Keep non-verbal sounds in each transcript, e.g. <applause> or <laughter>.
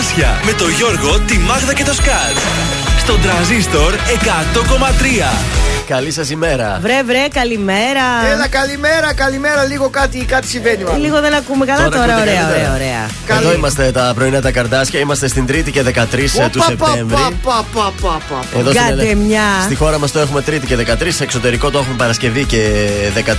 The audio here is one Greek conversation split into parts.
Καρδάσια με το Γιώργο, τη Μάγδα και το Σκάτ. Στον τραζίστορ 100,3. Καλή σας ημέρα. Βρε, βρε, καλημέρα. Έλα, καλημέρα, καλημέρα. Λίγο κάτι, κάτι συμβαίνει. Ε, λίγο δεν ακούμε καλά τώρα. τώρα ωραία, ωραία, ωραία. Εδώ είμαστε τα πρωινά τα καρδάσια. Είμαστε στην 3η και 13 του Σεπτέμβρη. Εδώ στην, στη χώρα μας το έχουμε 3η και 13. Εξωτερικό το έχουμε Παρασκευή και 13.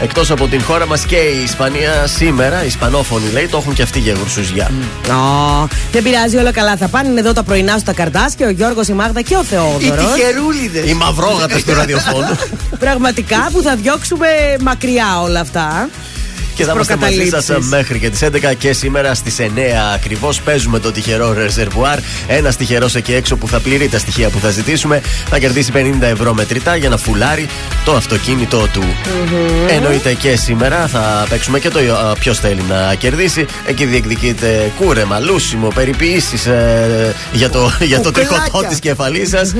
Εκτός από την χώρα μας και η Ισπανία σήμερα, Ισπανόφωνοι λέει, το έχουν και αυτοί για γουρσουζιά. Mm. δεν πειράζει, όλα καλά θα πάνε. Είναι εδώ τα πρωινά σου τα καρδάσια, ο Γιώργος, η Μάγδα και ο Θεόδωρος. Οι τυχερούλιδες. Οι μαυρόγατες του ραδιοφώνου. <laughs> Πραγματικά που θα διώξουμε μακριά όλα αυτά. Και θα είμαστε μαζί σας μέχρι και τις 11 και σήμερα στις 9 ακριβώς παίζουμε το τυχερό ρεζερβουάρ. Ένα τυχερό εκεί έξω που θα πληρεί τα στοιχεία που θα ζητήσουμε θα κερδίσει 50 ευρώ μετρητά για να φουλάρει το αυτοκίνητό του. Mm-hmm. Εννοείται και σήμερα θα παίξουμε και το ποιος θέλει να κερδίσει. Εκεί διεκδικείται κούρεμα, λούσιμο, περιποιήσει ε, για το, για το τριχωτό της κεφαλής σας.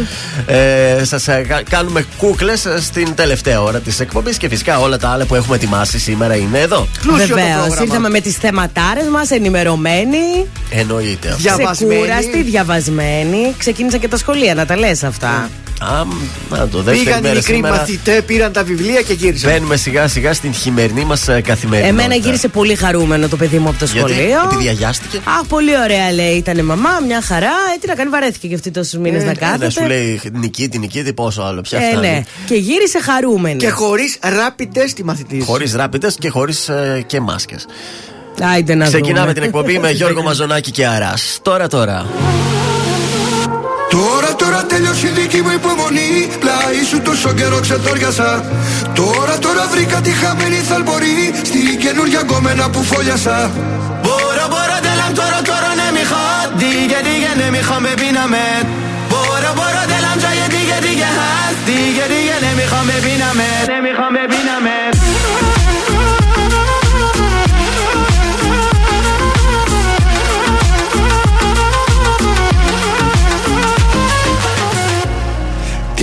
Ε, σας ε, κάνουμε κούκλες στην τελευταία ώρα της εκπομπής και φυσικά όλα τα άλλα που έχουμε ετοιμάσει σήμερα είναι εδώ. Βεβαίως. Ήρθαμε με τις θεματάρες μας, ενημερωμένοι. Εννοείται. Διαβασμένοι. Ξεκούραστοι, διαβασμένοι. Ξεκίνησα και τα σχολεία να τα λες αυτά. Α, να το Πήγαν οι μικροί μαθητέ, πήραν τα βιβλία και γύρισαν. Μπαίνουμε σιγά σιγά στην χειμερινή μας ε, καθημερινότητα. Εμένα γύρισε πολύ χαρούμενο το παιδί μου από το σχολείο. Γιατί, επειδή αγιάστηκε. Αχ, πολύ ωραία λέει. Ήταν μαμά, μια χαρά. Ε, τι να κάνει, βαρέθηκε και αυτή τόσους μήνες ε, να κάθεται. Ναι, σου λέει νικήτη, νικήτη, πόσο άλλο πια ε, ναι. Και γύρισε χαρούμενο. Και χωρίς ράπιτε τη μαθητής. Χωρίς ράπιτε και χωρίς ε, και μάσκες. Ξεκινάμε δούμε. την εκπομπή με <laughs> Γιώργο Μαζονάκη και Αράς. Τώρα, τώρα. Τώρα, τώρα τελειώσει η δική μου υπομονή. Πλάι σου τόσο καιρό ξετόριασα. Τώρα, τώρα βρήκα τη χαμένη θαλπορή. Στη καινούργια γκόμενα που φόλιασα. Μπορώ, μπορώ, τέλαμ τώρα, τώρα ναι, μη χάτι. Γιατί διγε ναι, μη χάμε πίνα με. Μπορώ, μπορώ, τέλα τώρα, διγε διγε για Διγε διγε ναι, μη χάμε πίνα με. Ναι, μη πίνα με.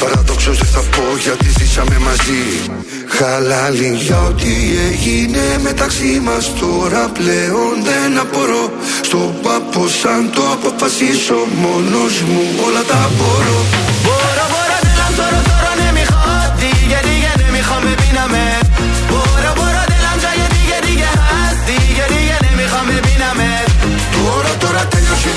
Παραδόξως δεν θα πω γιατί ζήσαμε μαζί. Χαλάλη. για ό,τι έγινε μεταξύ μας τώρα πλέον δεν απορώ. Στον πάπο σαν το αποφασίσω μόνος μου όλα τα μπορώ. Μπορώ, μπορώ, δεν τώρα, τώρα, ναι, μη. Γιατί, γιατί, ναι μη χάμε, πίναμε.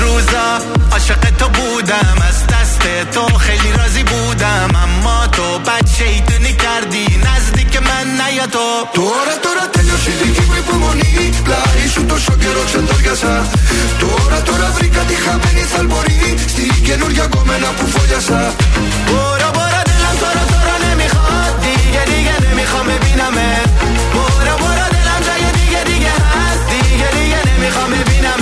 روزا عاشق تو بودم از دست تو خیلی راضی بودم. اما تو بد شیطونی کردی نزدیک من نیا تو. دورا تلو شیدی که mi polmoni La شد so quiero تو casa تو را brica di jameni سال بوری che non ya come la pufoya sa بورا بورا دلم تو را تو را نمی‌خواد. دیگه دیگه نمی‌خوام ببینم بورا بورا دلم جای دیگه دیگه هست. دیگه دیگه نمی‌خوام ببینم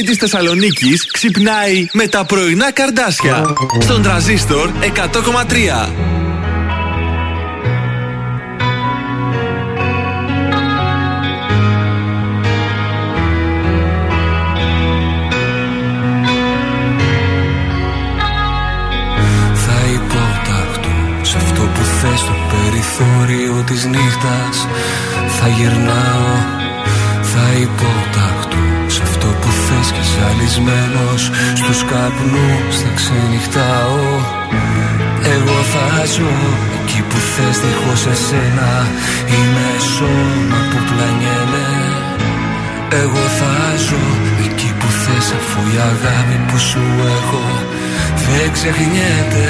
πόλη της Θεσσαλονίκης ξυπνάει με τα πρωινά καρδάσια. Στον τραζίστορ 100,3. στο περιθώριο της νύχτας Θα γυρνάω, θα υπόταχτω Σε αυτό που θες και ζαλισμένος Στους καπνούς θα ξενυχτάω. Εγώ θα ζω εκεί που θες δίχως εσένα. Είμαι σώμα που πλανιέμαι. Εγώ θα ζω εκεί που θες αφού η αγάπη που σου έχω δεν ξεχνιέται.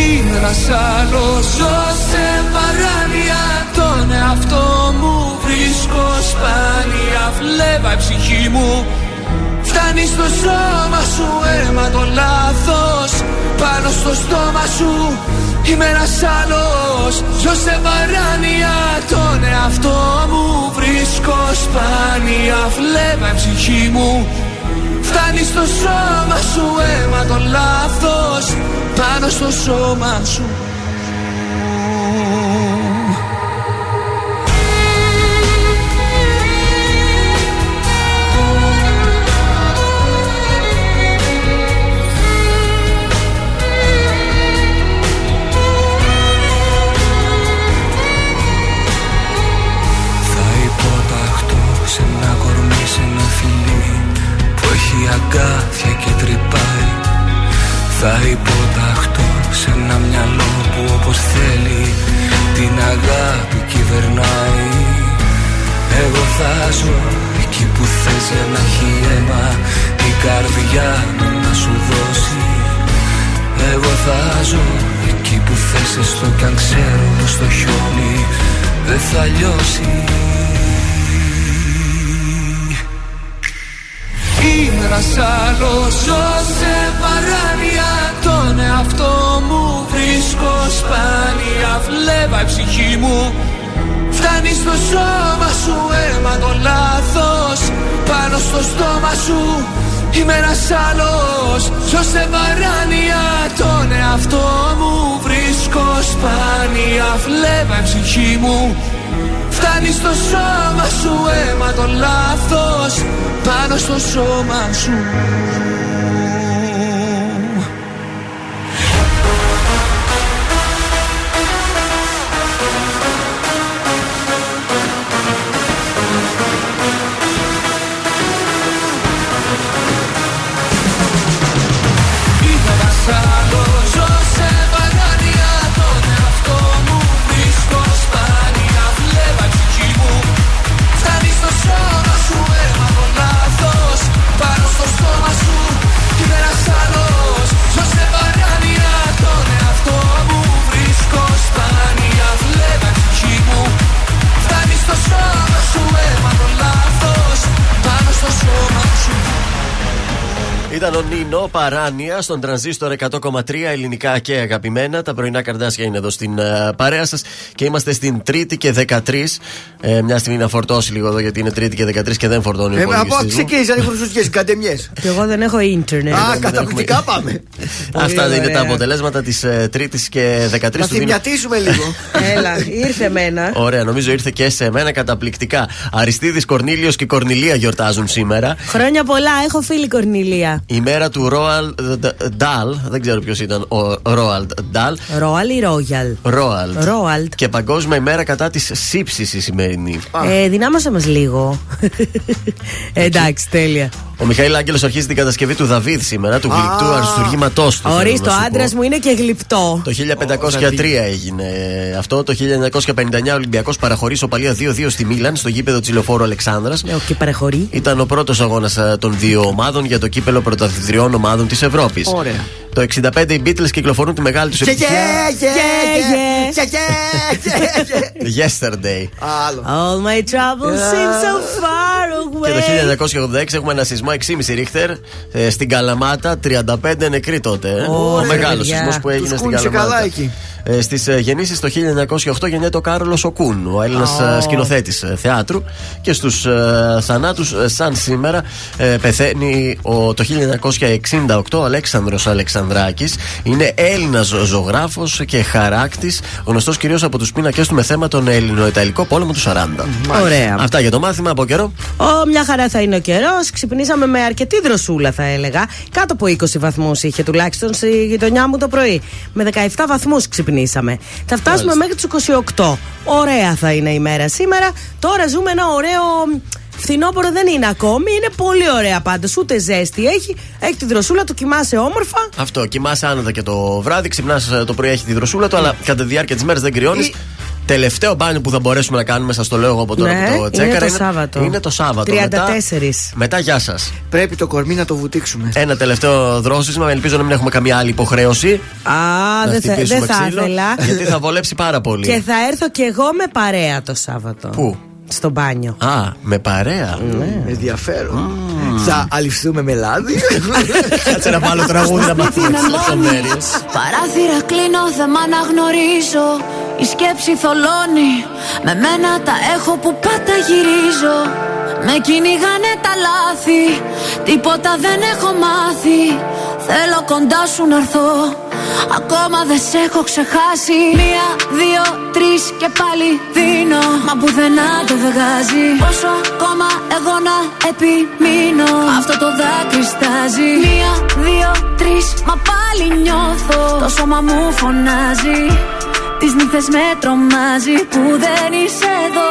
Είμαι ένας άλλος ζω σε παράνοια τον εαυτό μου βρίσκω σπάνια. Βλέβα η ψυχή μου. Φτάνει στο σώμα σου αίμα το λάθος. Πάνω στο στόμα σου είμαι ένας άλλος. Ζω σε παράνοια τον εαυτό μου Βρίσκω σπάνια. Φλέβα η ψυχή μου. Φτάνει στο σώμα σου αίμα το λάθος. Πάνω στο σώμα σου αγκάθια και τρυπάει. Θα υποταχτώ σε ένα μυαλό που όπως θέλει Την αγάπη κυβερνάει. Εγώ θα ζω εκεί που θες για να έχει αίμα Η καρδιά μου να σου δώσει. Εγώ θα ζω εκεί που θες έστω κι αν ξέρω πως το χιόνι δεν θα λιώσει ένας άλλος Ζω σε παράνοια. Τον εαυτό μου βρίσκω σπάνια. Βλέβα η ψυχή μου. Φτάνει στο σώμα σου αίμα το λάθος. Πάνω στο στόμα σου Είμαι ένας άλλος. Ζω σε παράνοια. Τον εαυτό μου βρίσκω σπάνια. Βλέβα η ψυχή μου Φτάνεις στο σώμα σου αίμα το λάθος Πάνω στο σώμα σου Ήταν ο Νίνο Παράνια στον τρανζίστορ 100,3 ελληνικά και αγαπημένα. Τα πρωινά καρδάσια είναι εδώ στην uh, παρέα σας και είμαστε στην Τρίτη και 13. Ε, μια στιγμή να φορτώσει λίγο εδώ γιατί είναι Τρίτη και 13 και δεν φορτώνει ε, Από ό,τι ξεκίνησαν οι χρυσουστιέ, καντεμιέ. Και εγώ δεν έχω ίντερνετ. Α, καταπληκτικά πάμε. Αυτά είναι τα αποτελέσματα της uh, Τρίτης και 13 Να θυμιατίσουμε λίγο. <laughs> Έλα, ήρθε εμένα. Ωραία, νομίζω ήρθε και σε μένα καταπληκτικά. Αριστίδη Κορνίλιος και Κορνιλία γιορτάζουν σήμερα. Χρόνια πολλά, έχω φίλη Κορνιλία. Η μέρα του Ρόαλ Ντάλ, δεν ξέρω ποιος ήταν ο Ρόαλ Ντάλ. Ρόαλ ή Ρόγιαλ. Ρόαλ. Ρόαλτ. Και παγκόσμια ημέρα κατά της σύψης η σημερινή. Ε, δυνάμωσε μας λίγο. Εντάξει, τέλεια. Ο Μιχαήλ Άγγελος αρχίζει την κατασκευή του Δαβίδ σήμερα, του γλυπτού αριστουργήματός του. Ορίστε, ο άντρας μου είναι και γλυπτό. Το 1503 έγινε αυτό. Το 1959 ο Ολυμπιακός παραχωρεί σοπαλία 2-2 στη Μίλαν, στο γήπεδο της Λεωφόρου Αλεξάνδρας. Ναι, και παραχωρεί. Ήταν ο πρώτος αγώνας των δύο ομάδων για το κύπελο πρωταθλητριών ομάδων της Ευρώπης. Ωραία. Το 65 οι Beatles κυκλοφορούν τη μεγάλη τους επιτυχία. Yesterday. All my troubles seem so far away. Και το 1986 έχουμε ένα σεισμό 6,5 ρίχτερ στην Καλαμάτα. 35 νεκροί τότε. Ο μεγάλος σεισμός που έγινε στην Καλαμάτα. Ε, Στις γεννήσεις το 1908 γεννιέται ο Κάρολο Οκούν, ο Έλληνας oh. σκηνοθέτης θεάτρου. Και στους θανάτους, σαν σήμερα, πεθαίνει ο, το 1968 ο Αλέξανδρος Αλεξανδράκης. Είναι Έλληνας ζωγράφος και χαράκτης, γνωστός κυρίως από τους πίνακε του με θέμα τον Ελληνοϊταλικό πόλεμο του 40. Ωραία. Αυτά για το μάθημα από καιρό. Ω, μια χαρά θα είναι ο καιρός. Ξυπνήσαμε με αρκετή δροσούλα, θα έλεγα. Κάτω από 20 βαθμούς είχε τουλάχιστον στη γειτονιά μου το πρωί. Με 17 βαθμούς ξυπνήσαμε. Θα φτάσουμε μέχρι του 28. Ωραία θα είναι η μέρα σήμερα. Τώρα ζούμε ένα ωραίο Φθινόπωρο δεν είναι ακόμη, είναι πολύ ωραία πάντως. Ούτε ζέστη έχει, έχει τη δροσούλα του, κοιμάσαι όμορφα. Αυτό, κοιμάσαι άνετα και το βράδυ, ξυπνάς το πρωί, έχει τη δροσούλα του, αλλά κατά τη διάρκεια της μέρας δεν κρυώνεις. Τελευταίο μπάνιο που θα μπορέσουμε να κάνουμε, σας το λέω εγώ από τώρα ναι, που το τσέκαρα. Είναι το Σάββατο. Είναι το Σάββατο. 34. Μετά, μετά γεια σας. Πρέπει το κορμί να το βουτήξουμε. Ένα τελευταίο δρόσισμα. Ελπίζω να μην έχουμε καμία άλλη υποχρέωση. Α, δεν θα, δεν θα ήθελα. Γιατί θα βολέψει πάρα πολύ. Και θα έρθω κι εγώ με παρέα το Σάββατο. Πού; Στο μπάνιο. Α, με παρέα. Ναι. Ενδιαφέρον. Θα αληφθούμε με λάδι. <laughs> Κάτσε να βάλω τραγούδι να μάθουμε τι λεπτομέρειε. Παράθυρα κλείνω, δεν μ' αναγνωρίζω. Η σκέψη θολώνει. Με μένα τα έχω που πάντα γυρίζω. Με κυνηγάνε τα λάθη. Τίποτα δεν έχω μάθει. Θέλω κοντά σου να έρθω. Ακόμα δεν σε έχω ξεχάσει. Μία, δύο, τρεις και πάλι δίνω. Μα πουθενά δεν βγάζει. Πόσο ακόμα εγώ να επιμείνω. Αυτό το δάκρυ στάζει. Μία, δύο, τρεις, μα πάλι νιώθω. Το σώμα μου φωνάζει. Τις νύχτε με τρομάζει που δεν είσαι εδώ.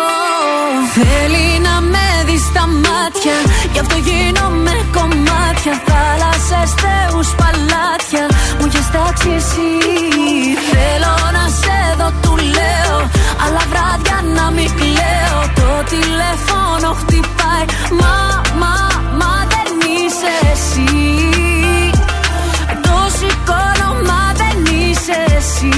Θέλει να με δεις στα μάτια. Γι' αυτό γίνομαι κομμάτια. Θάλασσες, θεούς, παλάτια. Μου έχει τάξει εσύ. Θέλω να σε δω, του λέω. Αλλά βράδια να μην κλαίω. Το τηλέφωνο χτυπάει. Μα, μα, μα δεν είσαι εσύ. Το σηκώνω, μα δεν είσαι εσύ.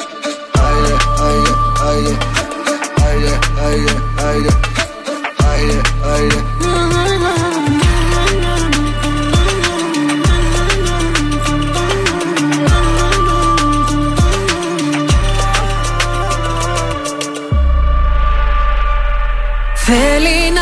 aile aile aile aile aile aile Feliz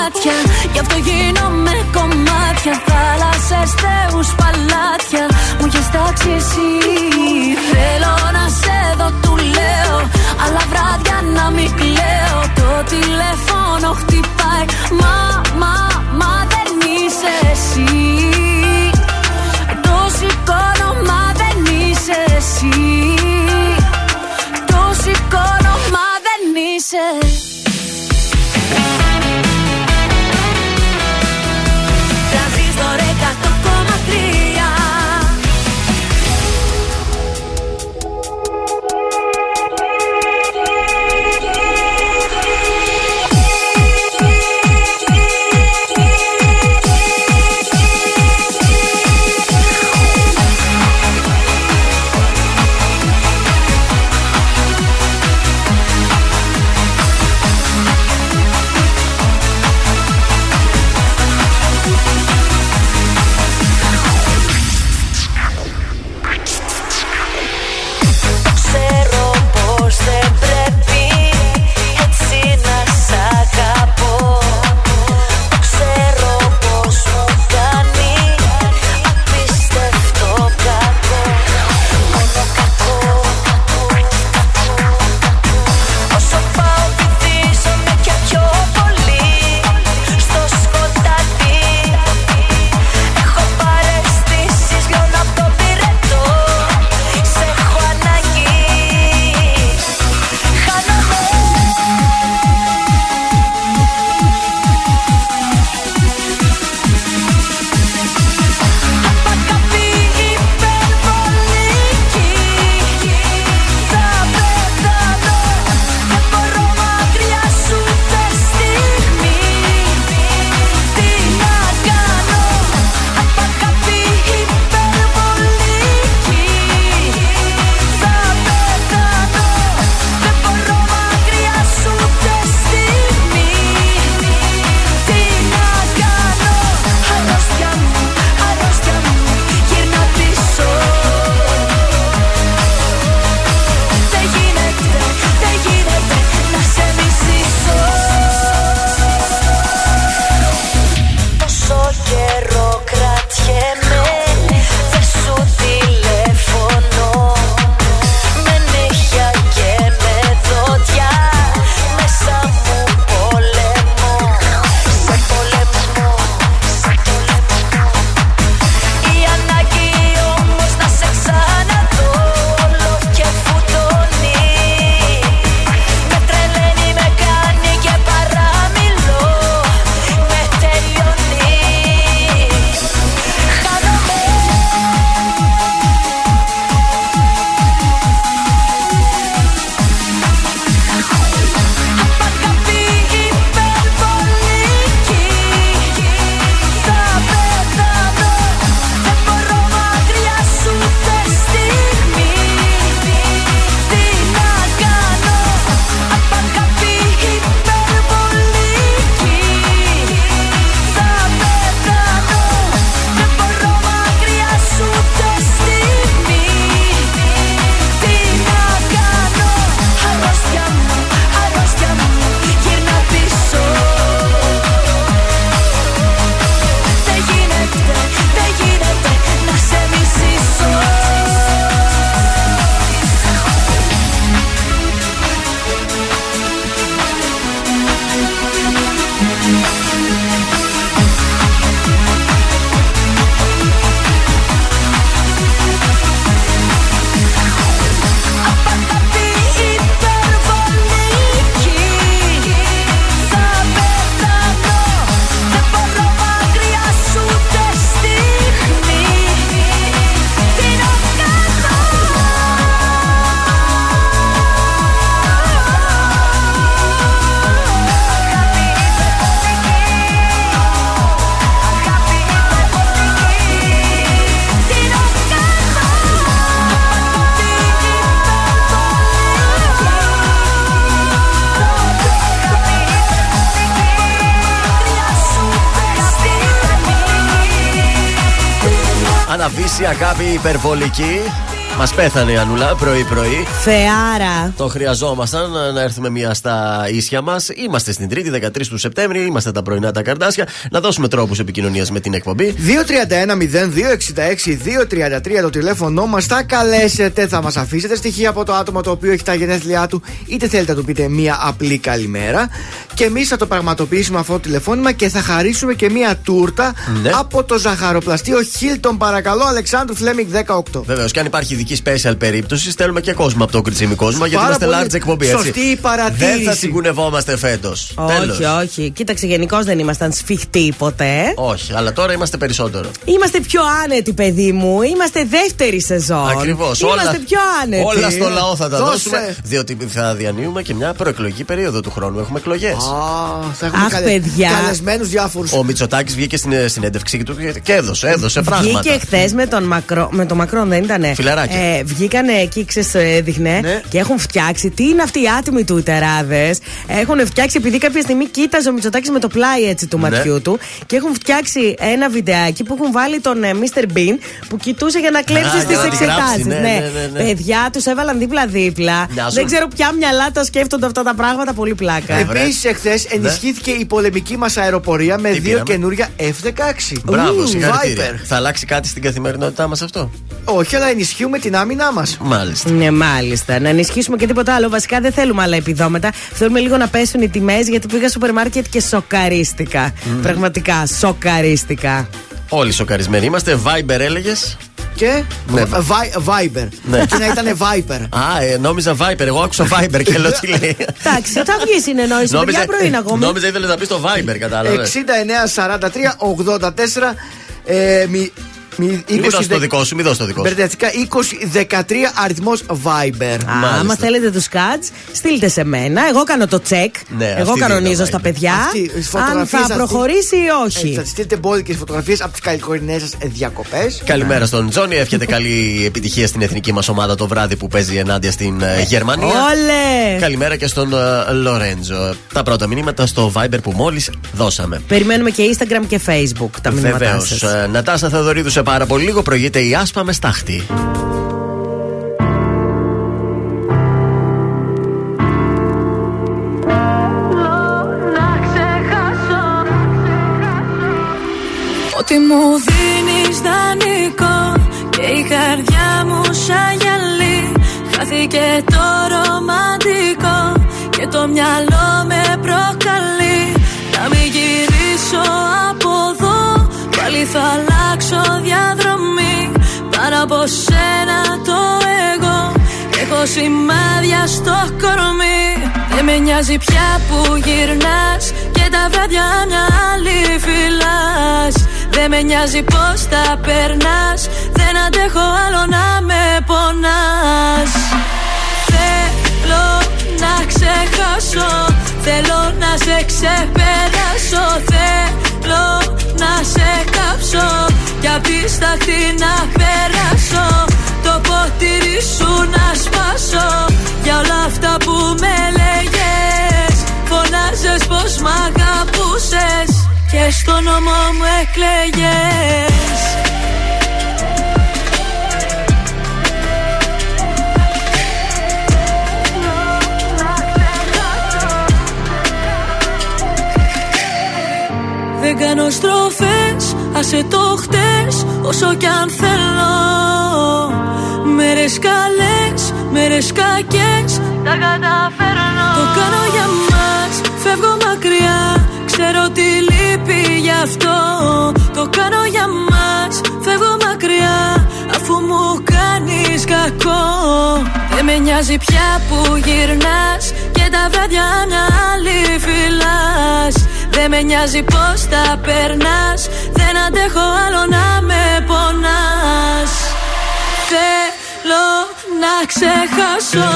μάτια. Γι' αυτό γίνομαι κομμάτια. Θάλασσες, θεούς, παλάτια. Μου έχεις τάξει εσύ. Θέλω να σε δω, του λέω. Αλλά βράδια να μην κλαίω. Το τηλέφωνο χτυπάει. Μα, μα, μα δεν είσαι εσύ. Το σηκώνω, μα δεν είσαι εσύ. Το σηκώνω, μα δεν είσαι βύση αγάπη υπερβολική. Μας πέθανε η Ανούλα πρωί-πρωί. Θεάρα. Το χρειαζόμασταν να έρθουμε μία στα ίσια μας. Είμαστε στην Τρίτη, 13 του Σεπτέμβρη. Είμαστε τα πρωινά τα καρδάσια. Να δώσουμε τρόπους επικοινωνίας με την εκπομπή. 231-0266-233 το τηλέφωνό μας. Θα καλέσετε, θα μας αφήσετε στοιχεία από το άτομο το οποίο έχει τα γενέθλιά του. Είτε θέλετε να του πείτε μία απλή καλημέρα. Και εμείς θα το πραγματοποιήσουμε αυτό το τηλεφώνημα και θα χαρίσουμε και μία τούρτα Ναι. από το ζαχαροπλαστείο Χίλτον, παρακαλώ, Αλεξάνδρου Φλέμινγκ 18. Βεβαίως, και αν υπάρχει ειδική special περίπτωση, στέλνουμε και κόσμο από το κριτσίμι κόσμο, γιατί Πάρα είμαστε πολύ large εκπομπή. Έτσι. σωστή η παρατήρηση. Δεν θα συγκουνευόμαστε φέτος. Όχι, όχι. Κοίταξε, γενικώς δεν ήμασταν σφιχτοί ποτέ. Όχι, αλλά τώρα είμαστε περισσότερο. Είμαστε πιο άνετοι, παιδί μου. Είμαστε δεύτερη σεζόν. Ακριβώς. Είμαστε όλα, πιο άνετοι. όλα στο λαό θα τα Δώσε. δώσουμε. Διότι θα διανύουμε και μια προεκλογική περίοδο του χρόνου. Έχουμε εκλογές. Α, θα έχουμε Αχ, παιδιά. καλεσμένους διάφορους. Ο Μητσοτάκης βγήκε στην ε, συνέντευξή του και- και έδωσε, έδωσε πράγματα. Βγήκε χθες με τον Μακρό, με τον Μακρόν, δεν ήτανε. Φιλαράκια. Ε, βγήκανε εκεί, ξέρεις, ε, δείχνε Ναι. και έχουν φτιάξει. Τι είναι αυτοί οι άτιμοι του τεράδε. Έχουν φτιάξει, επειδή κάποια στιγμή κοίταζε ο Μητσοτάκης με το πλάι έτσι του Ναι. ματιού του και έχουν φτιάξει ένα βιντεάκι που έχουν βάλει τον ε, Mr. Bean που κοιτούσε για να κλέψει για στις να τη γράψει, εξετάσει. ναι, ναι, ναι, ναι. Παιδιά τους έβαλαν δίπλα-δίπλα. Μοιάζουν. Δεν ξέρω ποια μυαλά τα σκέφτονται αυτά τα πράγματα. Πολύ πλάκα. Ε, βρε. Επίσης, εχθέ ενισχύθηκε η πολεμική μας αεροπορία με Τι δύο πήραμε; καινούρια F-16. Μπράβο, Ου, συγχαρητήρια. Viper. Θα αλλάξει κάτι στην καθημερινότητά μας αυτό; Όχι, αλλά ενισχύουμε την άμυνά μας. Μάλιστα. Ναι, μάλιστα. Να ενισχύσουμε και τίποτα άλλο. Βασικά δεν θέλουμε άλλα επιδόματα. Θέλουμε λίγο να πέσουν οι τιμές γιατί πήγα στο σούπερ μάρκετ και σοκαρίστηκα. Πραγματικά, σοκαρίστηκα. Όλοι σοκαρισμένοι είμαστε. Viber έλεγες. Και Ναι. Vi- Viber. Ναι. Και να ήταν Viper. Α, ε, νόμιζα Viper. Εγώ άκουσα Viber και λέω τι <laughs> λέει. Εντάξει, θα βγεις συνεννόηση. Παιδιά πρωί ακόμη. νόμιζα ήθελες να πεις το Viber, κατάλαβες. 69-43-84 ε, μη- μη- Μην 20 δώσει το δικό σου, μην δώσει το δικό σου. Μπερδευτικά 20-13 αριθμός Viber. Α, Μάλιστα. άμα θέλετε τους κάτ, στείλτε σε μένα. Εγώ κάνω το τσεκ. Ναι, Εγώ αυτή κανονίζω δίνω, στα Viber. παιδιά. Αυτή, οι αν φωτογραφίες θα αυτή- προχωρήσει ή Ε, όχι. θα τη στείλετε μπόλικε φωτογραφίες από τις καλοκαιρινέ σας διακοπές. Καλημέρα στον Τζόνι. Εύχεται <laughs> καλή επιτυχία στην εθνική μας ομάδα το βράδυ που παίζει ενάντια στην ε, Γερμανία. Όλε! Καλημέρα και στον ε, Λορέντζο. Τα πρώτα μηνύματα στο Viber που μόλις δώσαμε. Περιμένουμε και Instagram και Facebook τα μηνύματά Βεβαίως. σας. Νατάσα Θεοδωρίδου σε πάρα πολύ λίγο προηγείται η άσπα με στάχτη. Ότι μου δίνεις δανεικό Και η καρδιά μου σαν γυαλί Χάθηκε το ρομαντικό Και το μυαλό με προκαλεί Να μην γυρίσω από εδώ Πάλι θα αλλάξω διαδρομή Πάνω από σένα το εγώ Έχω σημάδια στο κορμί. Δεν με νοιάζει πια που γυρνάς Και τα βράδια μια άλλη φυλάς. Δεν με νοιάζει πως τα περνάς Δεν αντέχω άλλο να με πονάς. Θέλω να ξεχάσω Θέλω να σε ξεπεράσω. Θέλω να σε κάψω Κι απ' τη στάχτη να περάσω Το ποτήρι σου να σπάσω Για όλα αυτά που με λέγες. Φωνάζες πως μ' αγαπούσες Και στο νόμο μου εκλέγες κάνω στροφές, άσε το χτες Όσο κι αν θέλω. Μέρες καλές, μέρες κακές Τα καταφέρνω. Το κάνω για μας, φεύγω μακριά. Ξέρω τι λείπει γι' αυτό. Το κάνω για μας, φεύγω μακριά. Αφού μου κάνεις κακό. Δεν με νοιάζει πια που γυρνάς Και τα βράδια μια άλλη φυλάς Δεν με νοιάζει πως τα περνάς. Δεν αντέχω άλλο να με πονάς. Θέλω να ξεχάσω.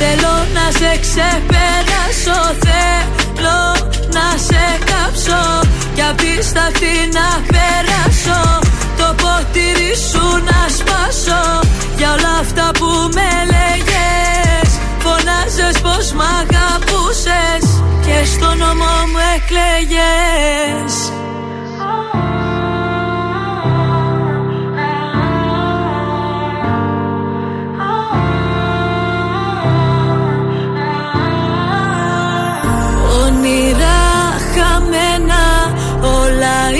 Θέλω να σε ξεπεράσω. Θέλω να σε κάψω. Κι απ' τη σταχτή να περάσω. Το ποτήρι σου να σπάσω. Για όλα αυτά που με λέγες Φωνάζες πως μ' αγαπούσες. Και στο νόμο μου κλαίγες Όνειρα χαμένα όλα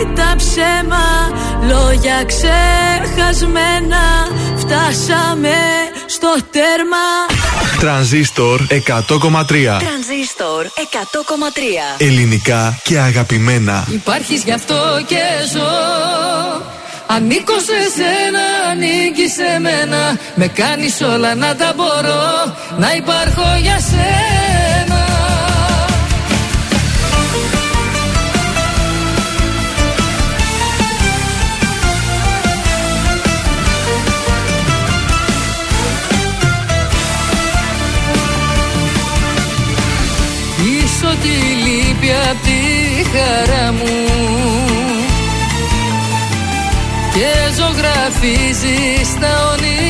ήταν ψέμα. Λόγια ξεχασμένα φτάσαμε στο τέρμα. Τρανζίστορ 100,3 Τρανζίστορ 100,3 Ελληνικά και αγαπημένα. Υπάρχεις γι' αυτό και ζω. Ανήκω σε σένα, ανήκει σε μένα. Με κάνεις όλα να τα μπορώ. Να υπάρχω για σένα Είσαι ό,τι λείπει απ' τη χαρά μου. Και ζωγραφίζεις τα όνειρά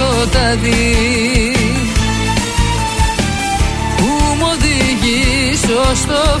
σκοτάδι Που μου οδηγείς ως το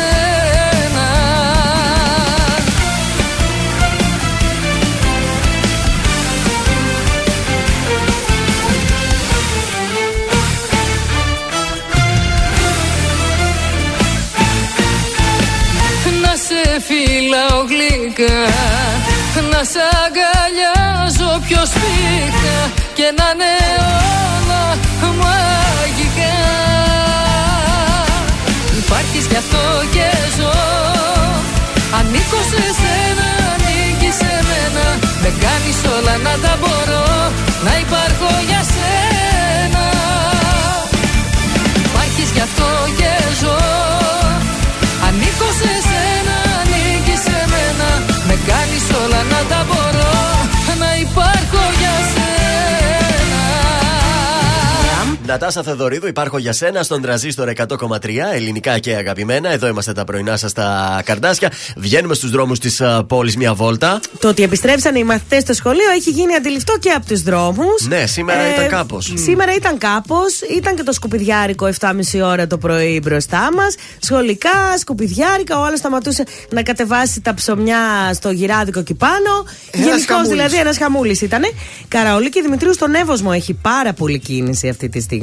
γλυκά Να σ' αγκαλιάζω πιο σπίχα Και να είναι όλα μαγικά. Υπάρχεις γι' αυτό και ζω. Ανήκω σε σένα, ανήκεις σε μένα. Με κάνεις όλα να τα μπορώ Να υπάρχω για σένα. Υπάρχεις γι' αυτό και ζω. Ανήκω σε σένα, ανήκεις σε μένα Με κάνεις όλα να τα μπορώ Να υπάρχω για Νατάσα Θεδωρίδου, υπάρχω για σένα στον τραζίστορ 100,3 ελληνικά και αγαπημένα. Εδώ είμαστε τα πρωινά σας στα καρδάσια. Βγαίνουμε στους δρόμους της πόλης μία βόλτα. Το ότι επιστρέψαν οι μαθητές στο σχολείο έχει γίνει αντιληπτό και από τους δρόμους. Ναι, σήμερα ήταν κάπως. Σήμερα ήταν κάπως. Ήταν και το σκουπιδιάρικο 7.30 ώρα το πρωί μπροστά μας. Σχολικά, σκουπιδιάρικα. Ο άλλος σταματούσε να κατεβάσει τα ψωμιά στο γυράδικο εκεί πάνω. Γενικώ δηλαδή ένας χαμούλης ήταν. Καραολί και Δημητρίου στον Εύωσμο έχει πάρα πολύ κίνηση αυτή τη στιγμή.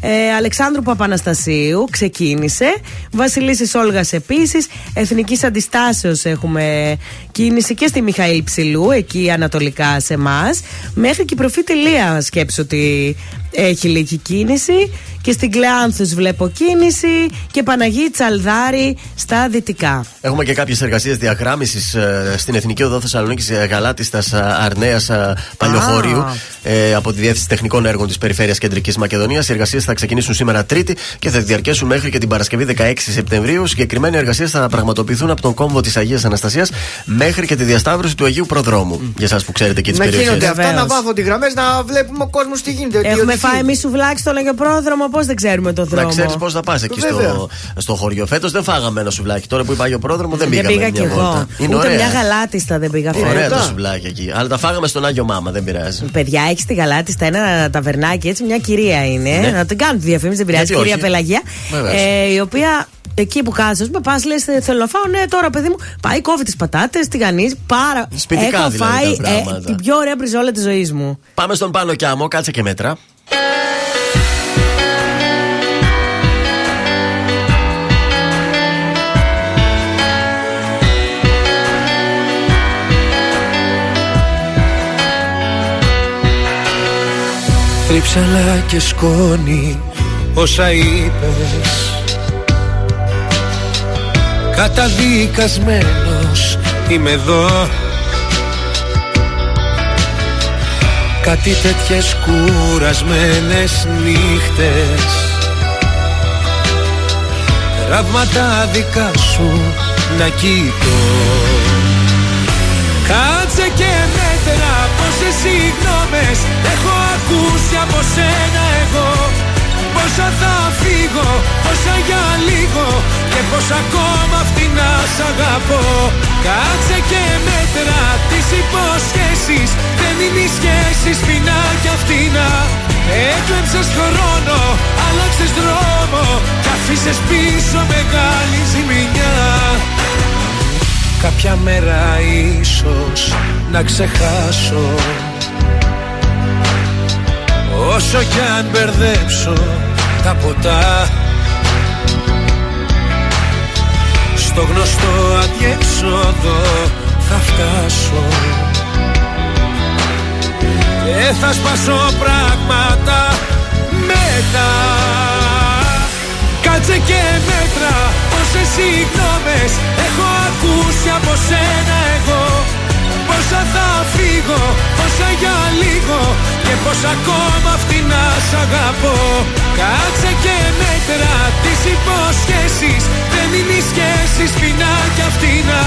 Ε, Αλεξάνδρου Παπαναστασίου ξεκίνησε. Βασιλίση Όλγας επίσης. Εθνικής Αντιστάσεως έχουμε κίνηση και στη Μιχαήλ Ψηλού, εκεί ανατολικά σε εμάς. Μέχρι και η προφήτη Λία σκέψω ότι έχει λίγη κίνηση. Και στην Κλεάνθους βλέπω κίνηση και Παναγή Τσαλδάρη στα δυτικά. Έχουμε και κάποιες εργασίες διαγράμμισης ε, στην Εθνική Οδό Θεσσαλονίκης Γαλάτιστας Αρνέας Παλιοχώριου ε, από τη Διεύθυνση Τεχνικών Έργων της Περιφέρειας Κεντρικής Μακεδονίας. Οι εργασίες θα ξεκινήσουν σήμερα Τρίτη και θα διαρκέσουν μέχρι και την Παρασκευή 16 Σεπτεμβρίου. Συγκεκριμένα οι εργασίες θα πραγματοποιηθούν από τον κόμβο της Αγίας Αναστασίας μέχρι και τη διασταύρωση του Αγίου Προδρόμου. Mm. Για εσάς που ξέρετε και τις περιοχές. Να γίνονται αυτά, να βάφω τι γραμμές, να βλέπουμε ο κόσμος τι γίνεται. Έχουμε φάει εμεί σουβλάκι στον Αγίο Πρόδρομο, πώς δεν ξέρουμε το δρόμο. Να ξέρεις πώς θα πας εκεί στο, στο χωριό. Φέτος δεν φάγαμε ένα σουβλάκι. Τώρα που είπα Αγίο Πρόδρομο δεν πήγαμε. Δεν πήγα κι εγώ. Ούτε μια γαλάτιστα δεν πήγα φέτος. Ωραία το σουβλάκι εκεί. Αλλά τα φάγαμε στον Άγιο Μάμα, δεν πειράζει. Παιδιά, έχεις τη γαλάτιστα ένα ταβερνάκι έτσι, μια κυρία είναι. Ναι. Να την κάνουν τη διαφήμιση, δεν πειράζει. Κυρία Πελαγία. Ε, η οποία εκεί που κάτσε, ας πούμε, πας λες: Θέλω να φάω. Ναι, τώρα παιδί μου πάει, κόβει τις πατάτες, τη γανίζει. Πάρα. Σπιτικά Έχω δηλαδή, φάει ε, την πιο ωραία μπριζόλα της ζωής μου. Πάμε στον Πάνο Κιάμο, κάτσε και μέτρα. Τρίψαλα και σκόνη όσα είπες. Καταδικασμένος είμαι εδώ Κάτι τέτοιες κουρασμένες νύχτες. Τραύματα δικά σου να κοιτώ. Κάτσε και μέτρα πόσες συγγνώμες Έχω ακούσει από σένα εγώ Πόσα θα φύγω, πόσα για λίγο Και πως ακόμα φτηνά σ' αγαπώ. Κάτσε και μέτρα τις υποσχέσεις Δεν είναι οι σχέσεις φινά κι αυτήνα. Έκλεψες χρόνο, άλλαξες δρόμο Κι αφήσες πίσω μεγάλη ζημιά. Κάποια μέρα ίσως να ξεχάσω Όσο κι αν μπερδέψω τα ποτά Στο γνωστό αδιέξοδο θα φτάσω. Και θα σπάσω πράγματα μετά. Κάτσε και μέτρα πόσες συγγνώμες έχω ακούσει από σένα. εγώ Πόσα θα φύγω, πόσα για λίγο Και πως ακόμα φτηνά σ' αγαπώ. Κάτσε και μέτρα τις υποσχέσεις Δεν είναι οι σχέσεις φινά κι αυτήνα.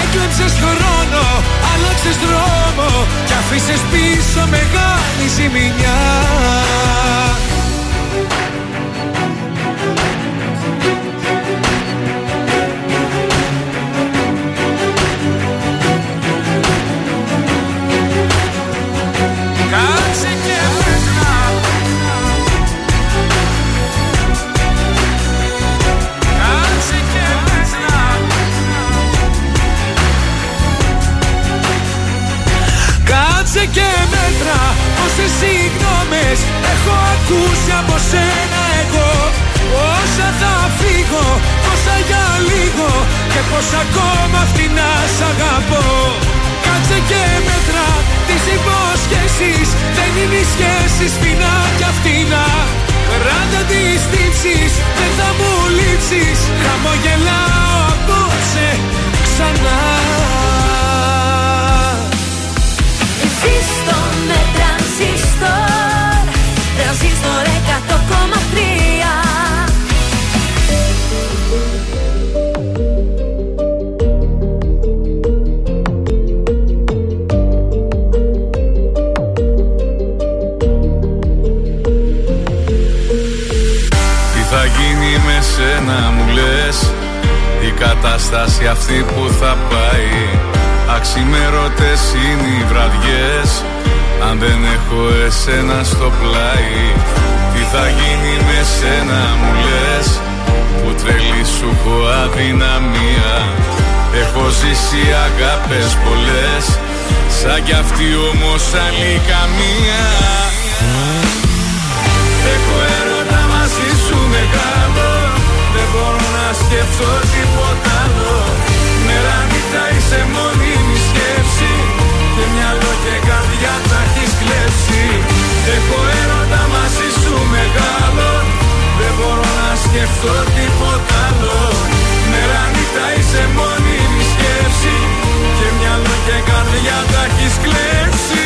Έκλεψες χρόνο, άλλαξες δρόμο Κι αφήσες πίσω μεγάλη ζημιά Πόσες συγγνώμες. Έχω ακούσει από σένα εγώ Όσα θα φύγω, πόσα για λίγο Και πως ακόμα φτηνά σ' αγαπώ. Κάτσε και μέτρα τις υποσχέσεις Δεν είναι οι σχέσεις φινά κι αυτήνα Κράτα τις τύψεις, δεν θα μου λείψεις. Χαμογελάω απόψε ξανά σένα μου λες; Η κατάσταση αυτή που θα πάει. Αξιμέρωτες είναι οι βραδιές Αν δεν έχω εσένα στο πλάι Τι θα γίνει με σένα μου λες; Που τρελή σου έχω αδυναμία. Έχω ζήσει αγάπες πολλές Σαν κι αυτή όμως άλλη καμία. Έχω έρωτα μαζί σου μεγάλο Δεν μπορώ να σκεφτώ τίποτα άλλο. Μέρα νύχτα είσαι μόνιμη σκέψη Και μυαλό και καρδιά τα έχεις κλέψει. Έχω έρωτα μαζί σου μεγάλο. Δεν μπορώ να σκεφτώ τίποτα άλλο. Μέρα νύχτα είσαι μόνιμη σκέψη. Και μυαλό και καρδιά τα έχεις κλέψει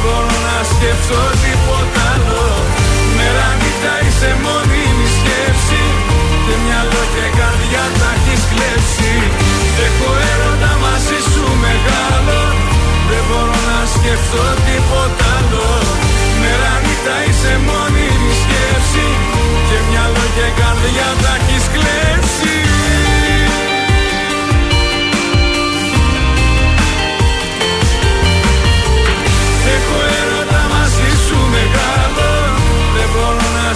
μπορώ να σκεφτώ τίποτα άλλο. Μέρα νύχτα είσαι μόνιμη σκέψη. Και μυαλό και καρδιά τα έχεις κλέψει. Έχω έρωτα μαζί σου μεγάλο. Δεν μπορώ να σκεφτώ τίποτα άλλο. Μέρα νύχτα είσαι μόνιμη σκέψη. Και μυαλό και καρδιά τα έχεις κλέψει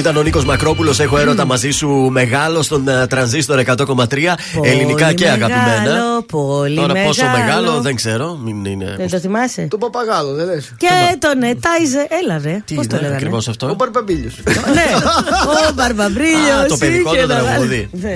Ήταν ο Νίκος Μακρόπουλος. Έχω έρωτα μαζί σου μεγάλο στον uh, τρανζίστορ 100,3. Ελληνικά και μεγάλο, αγαπημένα. Πολύ Τώρα μεγάλο. πόσο μεγάλο δεν ξέρω. Μην είναι. Δεν το θυμάσαι; Το παπαγάλο, δεν λες. Και τον Ετάιζε. Έλα ρε. Τι Πώς το είναι λέγανε; ακριβώς Ο αυτό. Μπαρμπαμπίλιος. ναι, ο Μπαρμπαμπρίλιο. <laughs> Α, το παιδικό το τραγούδι. Ναι.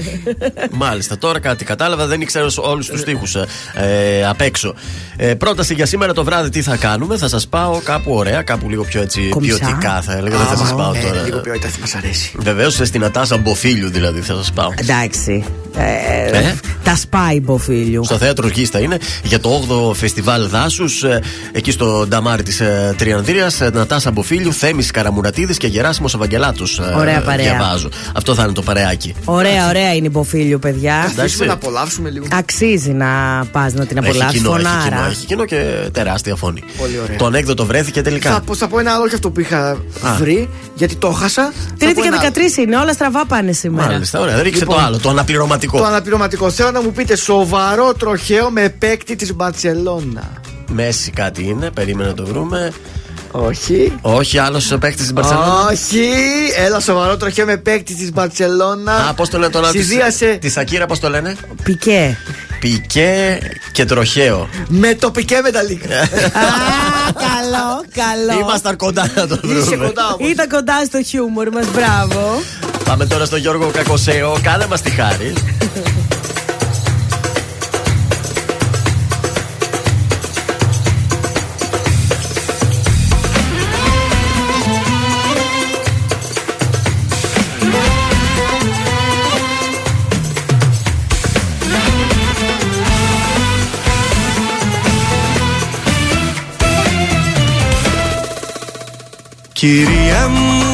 Μάλιστα, τώρα κάτι κατάλαβα, δεν ήξερα όλους τους τοίχου ε, απ' έξω. Ε, πρόταση για σήμερα το βράδυ τι θα κάνουμε. Θα σας πάω κάπου ωραία, κάπου λίγο πιο έτσι Κομψά. ποιοτικά θα έλεγα. Δεν θα σας πάω Ε, τώρα. Λίγο ποιότητα θα μα αρέσει. Βεβαίω στην Ατάσα Μποφίλιου δηλαδή θα σας πάω. Εντάξει. Ε, Ε; Τα σπάει μποφίλιου. Στο θέατρο Γίστα είναι για το 8ο φεστιβάλ δάσους εκεί στο νταμάρι της ε, Τριανδρίας. Νατάσα Μποφίλιου, Θέμης Καραμουρατίδης και Γεράσιμος Ευαγγελάτο. Ωραία παρέα. Διαβάζω. Αυτό θα είναι το παρεάκι. Ωραία, ωραία είναι η μποφίλιου, παιδιά. Αφήσουμε να απολαύσουμε λίγο. Αξίζει να πας να την Έχει απολαύσεις. κοινό, έχει κοινό, Φωνάρα. έχει κοινό και τεράστια φωνή. Πολύ ωραία. Το ανέκδοτο βρέθηκε τελικά. Θα, πω- θα πω ένα άλλο και αυτό που είχα βρει, γιατί το χάσα. Θα Τρίτη πω και ένα άλλο. 13 είναι, όλα στραβά πάνε σήμερα. Μάλιστα, ωραία. Ρίξε Λοιπόν, το άλλο, το αναπληρωματικό. Το αναπληρωματικό. Θέλω να μου πείτε σοβαρό τροχαίο με παίκτη της Μπαρσελόνα. Μέση κάτι είναι, περίμενε να το βρούμε. Όχι. Όχι, άλλος παίκτης της Μπαρσελόνα; Όχι. Ένα σοβαρό τροχαίο με παίκτη της Μπαρσελόνα. Α, πώς το λένε τον άλλο. Συνδύασε Τη Σακύρα, πώς το λένε; Πικέ. Πικέ και τροχαίο. με το πικέ μεταλλίκα. Ε. Α, καλό, καλό. Ήμασταν κοντά να το Είσαι βρούμε. κοντά όμως. Ήταν κοντά στο χιούμορ μας, μπράβο. Πάμε τώρα στον Γιώργο Κακοσέο. Κάνε μας τη χάρη. Κυρία μου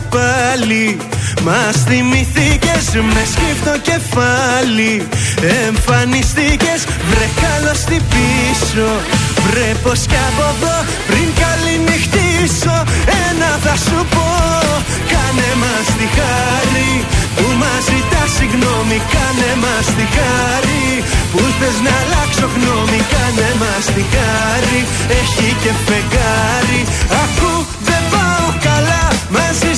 καλώς τι πάλι. Μας θυμηθήκες με σκύφτο κεφάλι. Εμφανιστήκες βρε καλώς τι πίσω. Βρε πως κι από εδώ πριν καληνυχτήσω. Ένα θα σου πω Κάνε μας τη χάρη. Που μας ζητάς συγγνώμη Κάνε μας τη χάρη. Που θες να αλλάξω γνώμη Κάνε μας τη χάρη. Έχει και φεγγάρι. Ακού δεν πάω καλά μαζί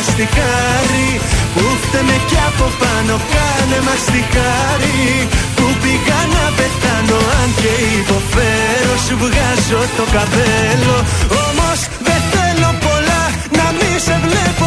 Κάνε μας τη χάρη που φταίμε κι από πάνω Κάνε μας τη χάρη που πήγα να πεθάνω Αν και υποφέρω σου βγάζω το καπέλο. Όμως δεν θέλω πολλά να μη σε βλέπω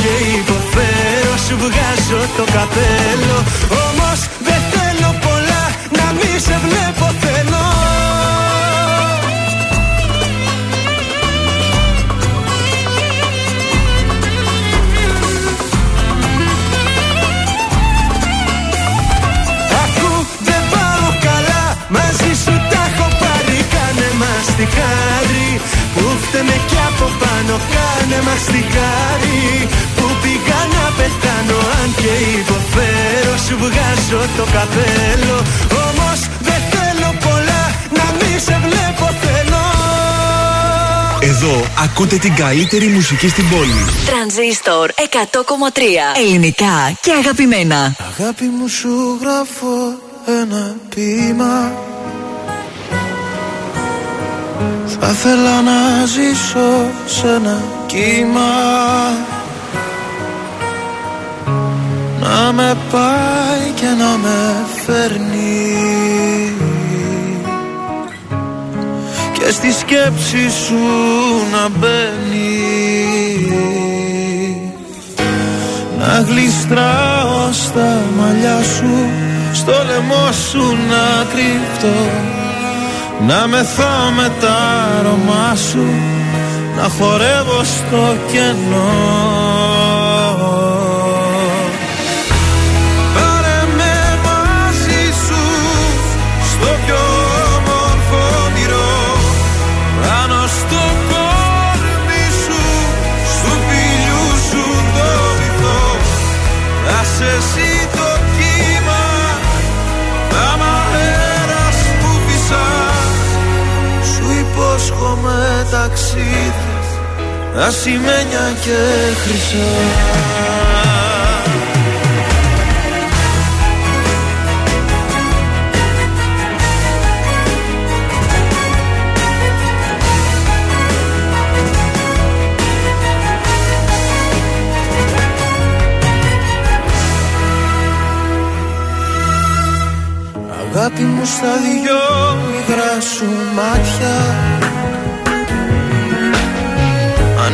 και υποφέρω Σου βγάζω το καπέλο. Όμως δεν θέλω πολλά να μη σε βλέπω θέλω. Χάρη Που φταίμε κι από πάνω κάνε μας τη χάρη. Που πήγα να πεθάνω αν και υποφέρω Σου βγάζω το καπέλο. Όμως δεν θέλω πολλά να μη σε βλέπω θέλω. Εδώ ακούτε την καλύτερη μουσική στην πόλη. Τρανζίστορ 100,3 Ελληνικά και αγαπημένα. Αγάπη μου σου γράφω ένα ποίημα θα ήθελα να ζήσω σε ένα κύμα. Να με πάει και να με φέρνει. Και στη σκέψη σου να μπαίνει. Να γλιστράω στα μαλλιά σου Στο λαιμό σου να κρυφτώ να μεθάω με τα αρώμα σου Να χορεύω στο κενό ταξίδι ασημένια και χρυσά. Αγάπη μου στα δυο υγρά σου μάτια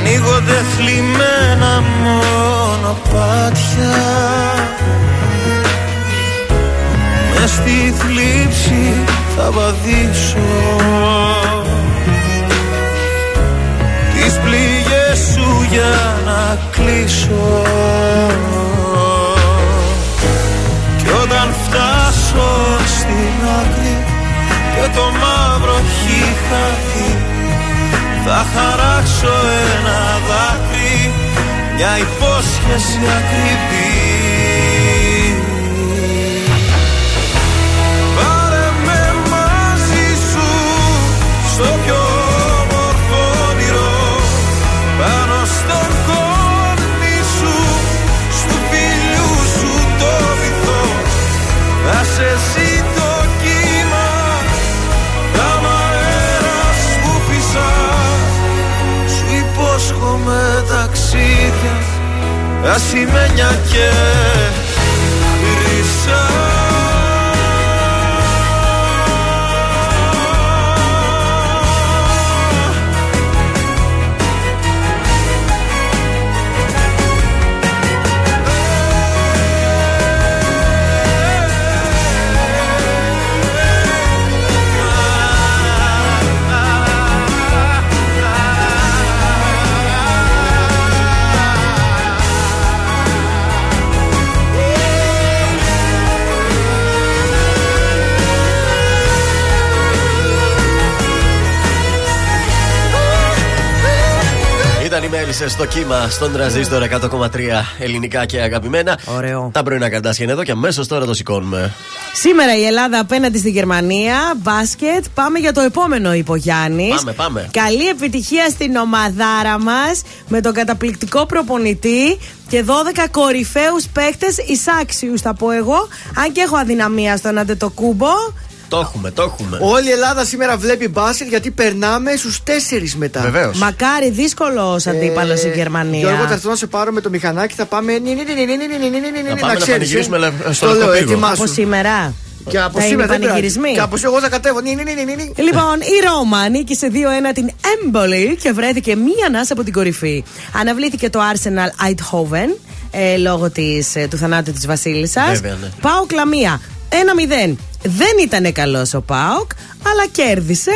ανοίγονται θλιμμένα μονοπάτια μες στη θλίψη θα βαδίσω. Τις πληγές σου για να κλείσω. Κι όταν φτάσω στην άκρη και το μαύρο έχει χαθεί θα χαράξω ένα δάκρυ Μια υπόσχεση ακριβή ταξίδια ασημένια και χρυσά Ήταν η Μέλισσε στο κύμα στον τραζίστορ 100,3 ελληνικά και αγαπημένα. Ωραίο. Τα πρωινά καρτάσια είναι εδώ και αμέσως τώρα το σηκώνουμε. Σήμερα η Ελλάδα απέναντι στη Γερμανία. Μπάσκετ. Πάμε για το επόμενο υπογιάννη. Πάμε, πάμε. Καλή επιτυχία στην ομαδάρα μας με τον καταπληκτικό προπονητή και 12 κορυφαίους παίκτες εισάξιους, θα πω εγώ. Αν και έχω αδυναμία στον Αντετοκούμπο. Το έχουμε, το έχουμε. Όλη η Ελλάδα σήμερα βλέπει μπάσκετ γιατί περνάμε στου τέσσερι μετά. Βεβαίω. Μακάρι δύσκολο ο αντίπαλο η Γερμανία. Γιώργο, θα έρθω να σε πάρω με το μηχανάκι, θα πάμε. Να πάμε να πανηγυρίσουμε στο λεπτό. Από σήμερα. Και από σήμερα δεν Και από σήμερα εγώ θα κατέβω. Νι, νι, νι, λοιπόν, η Ρώμα νίκησε 2-1 την Έμπολη και βρέθηκε μία ανάσα από την κορυφή. Αναβλήθηκε το Arsenal Eindhoven ε, λόγω της, του θανάτου τη Βασίλισσα. Πάω κλαμία. 1-0. Δεν ήταν καλός ο Πάοκ, αλλά κέρδισε.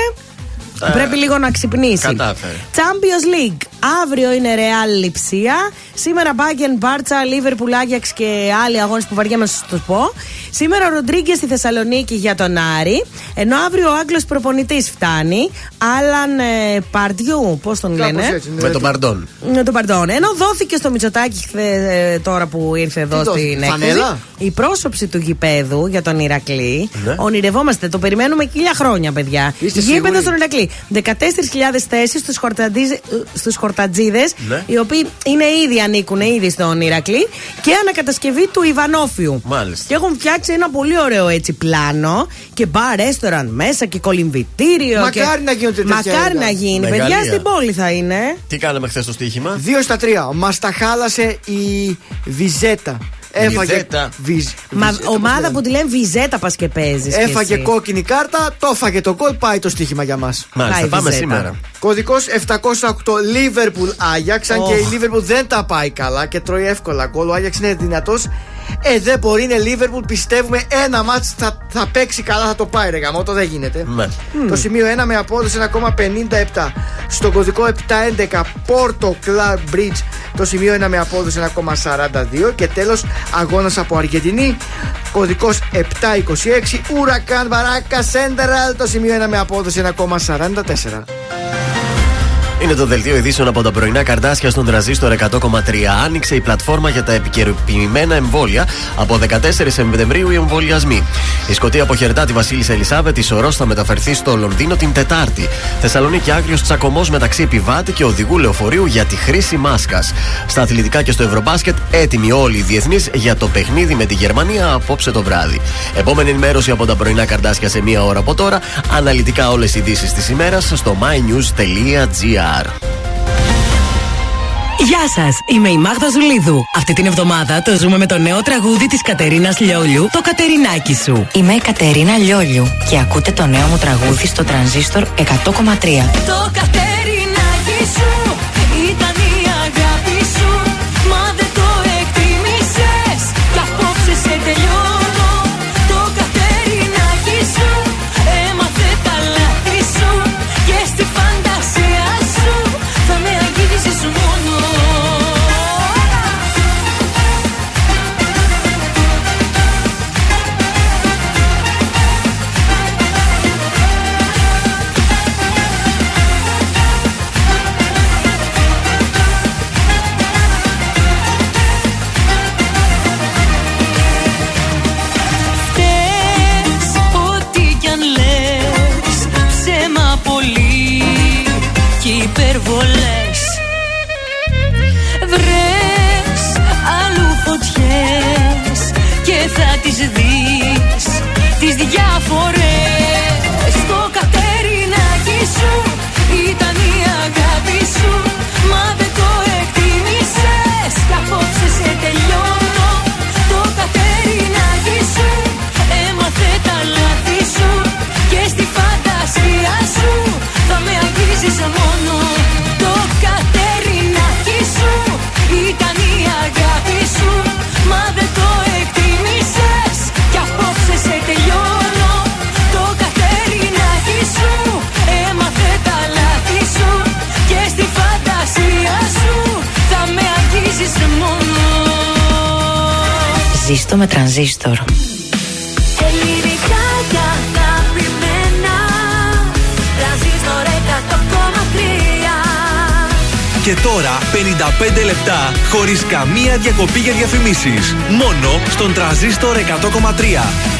Ε, Πρέπει λίγο να ξυπνήσει. κατάφερε. Champions League. Αύριο είναι Real Λιψία. Σήμερα Μπάγκεν, Μπάρτσα, Λίβερπουλ, Άγιαξ και άλλοι αγώνες που βαριέμαι να σας το πω. Σήμερα ο Ροντρίγκε στη Θεσσαλονίκη για τον Άρη. Ενώ αύριο ο Άγγλος προπονητής φτάνει. Άλαν ε, Παρντιού, πώς τον Κάπως λένε; έτσι, ναι. Με τον Παντών. Με τον Παντών. Ενώ δόθηκε στο Μητσοτάκι χθε, ε, τώρα που ήρθε εδώ Τι δόθηκε, στην έκθεση. φανέλα; Η πρόσωψη του γηπέδου για τον Ηρακλή. Ναι. Ονειρευόμαστε, το περιμένουμε χίλια χρόνια, παιδιά. Είστε Γήπεδος σίγουροι; στον Ηρακλή. 14.000 θέσεις στους στους χορτατζίδε, Ναι. οι οποίοι είναι ήδη, ανήκουν ήδη στον Ηρακλή, και ανακατασκευή του Ιβανόφιου. Μάλιστα. Και έχουν φτιάξει ένα πολύ ωραίο έτσι πλάνο και μπαρ, ρέστοραν μέσα και κολυμβητήριο. Μακάρι και... να γίνονται τέτοια Μακάρι έργα. να γίνει. Μεγαλεία. Παιδιά στην πόλη θα είναι. Τι κάναμε χθες στο στοίχημα; Δύο στα τρία. Μας τα χάλασε η Βιζέτα. Έφαγε. Βιζέτα. Βυζ, Μα Βιζέτα, πώς ομάδα λένε. που τη λένε; Βιζέτα πας και παίζεις. Έφαγε κόκκινη κάρτα, το έφαγε το γκολ, πάει το στοίχημα για μας. Μάλιστα, Πάει πάμε Βιζέτα. σήμερα. Κωδικός 708 Λίβερπουλ Άγιαξ. Αν και Οχ. η Λίβερπουλ δεν τα πάει καλά και τρώει εύκολα γκολ. Ο Άγιαξ είναι δυνατός. Ε, δεν μπορεί, είναι Λίβερπουλ. Πιστεύουμε ένα μάτς θα, θα παίξει καλά, θα το πάει ρε γαμό, το δεν γίνεται. Ναι. Το σημείο 1 με απόδοση 1,57. Στο κωδικό 711 Porto Club Bridge το σημείο 1 με απόδοση 1,42. Και τέλος αγώνας από Αργεντινή. Κωδικός 726 Ουρακάν Βαράκα Σέντεραλ το σημείο 1 με απόδοση 1,44. Είναι το δελτίο ειδήσεων από τα πρωινά καρτάσια στον τραζίστορ 100,3. Άνοιξε η πλατφόρμα για τα επικαιροποιημένα εμβόλια. Από 14 Σεπτεμβρίου οι εμβολιασμοί. Η Σκωτία αποχαιρετά τη Βασίλισσα Ελισάβετ. Η Σωρός θα μεταφερθεί στο Λονδίνο την Τετάρτη. Θεσσαλονίκη άγριο τσακωμός μεταξύ επιβάτη και οδηγού λεωφορείου για τη χρήση μάσκας. Στα αθλητικά και στο Ευρωμπάσκετ έτοιμοι όλοι οι διεθνείς για το παιχνίδι με τη Γερμανία απόψε το βράδυ. Επόμενη ενημέρωση από τα πρωινά καρτάσια σε μία ώρα από τώρα. Αναλυτικά όλες οι ειδήσεις της ημέρας στο mynews.gr. Γεια σας, είμαι η Μάγδα Ζουλίδου. Αυτή την εβδομάδα το ζούμε με το νέο τραγούδι της Κατερίνας Λιόλιου, το Κατερινάκι σου. Είμαι η Κατερίνα Λιόλιου και ακούτε το νέο μου τραγούδι στο τρανζίστορ 100,3. Το Κατερινάκι σου ήταν η αγάπη σου Μα δεν το εκτίμησες Κι απόψε σε τελειώνω θα τις δεις Τις διάφορες Ζήστο με τρανζίστορ. Ελληνικά και αγαπημένα Τρανζίστορ 100,3 Και τώρα 55 λεπτά χωρίς καμία διακοπή για διαφημίσεις. Μόνο στον τραζίστορ 100,3.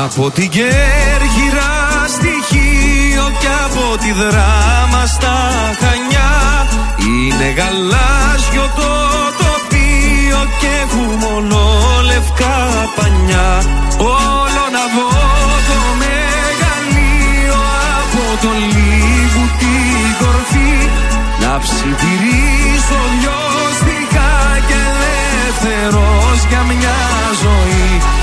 Από την Κέρκυρα στοιχείο και από τη δράμα στα Χανιά. Είναι γαλάζιο το τοπίο και έχουμε μόνο λευκά πανιά. Όλο να δω το μεγαλείο από το λίγο την κορφή. Να ψιθυρίσω δυο και ελεύθερος για μια ζωή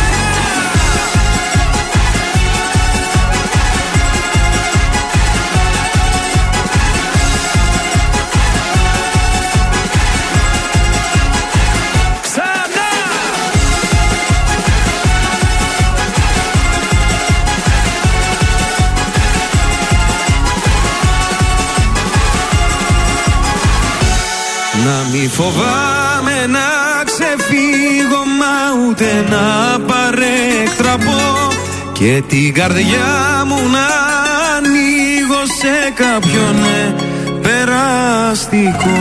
Μη φοβάμαι να ξεφύγω μα ούτε να παρέκτραπω. Και την καρδιά μου να ανοίγω σε κάποιον ναι, περαστικό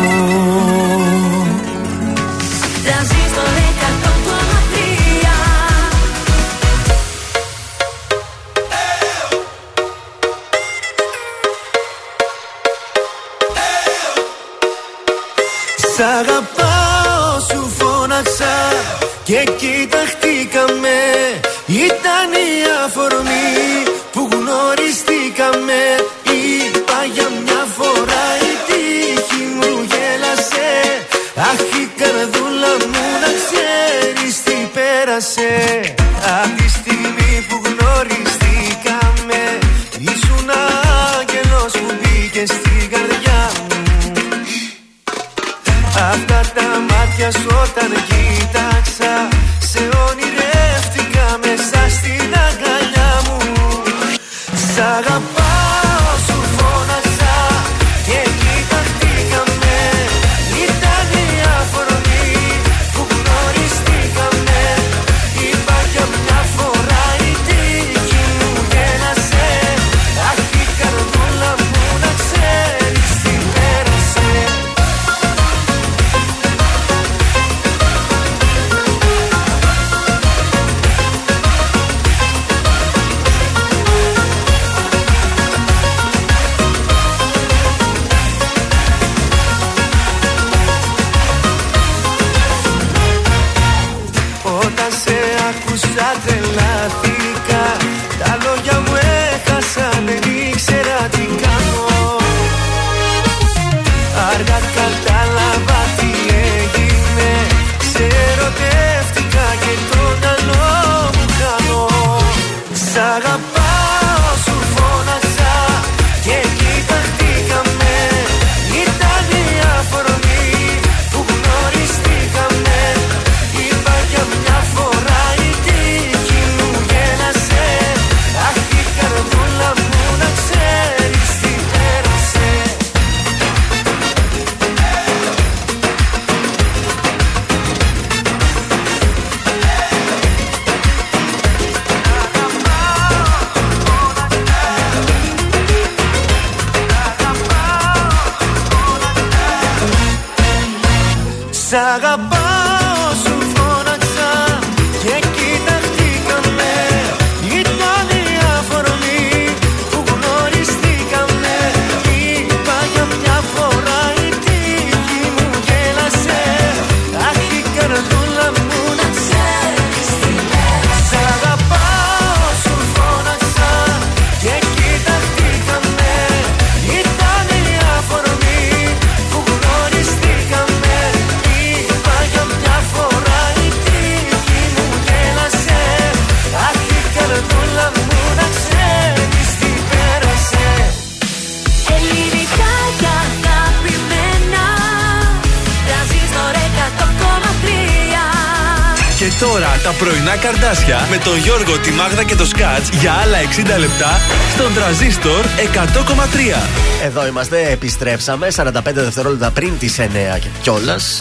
100,3 Και τώρα τα πρωινά καρδάσια με τον Γιώργο, τη Μάγδα και το Σκάτς για άλλα 60 λεπτά στον τραζίστορ 100,3. Εδώ είμαστε, επιστρέψαμε 45 δευτερόλεπτα πριν τις 9 κιόλας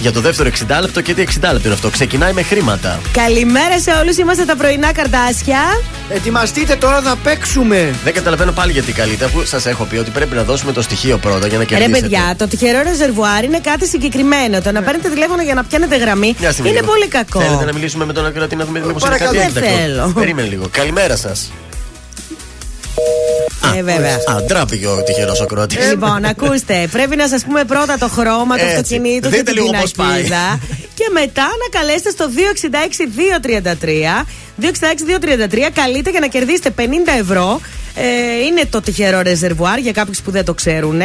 για το δεύτερο 60 λεπτό. Και τι 60 λεπτό είναι αυτό, ξεκινάει με χρήματα. Καλημέρα σε όλους, είμαστε τα πρωινά καρδάσια. Ετοιμαστείτε τώρα να παίξουμε. Δεν καταλαβαίνω πάλι γιατί καλείτε, αφού σας έχω πει ότι πρέπει να δώσουμε το στοιχείο πρώτα για να Ρε κερδίσετε. παιδιά, το τυχερό ρεζερβουάρ είναι κάτι συγκεκριμένο. Το να παίρνετε τηλέφωνο για να πιάνετε γραμμή Μια στιγμή είναι λίγο. πολύ κακό. Θέλετε να μιλήσουμε με τον ακροατή να δούμε μήπως είναι Παρακαλώ. κάτι Δεν έκτακτο. θέλω. Περίμενε λίγο. Καλημέρα σας. Ε, βέβαια. Α, ντράπηκε ο τυχερός ακροατής. Λοιπόν, ακούστε, πρέπει να σας πούμε πρώτα το χρώμα του Έτσι. αυτοκινήτου και Δείτε την λίγο πώς πάει. πινακίδα. Και μετά να καλέσετε στο 266-233. 266-233 καλείτε για να κερδίσετε 50 ευρώ. Ε, είναι το τυχερό ρεζερβουάρ για κάποιους που δεν το ξέρουν. 9,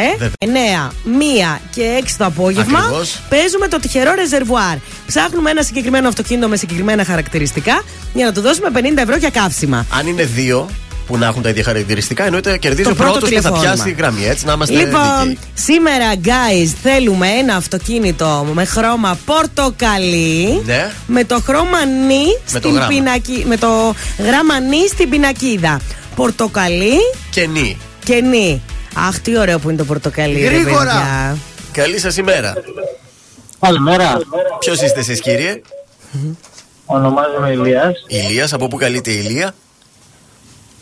1 και 6 το απόγευμα. Ακριβώς. Παίζουμε το τυχερό ρεζερβουάρ. Ψάχνουμε ένα συγκεκριμένο αυτοκίνητο με συγκεκριμένα χαρακτηριστικά για να του δώσουμε 50 ευρώ για καύσιμα. Αν είναι δύο που να έχουν τα ίδια χαρακτηριστικά, εννοείται κερδίζει Το ο πρώτο πρώτος και θα τηλεφώνημα. πιάσει γραμμή. Έτσι, να είμαστε Λοιπόν, δίκαιοι. σήμερα, guys, θέλουμε ένα αυτοκίνητο με χρώμα πορτοκαλί. Ναι. Με το χρώμα νη Με το στην γράμμα. πινακί- Με το γράμμα νη στην πινακίδα. Πορτοκαλί Και νη. και νη. Αχ, τι ωραίο που είναι το πορτοκαλί. ρε Γρήγορα. παιδιά. Καλή σας ημέρα. Καλημέρα. Ποιος είστε εσείς, κύριε; Ονομάζομαι Ηλίας Ηλίας, από πού καλείτε η Ηλία;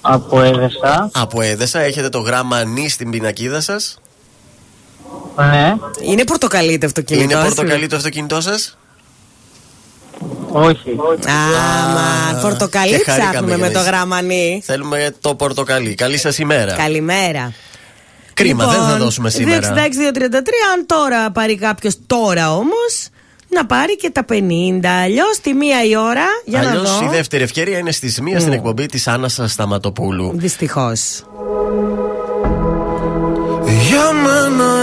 από Έδεσα. Από Έδεσα, έχετε το γράμμα νη στην πινακίδα σας; Ναι, Είναι πορτοκαλί το αυτοκίνητο. Είναι σου. πορτοκαλί το αυτοκίνητό σας; Όχι. Άμα, πορτοκαλί και χαρήκαμε ψάχνουμε με για το να- γράμμα νη. Θέλουμε το πορτοκαλί. Καλή σας ημέρα. Καλημέρα. Κρίμα, δεν θα Λοιπόν, δώσουμε σήμερα. 266-233, αν τώρα πάρει κάποιος τώρα όμως, να πάρει και τα 50. Αλλιώς τη μία η ώρα. Για να Αλλιώς δω. η δεύτερη ευκαιρία είναι στις μία στην εκπομπή της Άννας Σταματοπούλου. Δυστυχώς. Για μένα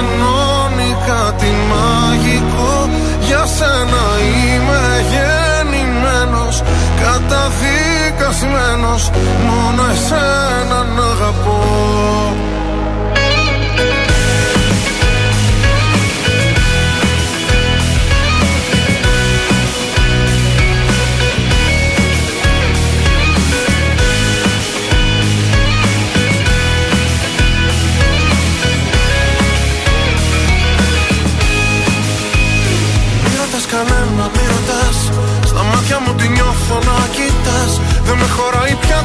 ενώνει κάτι μαγικό. Για σένα είμαι γεννημένος Καταδικασμένος. Μόνο εσένα να αγαπώ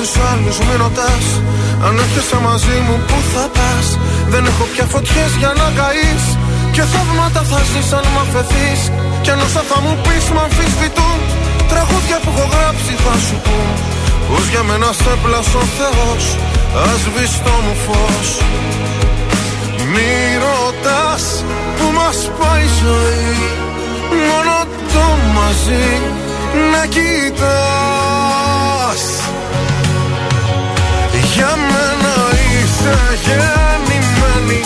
Μη ρωτάς τους άλλους, μη ρωτάς. Αν έρχεσαι μαζί μου που θα πας; Δεν έχω πια φωτιές για να καείς. Και θαύματα θα ζεις αν μ' αφαιθείς. Κι αν όσα θα μου πεις μ' αμφισβητούν. Τραγούδια που έχω γράψει θα σου πω Πως για μένα σε πλάσω ο Θεός. Ας το μου φως. Μη ρωτάς που μας πάει η ζωή. Μόνο το μαζί να κοιτάς Για μένα είσαι γεννημένη.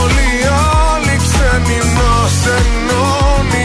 Όλοι οι άλλοι ξένοι μας ενώνει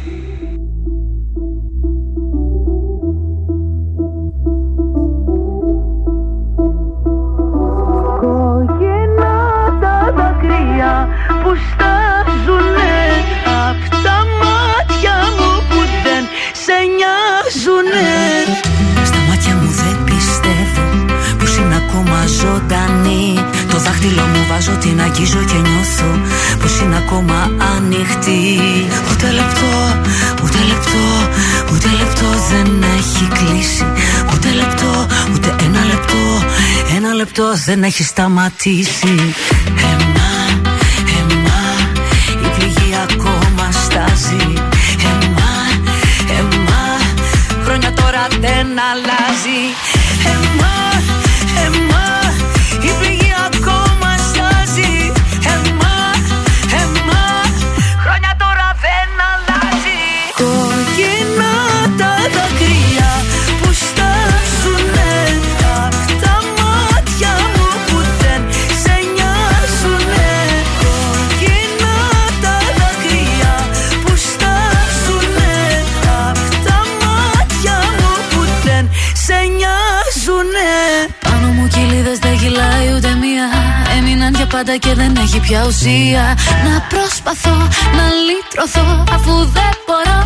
Αγγίζω και νιώθω πως είναι ακόμα ανοιχτή. Ούτε λεπτό, ούτε λεπτό, ούτε λεπτό δεν έχει κλείσει. Ούτε λεπτό, ούτε ένα λεπτό, ένα λεπτό δεν έχει σταματήσει. Εμά, εμά, η πληγή ακόμα στάζει. Εμά, εμά, χρόνια τώρα δεν αλλάζει πάντα και δεν έχει πια ουσία. Να προσπαθώ να λύτρωθώ αφού δεν μπορώ.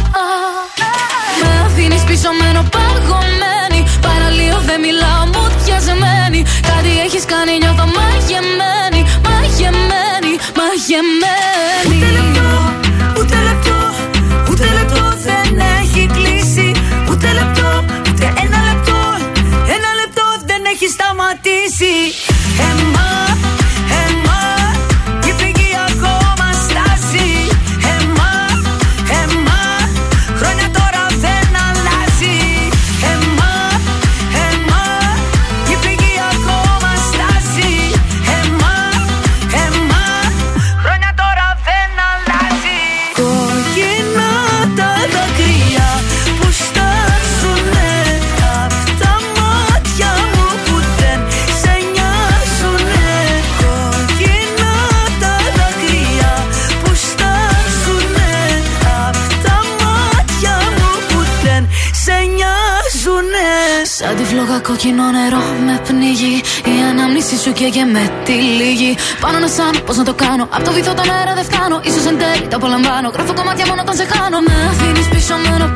Με αφήνεις πίσω μένω παγωμένη. Παραλίω δεν μιλάω μου διασμένη Κάτι έχεις κάνει νιώθω μαγεμένη Μαγεμένη, μαγεμένη κόκκινο νερό με πνίγει. Η ανάμνηση σου καίγε με τη λίγη. Πάνω να σαν, πώς να το κάνω. Απ' το βυθό τον αέρα δεν φτάνω. σω εν τέλει το απολαμβάνω. Γράφω κομμάτια μόνο όταν σε χάνω. Με αφήνεις πίσω με ένα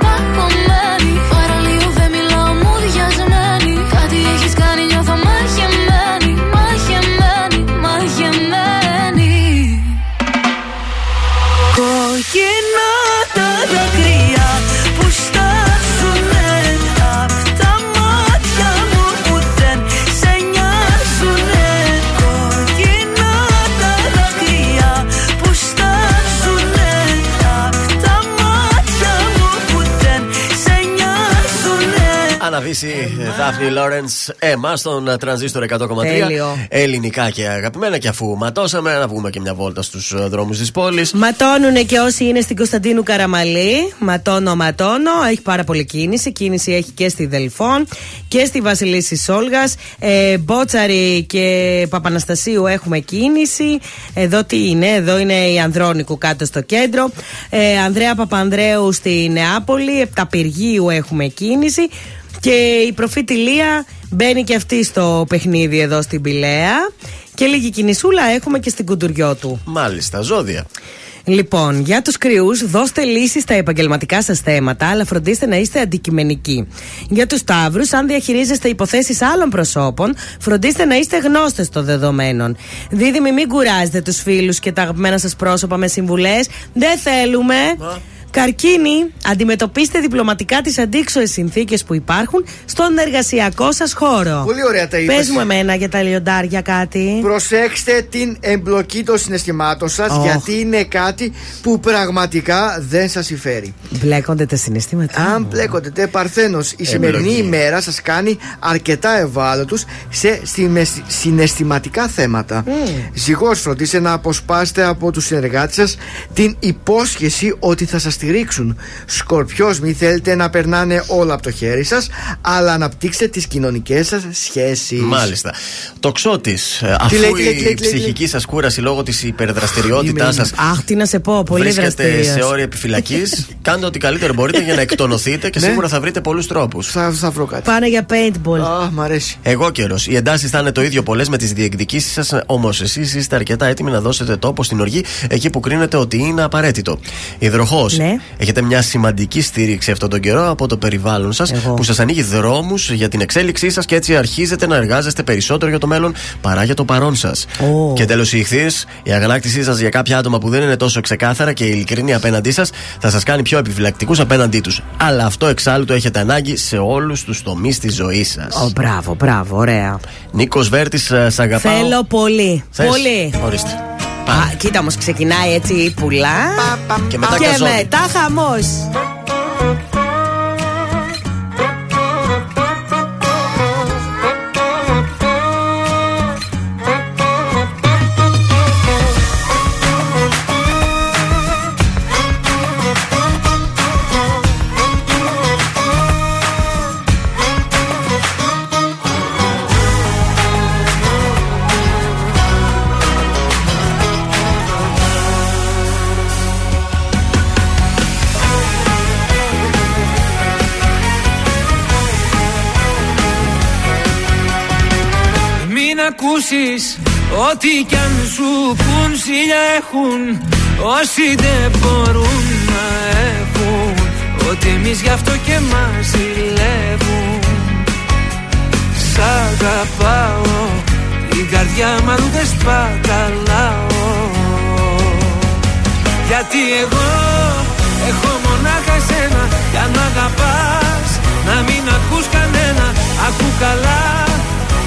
Αναβήσει Δάφνη Λόρενς, εμά στον τρανζίστορ 100,3. Τέλειο. Ελληνικά και αγαπημένα. Και αφού ματώσαμε, να βγούμε και μια βόλτα στους δρόμους της πόλης. Ματώνουν και όσοι είναι στην Κωνσταντίνου Καραμαλή. Ματώνω, ματώνω. Έχει πάρα πολύ κίνηση. Κίνηση έχει και στη Δελφών και στη Βασιλίση Σόλγας. Ε, Μπότσαρη και Παπαναστασίου έχουμε κίνηση. Εδώ τι είναι, εδώ είναι η Ανδρώνικου κάτω στο κέντρο. Ε, Ανδρέα Παπανδρέου στη Νεάπολη. Επταπηργίου έχουμε κίνηση. Και η προφήτη Λία μπαίνει και αυτή στο παιχνίδι εδώ στην Πηλαία. Και λίγη κινησούλα έχουμε και στην Κουντουριό του. Μάλιστα, ζώδια. Λοιπόν, για τους κρυούς, δώστε λύσεις στα επαγγελματικά σας θέματα, αλλά φροντίστε να είστε αντικειμενικοί. Για τους Ταύρους, αν διαχειρίζεστε υποθέσεις άλλων προσώπων, φροντίστε να είστε γνώστες των δεδομένων. Δίδυμοι, μην κουράζετε τους φίλους και τα αγαπημένα σας πρόσωπα με συμβουλές. Δεν θέλουμε. Καρκίνη, αντιμετωπίστε διπλωματικά τις αντίξωες συνθήκες που υπάρχουν στον εργασιακό σας χώρο. Πολύ ωραία τα είπες. Πε μου εμένα για τα λιοντάρια κάτι. Προσέξτε την εμπλοκή των συναισθημάτων σας, Οχ. γιατί είναι κάτι που πραγματικά δεν σας συμφέρει. Μπλέκονται τα συναισθήματα. Αν μπλέκονται, τε παρθένος, η σημερινή Εμπλοκή. ημέρα σας κάνει αρκετά ευάλωτους σε συναισθη- συναισθηματικά θέματα. Ζυγός, φροντίστε να αποσπάσετε από τους συνεργάτες σας την υπόσχεση ότι θα σας στηρίξουν. Σκορπιός, μην θέλετε να περνάνε όλα από το χέρι σας, αλλά αναπτύξτε τις κοινωνικές σας σχέσεις. Μάλιστα. Το ξώτης, αφού λέει, τι λέει, τι η λέει, τι λέει, ψυχική σας κούραση λόγω της υπερδραστηριότητάς Είμαι, σας Αχ, τι να σε πω, πολύ βρίσκεται δραστηρία. σε όρια επιφυλακής, <laughs> κάντε ό,τι καλύτερο μπορείτε για να εκτονωθείτε και Ναι. σίγουρα θα βρείτε πολλούς τρόπους. Θα, θα βρω κάτι. Πάνε για paintball. Αχ, μ' αρέσει. Εγώ καιρός. Οι εντάσεις θα είναι το ίδιο πολλές με τις διεκδικήσεις σας, όμως εσείς είστε αρκετά έτοιμοι να δώσετε τόπο στην οργή εκεί που κρίνετε ότι είναι απαραίτητο. Υδροχός. Ναι. Έχετε μια σημαντική στήριξη αυτόν τον καιρό από το περιβάλλον σας Εγώ. που σας ανοίγει δρόμους για την εξέλιξή σας και έτσι αρχίζετε να εργάζεστε περισσότερο για το μέλλον παρά για το παρόν σας. Ω. Και τέλος, η ηχθή, η αγανάκτησή σας για κάποια άτομα που δεν είναι τόσο ξεκάθαρα και ειλικρινή απέναντί σας θα σας κάνει πιο επιφυλακτικούς απέναντί τους. Αλλά αυτό εξάλλου το έχετε ανάγκη σε όλους τους τομείς της ζωής σας. Ω, μπράβο, μπράβο, ωραία. Νίκος Βέρτης, σ' αγαπάω. Θέλω πολύ. Θες; Πολύ. Ορίστε. Α, κοίτα όμως ξεκινάει έτσι πουλά. Και μετά και καζόνι. μετά χαμός. Ακούσεις ό,τι κι αν σου πουν Σιλιά έχουν όσοι δεν μπορούν να έχουν Ότι εμείς γι' αυτό και μας ζηλεύουν. Σ' αγαπάω η καρδιά μου αλλού δεν σπαταλάω. Γιατί εγώ έχω μονάχα εσένα Για να αγαπάς να μην ακούς κανένα Ακού καλά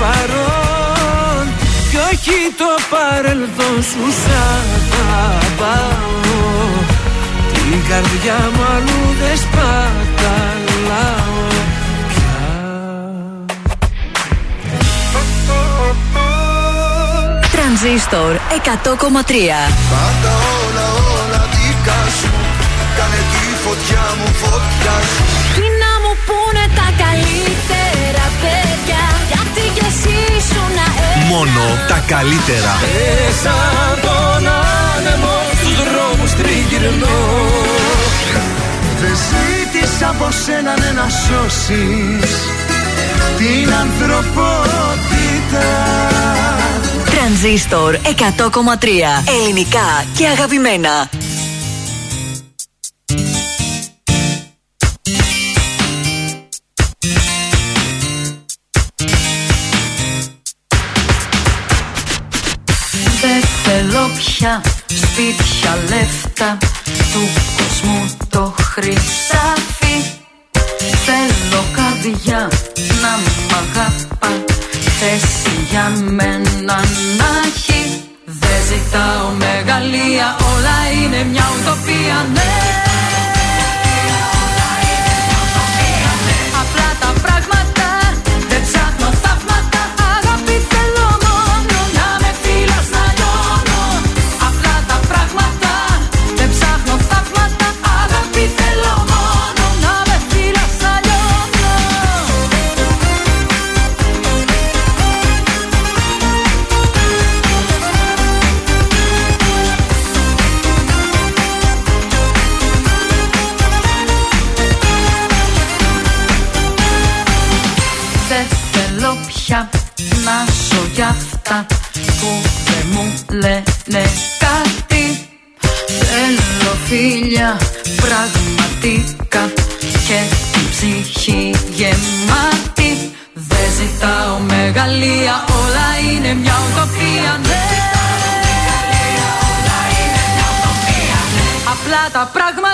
παρόν κι όχι το παρελθόν σου σ' αγαπάω. Την καρδιά μου αλλού δεν σπαταλάω Τρανζίστορ 100,3 Πάντα όλα όλα δικά σου. Κάνε τη φωτιά μου φωτιά σου. Τι να μου πούνε τα καλύτερα; Μόνο τα καλύτερα. Μέσα τον άνεμο στους δρόμους τριγυρνώ Δεν ζήτησα από σένα ναι, να σώσεις την ανθρωπότητα Τρανζίστορ 100,3 Ελληνικά και αγαπημένα. Σπίτια λεφτά του κόσμου το χρυσάφι. Θέλω καρδιά να μ' αγαπά θέση για μένα να έχει. Δεν ζητάω μεγαλεία όλα είναι μια ουτοπία ναι ζητάω μεγαλεία, όλα είναι μια ουτοπία ναι. Απλά τα πράγματα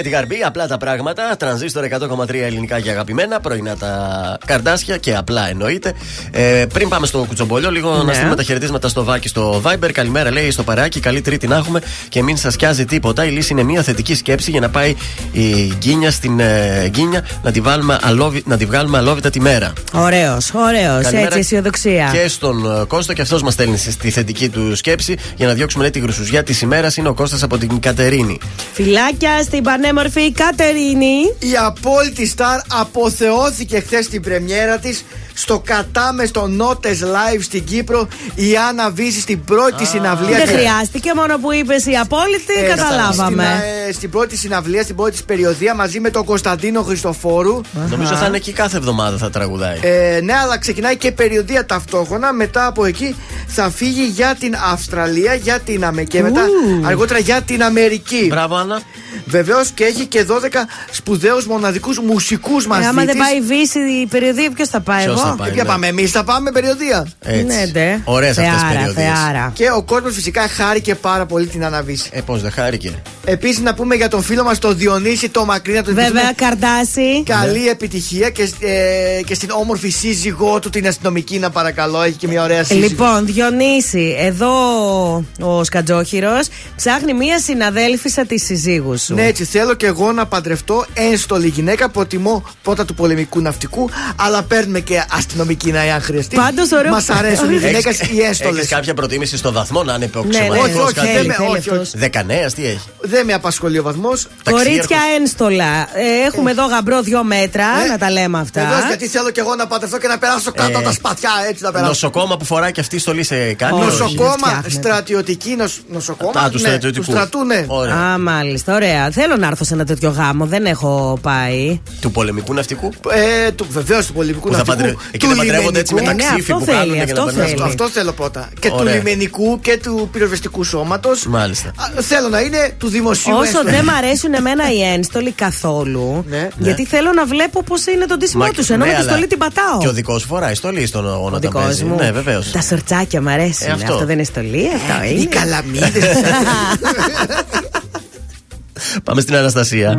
Και τη γαρμπή, απλά τα πράγματα. Τρανζίστορ 100,3 ελληνικά και αγαπημένα. Πρωινά τα καρδάσια και απλά εννοείται. Ε, πριν πάμε στο κουτσομπολιό, λίγο Ναι. να στείλουμε τα χαιρετίσματα στο βάκι στο Viber. Καλημέρα, λέει στο παράκι. Καλή Τρίτη να έχουμε και μην σας σκιάζει τίποτα. Η λύση είναι μια θετική σκέψη για να πάει η γκίνια στην ε, γκίνια να τη, βάλουμε αλόβη, να τη βγάλουμε αλόβητα τη μέρα. Ωραίος, ωραίος. Καλημέρα Έτσι, αισιοδοξία. Και στον ε, Κώστα και αυτός μας στέλνει στη θετική του σκέψη για να διώξουμε λέει, τη γρουσουζιά της ημέρας. Είναι ο Κώστας από την Κατερίνη. Φιλάκια στην πανέμορφη Κατερίνη. Η απόλυτη στάρ αποθεώθηκε χθες στην πρεμιέρα της στο κατάμε στο Νότες Live στην Κύπρο. Η Άννα Βύση στην πρώτη συναυλία. Δεν της- χρειάστηκε, μόνο που είπες η απόλυτη, Ε, καταλάβαμε. Στην, ε, στην πρώτη συναυλία, στην πρώτη της περιοδία μαζί με τον Κωνσταντίνο Χριστοφόρου. Νομίζω θα είναι εκεί κάθε εβδομάδα θα τραγουδάει. Ε, ναι, αλλά ξεκινάει και περιοδία ταυτόχρονα. Μετά από εκεί θα φύγει για την Αυστραλία, για την Αμε και μετά Ου. αργότερα για την Αμερική. Μπράβο, Άννα. Βεβαίως και έχει και 12 σπουδαίους μοναδικούς μουσικούς μαζί. Ε, άμα δεν της. πάει η Βύση η περιοδία, ποιος θα πάει Ποιος εγώ; Θα πάει, Ε, ποια ναι. πάμε, εμείς θα πάμε περιοδία. Έτσι. Ναι, ντε. Ωραίες αυτές τις Θεάρα, περιοδίες. θεάρα. Και ο κόσμος φυσικά χάρηκε πάρα πολύ την αναβίση. Ε, πώς δεν χάρηκε; Επίσης να πούμε για τον φίλο μας τον Διονύση το μακρύ να τον Βέβαια, ευχηθούμε Καρδάση. Καλή επιτυχία και, ε, και στην όμορφη σύζυγό του την αστυνομική να παρακαλώ. Έχει και μια ωραία σύζυγο. Λοιπόν, Διονύση, εδώ ο Σκατζόχυρος ψάχνει μία συναδέλφισσα τη συζύγου σου. Ναι, έτσι θέλω και εγώ να παντρευτώ ένστολη γυναίκα. Προτιμώ πρώτα του πολεμικού ναυτικού, αλλά παίρνουμε και αστυνομική να αν χρειαστεί. Πάντως, ωραίο- Μας αρέσουν οι γυναίκες οι ένστολε. Έχεις κάποια προτίμηση στο βαθμό να είναι Ναι, υποξεματικό. ναι, όχι, θέλει, δεν με- θέλει όχι, αυτός. όχι. Δεκανέας, τι έχει; Δεν με απασχολεί ο βαθμός. Κορίτσια ένστολα. Ε, έχουμε εδώ γαμπρό δύο μέτρα, Ε, να τα λέμε αυτά. Βεβαίως, γιατί θέλω και εγώ να παντρευτώ και να περάσω κάτω Ε, από τα σπαθιά έτσι να περάσω. Νοσοκόμα που φοράει και αυτή η στολή σε κάτι. Όχι. Νοσοκόμα, φτιάχνετε. στρατιωτική νοσ, νοσοκόμα. Α, του ναι, στρατιωτικού. Του στρατού, ναι. Ωραία. Α, μάλιστα, ωραία. Θέλω να έρθω σε ένα τέτοιο γάμο, δεν έχω πάει. Του πολεμικού ναυτικού; Ε, του, βεβαίως του πολεμικού Που θα ναυτικού. παντρε- εκεί δεν παντρεύονται έτσι με τα Ναι, ναι, ξύφη αυτό που θέλει, κάνουν για αυτό να περνάνε. θέλει. Αυτό θέλω πρώτα. Και Ωραία. του λιμενικού και του πυροσβεστικού σώματος. Μάλιστα. Θέλω να είναι του δημοσίου Όσο ένστολα. δεν μ' αρέσουν εμένα οι ένστολοι καθόλου, Ναι. γιατί θέλω να βλέπω πώς είναι το ντύσιμό Μα- τους. Ενώ ναι, με τη αλλά στολή την πατάω. Και ο δικός σου φοράει στολή στον αγώνα Ο όταν δικός παίζει. μου. Ναι, βεβαίως. Τα σορτσάκια μ' αρέσουν. Ε, αυτό. αυτό. δεν είναι στολή, αυτό Οι είναι. καλαμίδες. <laughs> Πάμε στην Αναστασία.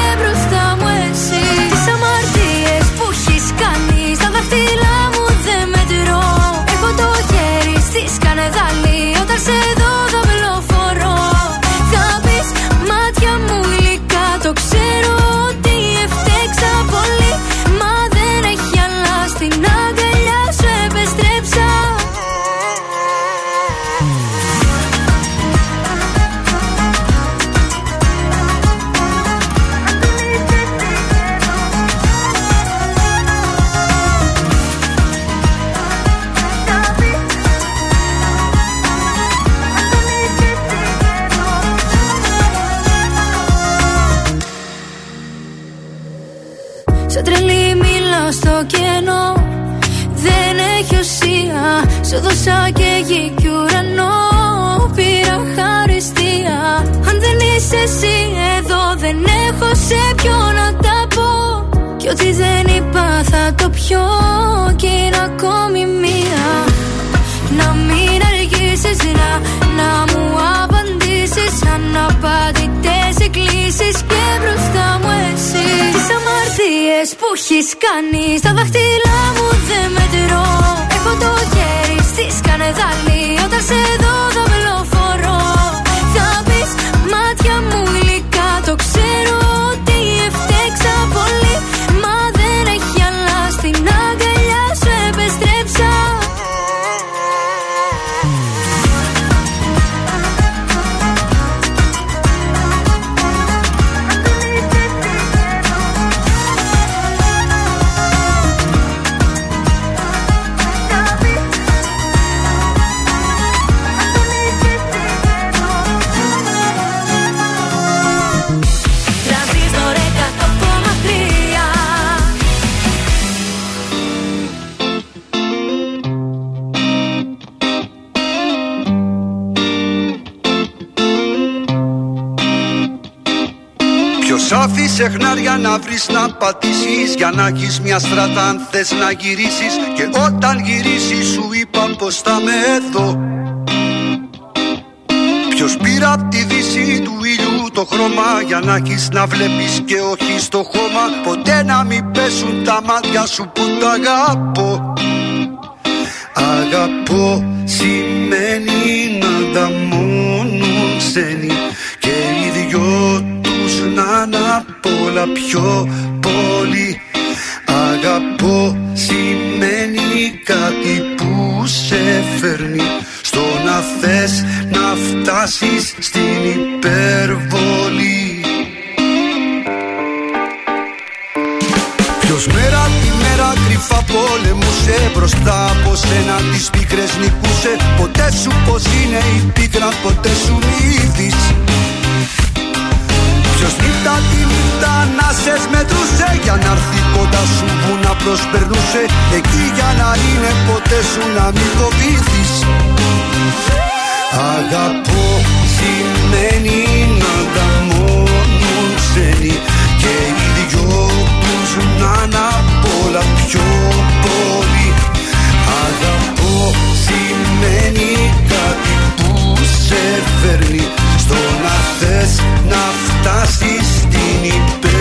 Σου δώσα και γη κι ουρανό Πήρα χαριστία. Αν δεν είσαι εσύ εδώ Δεν έχω σε ποιο να τα πω. Κι ό,τι δεν είπα θα το πιω Κι είναι ακόμη μία. Να μην αργήσεις να, να μου απαντήσεις. Αναπαντητές εκκλήσεις και μπροστά μου εσύ. Τις αμαρτίες που έχεις κάνει Στα δάχτυλά μου δεν μετρώ. Έχω το χέρι στη σκανεδάλη Όταν σε άφησε χνάρια να βρεις να πατήσεις Για να έχεις μια στράτα αν θες να γυρίσεις. Και όταν γυρίσεις σου είπα πως θα με εδώ Ποιος πήρε απ' τη δύση του ήλιου το χρώμα Για να έχεις να βλέπεις και όχι στο χώμα. Ποτέ να μην πέσουν τα μάτια σου που τα αγαπώ. Αγαπώ σημαίνει να δαμώνουν ξένοι Και οι δυο τους να είναι απ' όλα πιο πολύ. Αγαπώ σημαίνει κάτι που σε φέρνει Στο να θες να φτάσεις στην υπερβολή. Ποιος μέρα τη μέρα κρυφά πολεμούσε Μπροστά από σένα τις πίκρες νικούσε. Ποτέ σου πως είναι η πίκρα ποτέ σου μη Ποιος νύχτα τη νύχτα να σες μετρούσε Για να έρθει κοντά σου που να προσπερνούσε. Εκεί για να είναι ποτέ σου να μην φοβήθεις Αγαπώ σημαίνει να τα μόνον ξένοι Και οι δυο τους να είναι απ' όλα πιο πολύ Αγαπώ σημαίνει κάτι που σε φέρνει Στο να θες να φτάσεις στην υπερβολή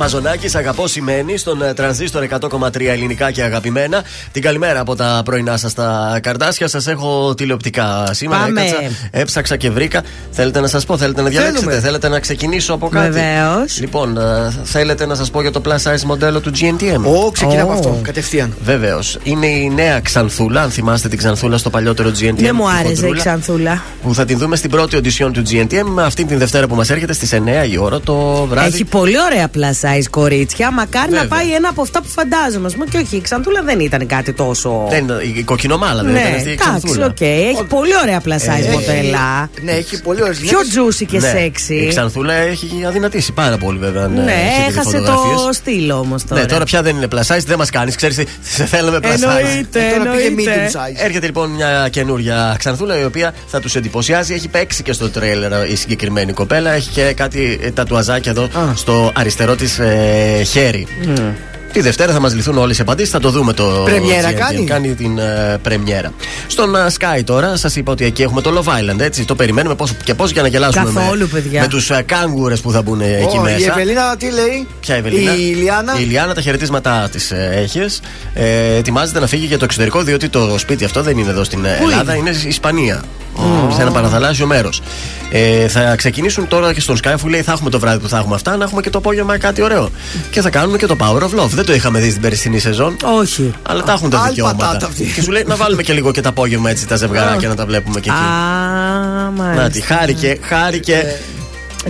Γιώργος Μα... Μαζονάκης, αγαπώ σημαίνει στον ε, τρανζίστορ 100,3 ελληνικά και αγαπημένα. Την καλημέρα από τα πρωινά σας τα καρδάσια. Σας έχω τηλεοπτικά σήμερα. Πάμε. Έκατσα, έψαξα και βρήκα. Θέλετε να σας πω, θέλετε να διαλέξετε, Θέλουμε. θέλετε να ξεκινήσω από κάτι; Βεβαίως. Λοιπόν, ε, θέλετε να σας πω για το plus size μοντέλο του GNTM. Ω, ξεκινά από Ω. αυτό, κατευθείαν. Βεβαίως. Είναι η νέα Ξανθούλα, αν θυμάστε την Ξανθούλα στο παλιότερο GNTM. Δεν μου τη άρεσε η χοντρούλα, Ξανθούλα. Που θα την δούμε στην πρώτη οντισιόν του GNTM αυτή την Δευτέρα που μας έρχεται στις 9 η ώρα το βράδυ. Έχει πολύ ωραία plus size κορίτσια. Μακάρι να Βέβαια. πάει ένα από αυτά που φαντάζομαι. ας πούμε. Και όχι, η Ξανθούλα δεν ήταν κάτι τόσο. Δεν, η η κοκκινομάλλα δεν ναι, ήταν αυτή η εντάξει, Ξανθούλα. οκ. Έχει πολύ ωραία plus size Ε, μοντέλα. Ναι, έχει πολύ ωραία Πιο juicy και Ναι. sexy. Η Ξανθούλα έχει αδυνατήσει πάρα πολύ βέβαια. αν, ε, Ναι, έχετε δει έχασε φωτογραφίες. το στυλ όμως τώρα. Ναι, τώρα πια δεν είναι plus size, δεν μας κάνεις. Ξέρεις, σε θέλουμε plus size. Εννοείται, Ε, τώρα πήγε εννοείται. medium size. Έρχεται λοιπόν μια καινούρια ξανθούλα η οποία θα τους εντυπωσιάζει. Έχει παίξει και στο τρέιλερ η συγκεκριμένη κοπέλα. Έχει και κάτι ε, τατουαζάκια εδώ στο αριστερό της ε, χέρι. Τη Δευτέρα θα μας λυθούν όλες οι απαντήσεις. Θα το δούμε το. Πρεμιέρα GNTM. κάνει; Κάνει την ε, πρεμιέρα. Στον ε, Sky τώρα, σας είπα ότι εκεί έχουμε το Love Island. Έτσι, το περιμένουμε πώς και πώς για να γελάσουμε Καθόλου, με, παιδιά. με τους ε, κάγκουρε που θα μπουν εκεί Ω, μέσα. Η Ευελίνα τι λέει; Ποια Ευελίνα; Η Ιλιάνα. Η Ιλιάνα τα χαιρετίσματά της ε, έχεις. Ε, ετοιμάζεται να φύγει για το εξωτερικό, διότι το σπίτι αυτό δεν είναι εδώ στην ε, Ελλάδα, είναι; στην Ισπανία. Σε ένα παραθαλάσσιο μέρος. Ε, θα ξεκινήσουν τώρα και στον Sky που λέει θα έχουμε το βράδυ που θα έχουμε αυτά, να έχουμε και το απόγευμα κάτι ωραίο. Και θα κάνουμε και το Power of Love. Δεν το είχαμε δει στην περσινή σεζόν. Όχι. Αλλά τα έχουν τα Άλλη δικαιώματα. πατάτα αυτή. Και σου λέει να βάλουμε και λίγο και το απόγευμα έτσι τα ζευγαράκια να τα βλέπουμε και εκεί. Α, Να μάλιστα. τη, χάρηκε, χάρηκε.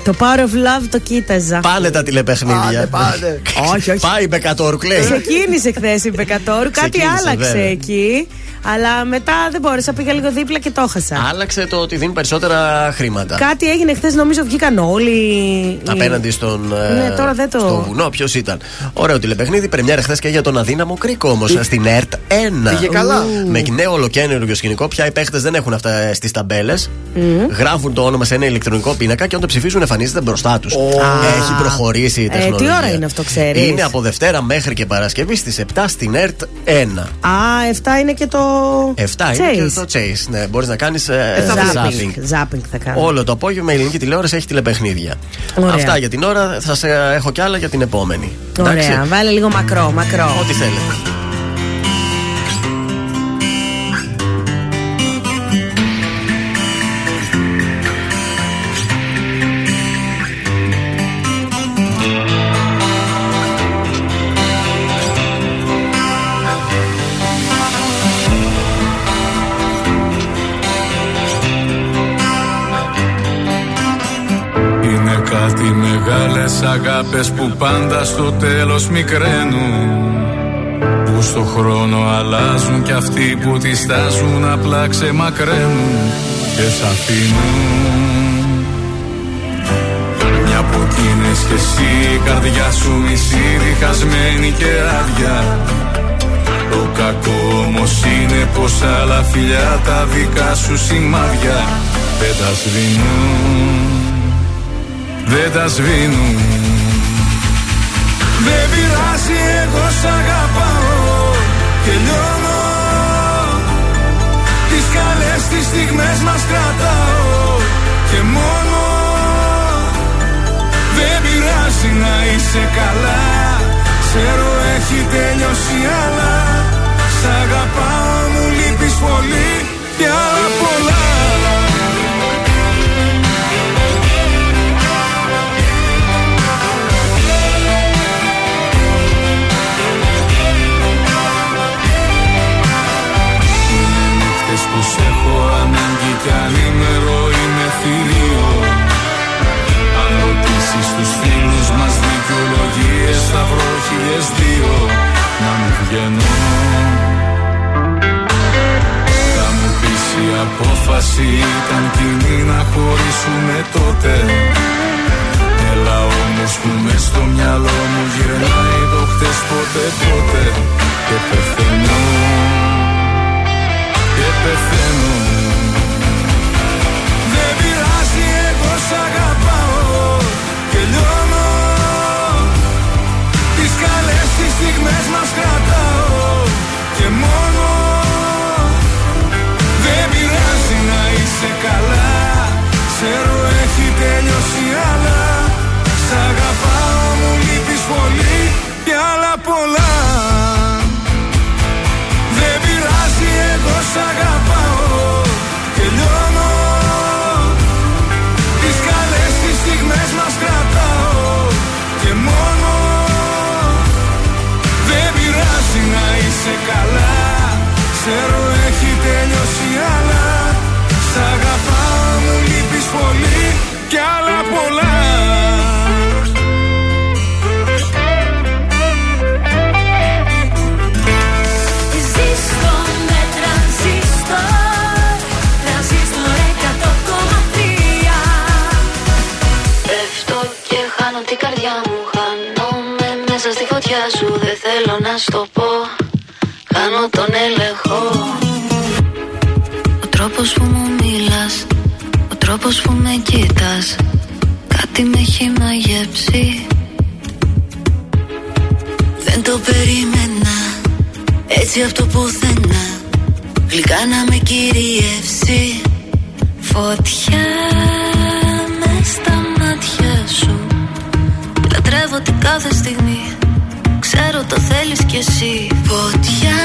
Το Power of Love το κοίταζα. Πάνε τα τηλεπαιχνίδια. Πάνε, πάνε. <laughs> Όχι, όχι. Πάει η Μπεκατόρου, λέει. Ξεκίνησε χθες η Μπεκατόρου, κάτι Ξεκίνησε, άλλαξε βέβαια. εκεί. Αλλά μετά δεν μπόρεσα, πήγα λίγο δίπλα και το έχασα. Άλλαξε το ότι δίνει περισσότερα χρήματα. Κάτι έγινε χθες, νομίζω βγήκαν όλοι. οι- Απέναντι στον. ε, Ναι, τώρα δεν το- Στο βουνό, ποιος ήταν; Ωραίο τηλεπαιχνίδι. Πρεμιέρα χθες και για τον αδύναμο κρίκο όμως. Στην ΕΡΤ 1. Πήγε καλά. Με νέο ολοκένουργιο σκηνικό. Πια οι παίχτες δεν έχουν αυτά στις ταμπέλες. Γράφουν το όνομα σε ένα ηλεκτρονικό πίνακα και όταν το ψηφίζουν εμφανίζεται μπροστά τους. Έχει προχωρήσει η Ε, τι τεχνολογία. ώρα είναι αυτό, ξέρεις; Είναι από Δευτέρα μέχρι και Παρασκευή στις 7 στην ΕΡΤ 1. Α, 7 είναι και το. 7 είναι και Chase. το Chase. Ναι, μπορείς να κάνεις Zapping. zapping. Zapping θα κάνω. Όλο το απόγευμα η ελληνική τηλεόραση έχει τηλεπαιχνίδια. Ωραία. Αυτά για την ώρα. Θα σε έχω κι άλλα για την επόμενη. Εντάξει; Ωραία, βάλε λίγο μακρό, μακρό. Ό,τι θέλετε. Μεγάλες αγάπες που πάντα στο τέλος μικραίνουν. Που στο χρόνο αλλάζουν κι αυτοί που τις στάζουν απλά ξεμακραίνουν και σ' αφήνουν. Μια που εκείνες κι εσύ η καρδιά σου μισή διχασμένη και άδεια. Το κακό όμως είναι πως άλλα φιλιά τα δικά σου σημάδια δεν τα σβήνουν δεν τα σβήνουν. Δεν πειράζει εγώ σ' αγαπάω και λιώνω Τις καλές τις στιγμές μας κρατάω και μόνο. Δεν πειράζει να είσαι καλά. Ξέρω έχει τελειώσει αλλά Σ' αγαπάω μου λείπεις πολύ. Και άλλα πολλά ανάγκη κι ανήμερο είμαι θηρίο. Αν ρωτήσεις τους φίλους μας δικαιολογίες θα βρω χιλιές δύο. Να μην βγαίνω Θα μου πεις η απόφαση ήταν κοινή να χωρίσουμε τότε. Έλα όμως που μες στο μυαλό μου γυρνάει το χτες ποτέ ποτέ και πεθαίνω. Και πεθαίνω σ' αγαπάω και λιώνω. Τις καλές τις στιγμές μας κρατάω και μόνο. Δεν πειράζει να είσαι καλά. Ξέρω έχει τελειώσει αλλά Σ' αγαπάω μου λείπεις πολύ και άλλα πολλά. Δεν πειράζει εγώ σ' αγαπάω μέσα στη φωτιά σου Δεν θέλω να στο πω. Χάνω τον έλεγχο. Ο τρόπος που μου μιλάς Ο τρόπος που με κοίτας Κάτι με έχει μαγεύσει Δεν το περίμενα έτσι από το πουθενά. Γλυκά να με κυριεύσει. Φωτιά θέλεις κι εσύ. Φωτιά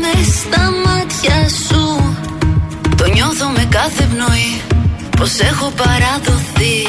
με στα μάτια σου. Το νιώθω με κάθε πνοή. Πως έχω παραδοθεί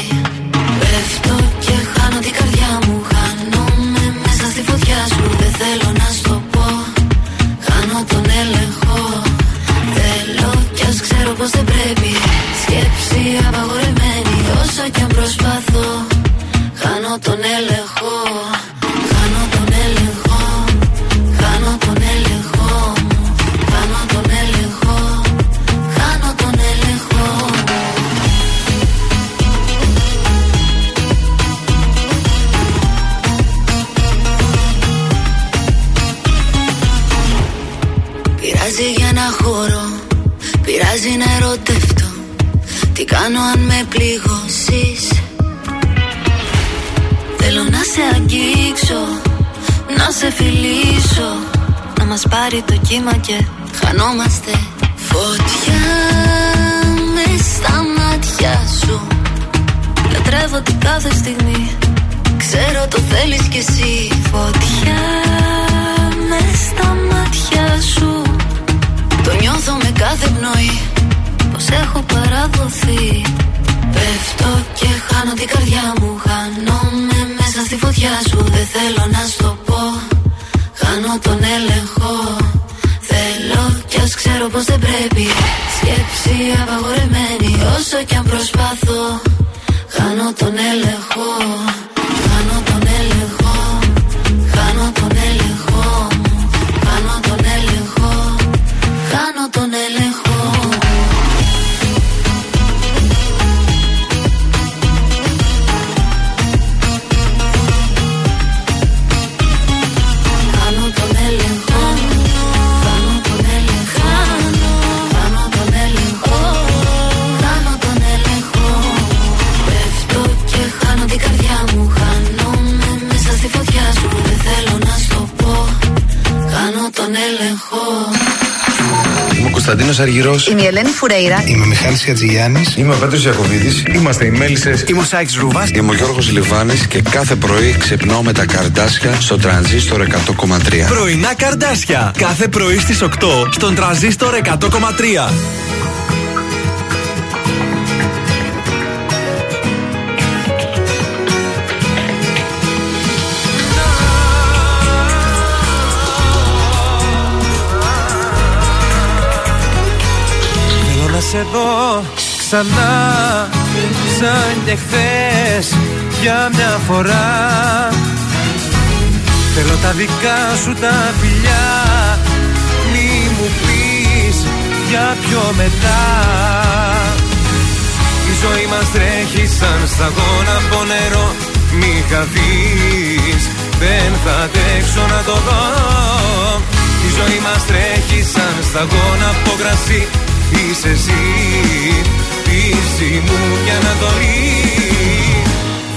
έλεγχο Αργυρός. Είμαι η Ελένη Φουρέιρα. Είμαι ο Μιχάλης Ατζηγιάννη. Είμαι ο Πέτρος Ιακοβίδη. Είμαστε οι Μέλισσες. Είμαι ο Σάιξ Ρούβα. Είμαι ο Γιώργος Λιβάνης και κάθε πρωί ξυπνάω με τα καρδάσια στο τρανζίστορ 100,3. Πρωινά καρδάσια. Κάθε πρωί στις 8 στον τραζίστορ 100,3. Θέλω να σε δω ξανά σαν και χθες για μια φορά. Θέλω τα δικά σου τα φιλιά μη μου πεις για πιο μετά. Η ζωή μας τρέχει σαν σταγόνα από νερό μη χαθείς δεν θα αντέξω να το δω. Η ζωή μας τρέχει σαν σταγόνα από κρασί Είσαι εσύ, δύση μου και ανατολή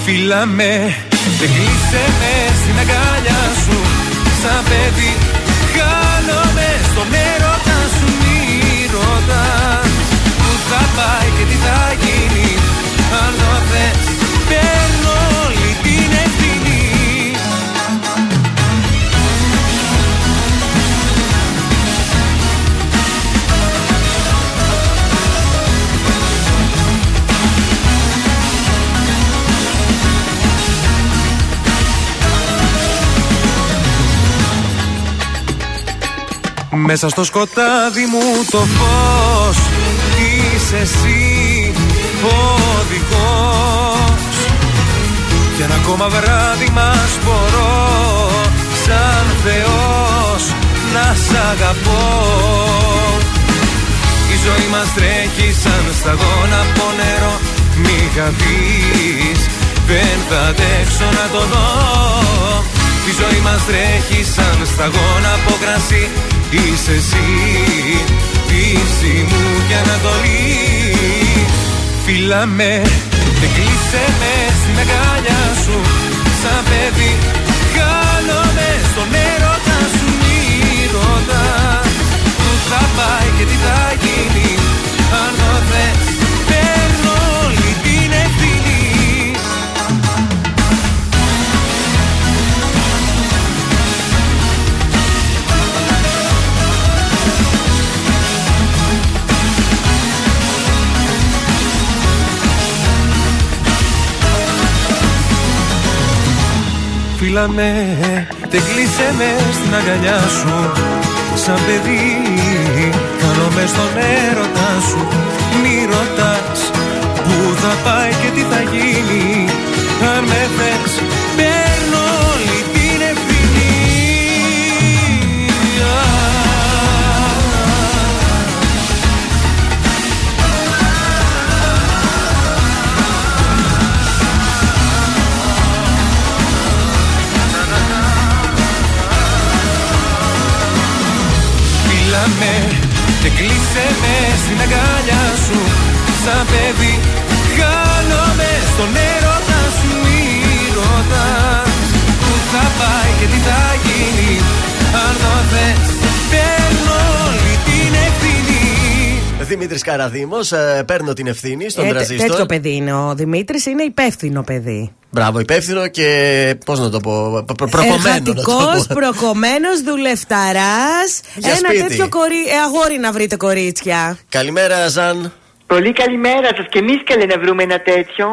Φίλα με και κλείσε με στην αγκάλια σου. Σαν παιδί χάνομαι στον έρωτα σου Μη ρωτάς. Που θα πάει και τι θα γίνει Αν το θες Μέσα στο σκοτάδι μου το φως Είσαι εσύ ο οδηγός Κι ένα ακόμα βράδυ μας μπορώ Σαν Θεός να σ' αγαπώ. Η ζωή μας τρέχει σαν σταγόνα από νερό Μη χαθείς δεν θα αντέξω να το δω η ζωή μας τρέχει σαν σταγόνα από κρασί. Είσαι εσύ, δύση μου και ανατολή. Φίλα με και κλείσε με στην αγκάλια σου. Σαν παιδί χάνομαι στον έρωτα σου. Μη ρωτάς που θα πάει και τι θα γίνει Φίλα με και κλείσε με στην αγκαλιά σου. Σαν παιδί Κάνομαι στον έρωτα σου. Μη ρωτάς Πού θα πάει και τι θα γίνει. Αν με θες Και κλείσε με στην αγκαλιά σου. Σαν παιδί Χάνομαι στον έρωτα σου Μη ρωτάς Πού θα πάει και τι θα γίνει Αν το θες Παίρνω όλη την ευθύνη Δημήτρης Καραδήμο, παίρνω την ευθύνη στον Ε, τε- τραζίστορ. τέτοιο παιδί είναι ο Δημήτρης, είναι υπεύθυνο παιδί. Μπράβο, υπεύθυνο και. Πώς να το πω. προ- προ- Προκομμένο. να το Εργατικός, πω. προκομμένος, δουλευταράς. Για Ένα σπίτι. τέτοιο κορί... ε, αγόρι να βρείτε κορίτσια. Καλημέρα, Ζαν. Πολύ καλημέρα σας και εμείς καλέ να βρούμε ένα τέτοιο.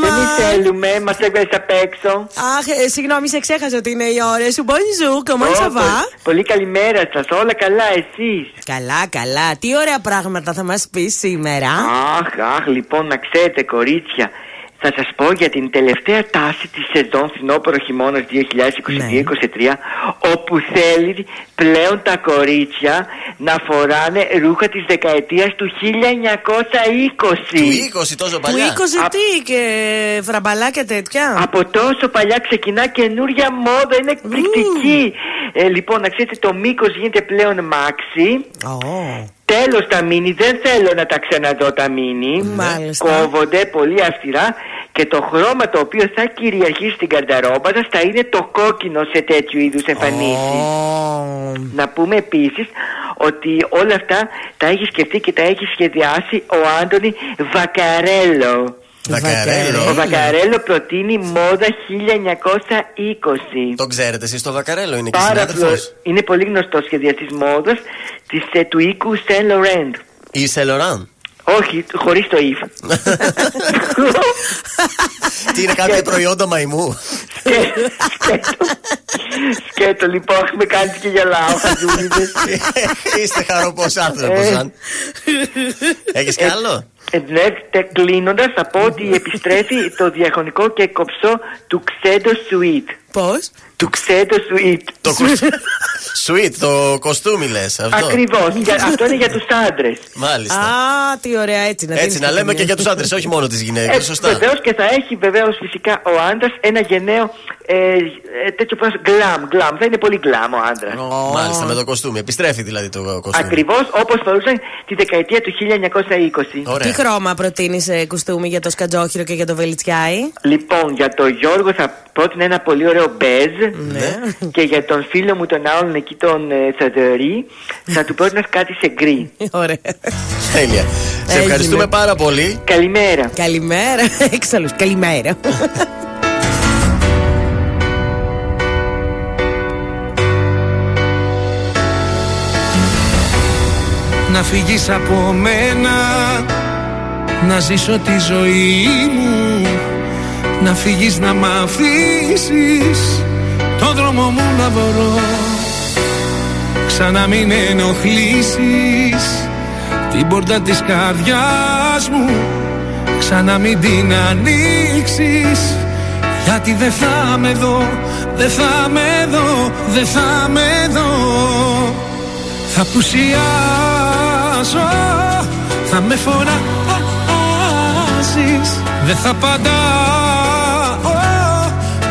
και εμείς θέλουμε, μας έβγαλε απ' έξω. Αχ, ε, συγγνώμη, σε ξέχασα ότι είναι η ώρα σου. Bonjour, comment Ω, ça va? πο- Πολύ καλημέρα σας, όλα καλά, εσείς. Καλά, καλά. Τι ωραία πράγματα θα μας πεις σήμερα. Αχ, αχ, λοιπόν, να ξέρετε, κορίτσια, θα σας πω για την τελευταία τάση της σεζόν φθινόπωρο χειμώνας 2022-2023 όπου θέλει πλέον τα κορίτσια να φοράνε ρούχα της δεκαετίας του 1920 Του 20 τόσο Που παλιά. 20 τι και φραμπαλά και τέτοια. Από τόσο παλιά ξεκινά καινούρια μόδα, είναι εκπληκτική. Ε, λοιπόν, να ξέρετε, το μήκος γίνεται πλέον μάξι. Τέλος τα μίνι, δεν θέλω να τα ξαναδώ τα μίνι. Μάλιστα. Κόβονται πολύ αυστηρά και το χρώμα το οποίο θα κυριαρχεί στην καρδαρόμπα σας θα είναι το κόκκινο σε τέτοιου είδους εμφανίσεις. Να πούμε επίσης ότι όλα αυτά τα έχει σκεφτεί και τα έχει σχεδιάσει ο Άντωνη Βακαρέλο. Βακαρέλο. Ο Βακαρέλο προτείνει μόδα 1920. Το ξέρετε εσείς το Βακαρέλο, είναι και Πάρα συνάδελφος; προ- Είναι πολύ γνωστός σχεδιαστής μόδας της, ε, του οίκου Saint Laurent. Η Σελοράν. Όχι, χωρίς το if. <laughs> Τι είναι κάποια προϊόντα μαϊμού. Σκέτο λοιπόν, με κάνει και γελάω, χαζούλιδες. <laughs> Είστε χαροπός άνθρωπος, Ε. Ζαν. Έχεις κι άλλο; Ε, ναι, κλείνοντας, θα πω ότι επιστρέφει το διαχρονικό και κοψό του Ξέντο Suite. Πώς; Του Ξέντο Suite. Το Sweet, το κοστούμι λες. Ακριβώς. Αυτό είναι για τους άντρες. Μάλιστα. Α, τι ωραία, έτσι να Έτσι, δίνεις να και λέμε την και για τους άντρες, όχι μόνο τις γυναίκες. Σωστά. Βεβαίως Ε, και θα έχει βεβαίως φυσικά ο άντρας ένα γενναίο ε, ε, τέτοιο πράγμα. Γκλαμ, γκλαμ. Θα είναι πολύ γκλαμ ο άντρας. Μάλιστα, με το κοστούμι. Επιστρέφει δηλαδή το κοστούμι. Ακριβώς όπως φορούσαν τη δεκαετία του 1920. Τι χρώμα προτείνεις κουστούμι για το σκατζόχυρο και για το βελιτσιάι; Λοιπόν, για τον Γιώργο θα πρότεινα ένα πολύ ωραίο μπέζ. Ναι. Και για τον φίλο μου τον άλλον εκεί τον ε, Θαδωρή θα του πρότεινα κάτι σε γκρι. <laughs> Ωραία. Τέλεια. Σε Έγινε. ευχαριστούμε πάρα πολύ. Καλημέρα. Καλημέρα. <laughs> Εξάλλου, καλημέρα. <laughs> Να φύγεις από μένα Να ζήσω τη ζωή μου Να φύγεις να μ' αφήσεις. Το δρόμο μου να βρω. Ξανά μην ενοχλήσεις. Την πόρτα της καρδιάς μου. Ξανά μην την ανοίξεις. Γιατί δεν θα με δω Δεν θα με δω Δεν θα με δω. Θα πουσιάσω Θα με φωνάζεις Δεν θα απαντάω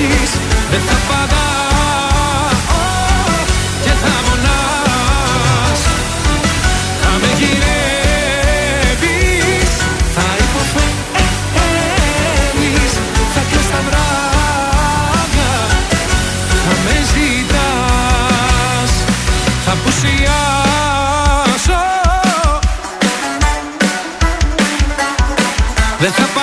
σκέψεις δεν θα παγά και θα μονάς. Θα με γυρεύεις, θα υποφέρεις, ε, θα κλαις τα βράδια Θα με ζητάς, θα πουσιάσω. Δεν θα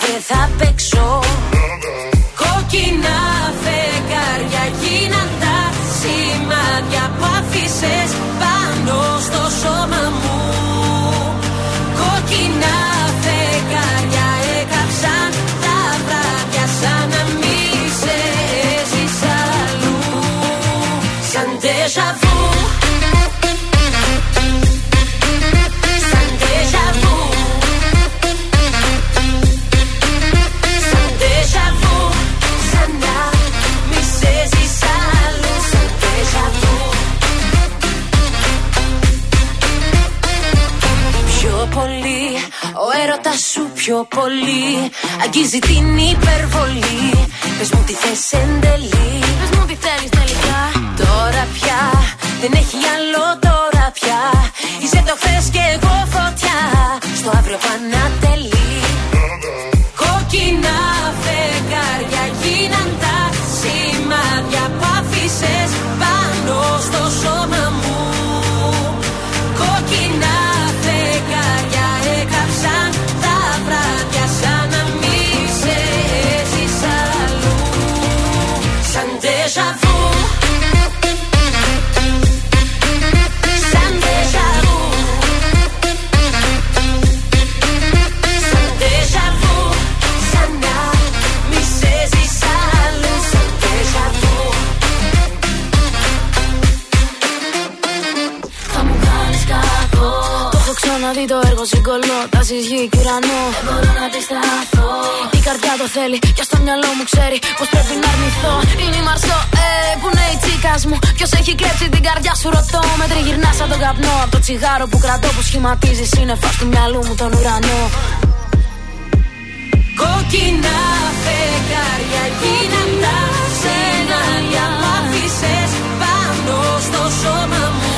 Κι άλλο δεν θα παίξω πιο πολύ. Αγγίζει την υπερβολή. Πες μου τι θες εν τέλει. Πες μου τι θέλεις τελικά. Τώρα πια, δεν έχει άλλο τώρα πια. Είσαι το χθες και εγώ φωτιά. Στο αύριο πανατελεί έχω ξαναδεί το έργο συγκολώ Τα γη και ουρανό. Δεν μπορώ να αντισταθώ. Η καρδιά το θέλει και στο μυαλό μου ξέρει Πως πρέπει να αρνηθώ. Είναι η Μαρσό, ε, που είναι η τσίκας μου. Ποιος έχει κλέψει την καρδιά σου ρωτώ. Με τριγυρνάς σαν τον καπνό. Από το τσιγάρο που κρατώ που σχηματίζει σύννεφα του μυαλού μου τον ουρανό. Κόκκινα φεγγάρια γίναν τα σενάρια. Που άφησες πάνω στο σώμα μου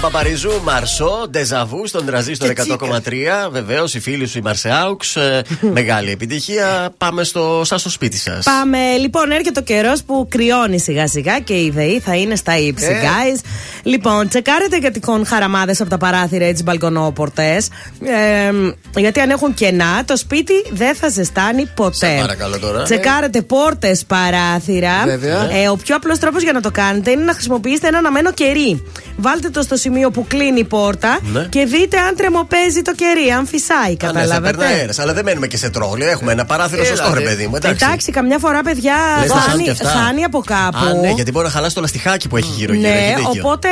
Έλα Παπαρίζου, Μαρσό, Ντεζαβού στον τραζίστορ 100,3. Βεβαίως η φίλη σου η Μαρσεάουξ. ε, <laughs> μεγάλη επιτυχία. Πάμε στο, σας στο σπίτι σας. Πάμε. Λοιπόν, έρχεται ο καιρός που κρυώνει σιγά σιγά και η ΔΕΗ θα είναι στα ύψη, Ε. guys. Λοιπόν, τσεκάρετε για τυχόν χαραμάδες από τα παράθυρα ή τι μπαλκονόπορτε. Ε, γιατί αν έχουν κενά, το σπίτι δεν θα ζεστάνει ποτέ. Σε παρακαλώ τώρα. Τσεκάρετε πόρτες, παράθυρα. Βέβαια. Ε, ο πιο απλός τρόπος για να το κάνετε είναι να χρησιμοποιήσετε ένα αναμένο κερί. Βάλτε το στο σημείο που κλείνει η πόρτα Ναι. και δείτε αν τρεμοπαίζει το κερί, αν φυσάει. Ναι, θα περνάει Καταλάβατε. αέρας, αλλά δεν μένουμε και σε τρόλι. Έχουμε ένα παράθυρο Έλα, σωστό, ρε ρε. παιδί μου. Εντάξει. Εντάξει, καμιά φορά, παιδιά, Λες να χάνει χάνει, και αυτά. χάνει από κάπου. Α, ναι, γιατί μπορεί να χαλάσει το λαστιχάκι που έχει γύρω-γύρω. Ναι, έχει δίκιο. οπότε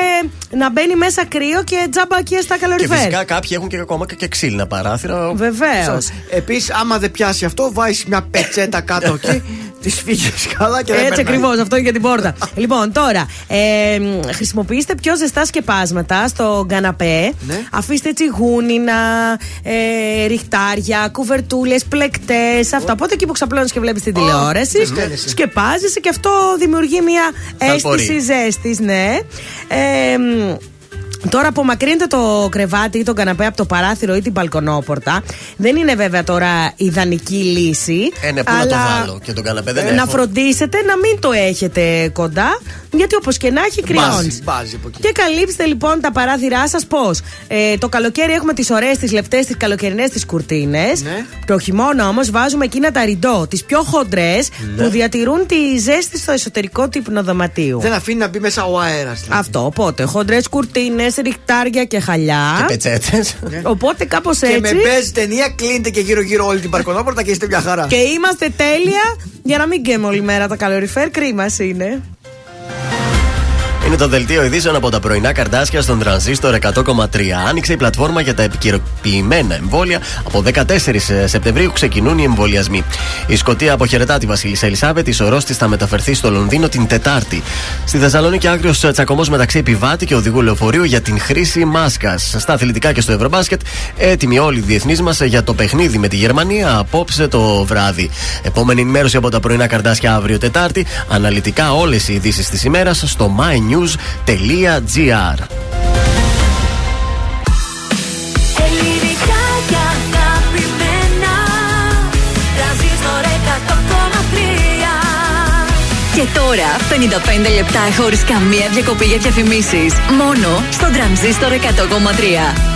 να μπαίνει μέσα κρύο και τζάμπα εκεί στα Και καλοριφέρ. φυσικά κάποιοι έχουν και ακόμα και, και ξύλινα παράθυρα. Βεβαίως. Επίσης, άμα δεν πιάσει αυτό, βάζεις μια πετσέτα κάτω εκεί, <laughs> τη φύγεις καλά και δεν Έτσι περνάει. ακριβώς, αυτό είναι για την πόρτα. <laughs> λοιπόν, τώρα, ε, μ, χρησιμοποιήστε πιο ζεστά σκεπάσματα στο καναπέ. Ναι. Αφήστε έτσι γούνινα, ε, ριχτάρια, κουβερτούλες, πλεκτές, αυτά. Οπότε εκεί που ξαπλώνεις και βλέπεις την τηλεόραση, στέλνεσαι. σκεπάζεσαι και αυτό δημιουργεί μια Θαλπορεί. αίσθηση ζέστης, ναι. Ε, μ, Τώρα απομακρύνετε το κρεβάτι ή τον καναπέ από το παράθυρο ή την μπαλκονόπορτα. Δεν είναι βέβαια τώρα ιδανική λύση. Ε, ναι, πού να το βάλω. Και τον καναπέ δεν ε, να έχω. φροντίσετε να μην το έχετε κοντά, γιατί όπως και να έχει κρυώνεις. Μπάζει, μπάζει από εκεί. Και καλύψτε λοιπόν τα παράθυρά σας πώς. Ε, το καλοκαίρι έχουμε τις ωραίες, τις λεπτές, τις καλοκαιρινές, τις κουρτίνες. Ναι. Το χειμώνα όμως βάζουμε εκείνα τα ριντό, τις πιο χοντρέ, Ναι. που διατηρούν τη ζέστη στο εσωτερικό του υπνοδωματίου. Δεν αφήνει να μπει μέσα ο αέρας. Αυτό, οπότε χοντρέ κουρτίνες, ριχτάρια και χαλιά. Και πετσέτες. Οπότε κάπως Και με έτσι. παίζει ταινία, κλείνετε και γύρω-γύρω όλη την παρκονόπορτα και είστε μια χαρά. Και είμαστε τέλεια για να μην γκέμε όλη μέρα τα καλοριφέρ. Κρίμα είναι. Thank you. Είναι το δελτίο ειδήσεων από τα πρωινά καρδάσια στον τρανζίστορ 100,3. Άνοιξε η πλατφόρμα για τα επικαιροποιημένα εμβόλια. Από 14 Σεπτεμβρίου ξεκινούν οι εμβολιασμοί. Η Σκωτία αποχαιρετά τη Βασίλισσα Ελισάβετ. Η σωρό της θα μεταφερθεί στο Λονδίνο την Τετάρτη. Στη Θεσσαλονίκη, άγριος τσακωμός μεταξύ επιβάτη και οδηγού λεωφορείου για την χρήση μάσκας. Στα αθλητικά και στο Ευρωμπάσκετ, έτοιμοι όλοι οι διεθνείς μας για το παιχνίδι με τη Γερμανία απόψε το βράδυ. Επόμενη ενημέρωση από τα πρωινά καρδάσια αύριο Τετάρτη. Αναλυτικά όλες οι ειδήσεις της ημέρας στο mynews.gr. Ελληνικά και αγαπημένα Τρανζίστορ 100,3 Και τώρα 55 λεπτά χωρίς καμία διακοπή για διαφημίσεις. Μόνο στο τρανζίστορ 100,3.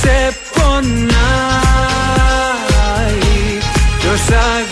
σε πονάει. Ποιος αγαπάει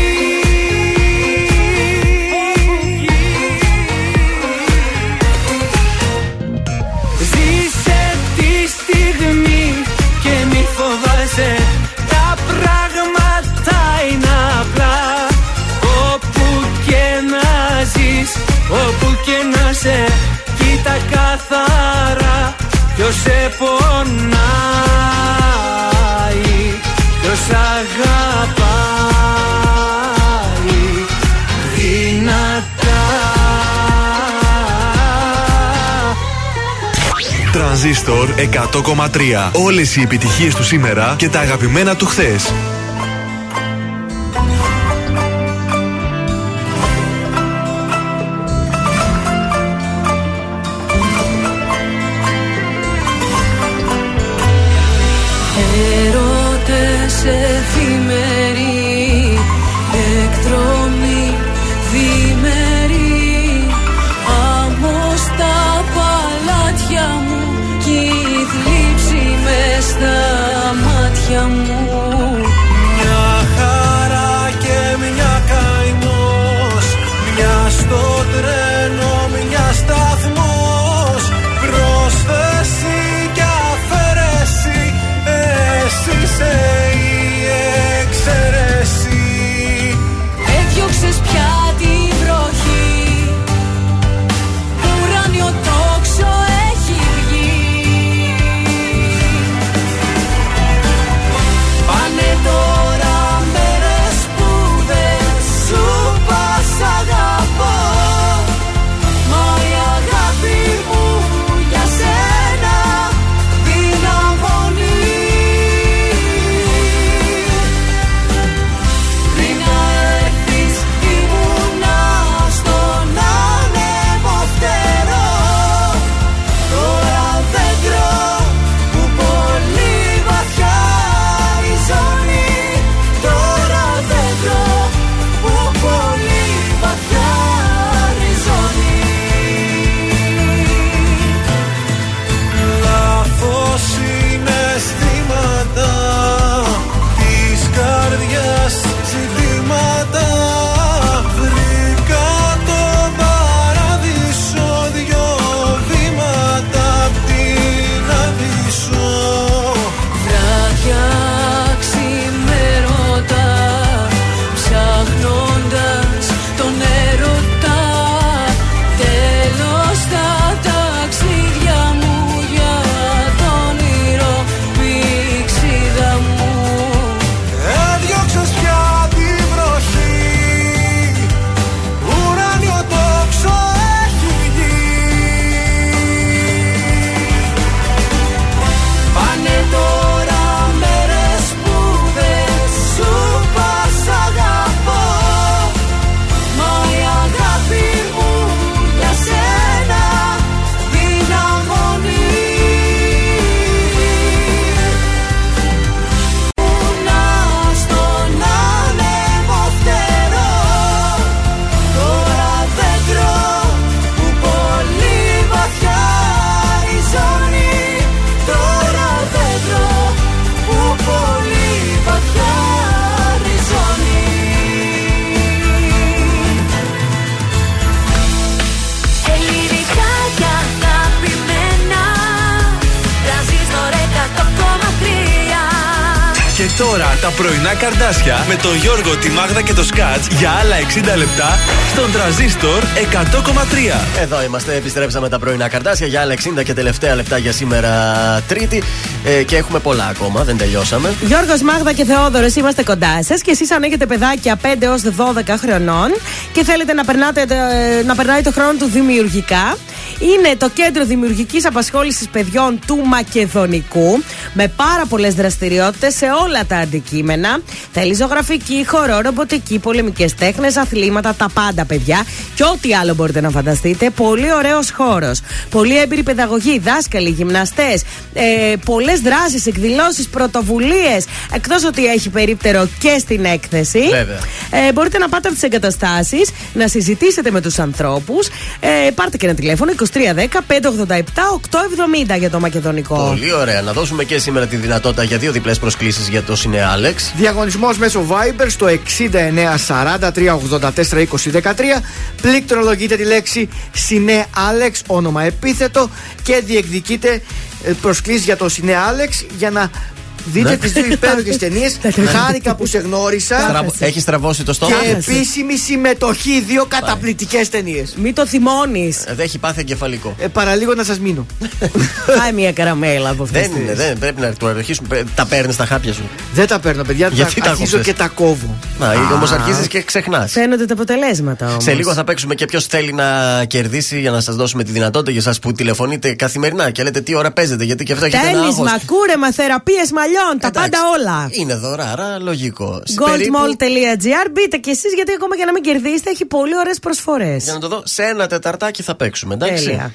και να σε Κοίτα καθαρά ποιος σε πονάει Ποιος αγαπάει δυνατά Τρανζίστορ 100,3. Όλες οι επιτυχίες του σήμερα και τα αγαπημένα του χθες. Καρδάσια με τον Γιώργο, τη Μάγδα και το Σκάτς για άλλα 60 λεπτά στον τραζίστορ 100,3. Εδώ είμαστε, επιστρέψαμε τα πρωινά καρτάσια για άλλα 60 και τελευταία λεπτά για σήμερα Τρίτη. Ε, και έχουμε πολλά ακόμα, δεν τελειώσαμε. Γιώργος Μάγδα και Θεόδωρος, είμαστε κοντά σας και εσείς αν έχετε παιδάκια 5 έως 12 χρονών και θέλετε να, περνάτε, ε, να περνάει το χρόνο του δημιουργικά, είναι το κέντρο δημιουργικής απασχόλησης παιδιών του Μακεδονικού με πάρα πολλές δραστηριότητες σε όλα τα αντικείμενα. Θέλει ζωγραφική, χορό, ρομποτική, πολεμικές τέχνες, αθλήματα, τα πάντα παιδιά και ό,τι άλλο μπορείτε να φανταστείτε. Πολύ ωραίος χώρος. Πολύ έμπειρη παιδαγωγή, δάσκαλοι, γυμναστές, ε, πολλές δράσεις, εκδηλώσεις, πρωτοβουλίες. Εκτός ότι έχει περίπτερο και στην έκθεση. Βέβαια. Ε, μπορείτε να πάτε από τις εγκαταστάσεις, να συζητήσετε με τους ανθρώπους. Ε, πάρτε και ένα τηλέφωνο 2310 587 870 για το μακεδονικό. Πολύ ωραία. Να δώσουμε και σήμερα τη δυνατότητα για δύο διπλές προσκλήσεις για το Σινέ Άλεξ. Διαγωνισμός μέσω Viber στο 6943842013. Πληκτρολογείτε τη λέξη Σινέ Άλεξ, όνομα επίθετο και διεκδικείτε ε, προσκλήσεις για το Σινέ Άλεξ για να δείτε Ναι. τις δύο υπέροχες <laughs> ταινίες. Χάρηκα που σε γνώρισα. Έχεις στραβώσει το στόμα. Και επίσημη συμμετοχή, δύο καταπληκτικές ταινίες. Μην το θυμώνεις. Ε, Δεν έχει πάθει εγκεφαλικό. Ε, παραλίγο να σας μείνω. <laughs> Πάει μια καραμέλα από αυτές. Δεν είναι, δεν πρέπει να το αρχίσουν. Τα παίρνεις τα χάπια σου. Δεν τα παίρνω, παιδιά. Γιατί τα τα αρχίζω ακούσες; και τα κόβω. Να, όμως αρχίζεις και ξεχνάς. Φαίνονται τα αποτελέσματα όμως. Σε λίγο θα παίξουμε και ποιος θέλει να κερδίσει για να σας δώσουμε τη δυνατότητα για εσάς που τηλεφωνείτε καθημερινά και λέτε τι ώρα παίζετε. Γιατί και αυτό έχετε ένα άγχος. Τέλισμα, κούρεμα, θεραπείε μαλλιών, τα πάντα όλα. Είναι δωράρα, λογικό. Σε περίπου- Goldmall.gr Μπείτε κι εσείς γιατί ακόμα και να μην κερδίσετε έχει πολύ ωραίες προσφορές. Για να το δω, σε ένα τεταρτάκι θα παίξουμε, εντάξει; Τέλεια.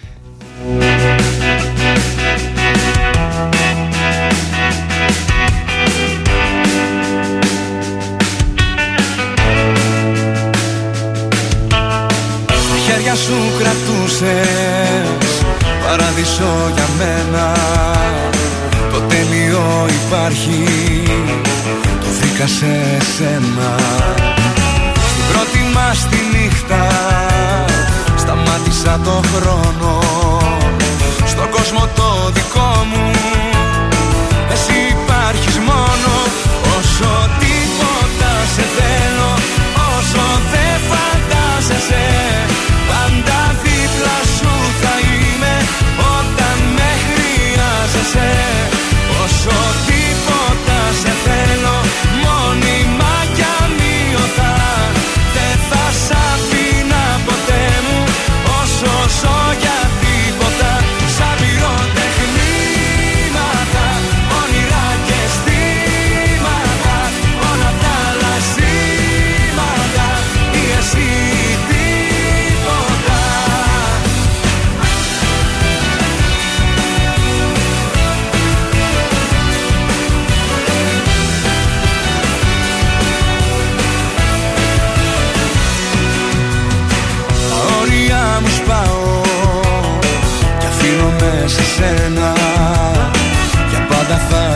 Χέρια σου κρατούσες Παράδεισο για μένα Το Το τέλειο υπάρχει. Το βρήκα σε σένα. Στην πρώτη μας τη νύχτα Σταμάτησα το χρόνο. Στον κόσμο το δικό μου Εσύ υπάρχεις μόνο. Όσο τίποτα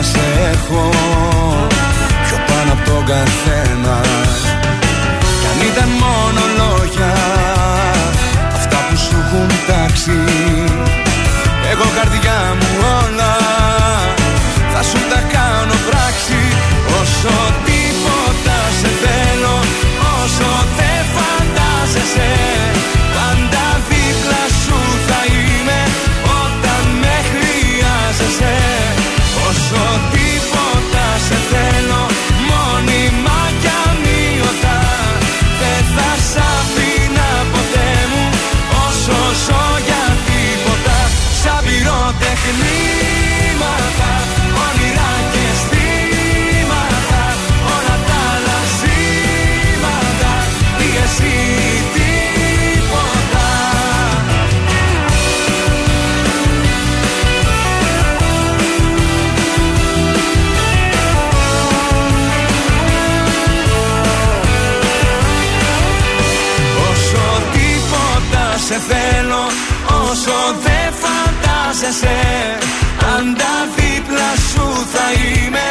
σε έχω Πιο πάνω από τον καθένας. Κι αν ήταν μόνο φαντάζεσαι Πάντα δίπλα σου θα είμαι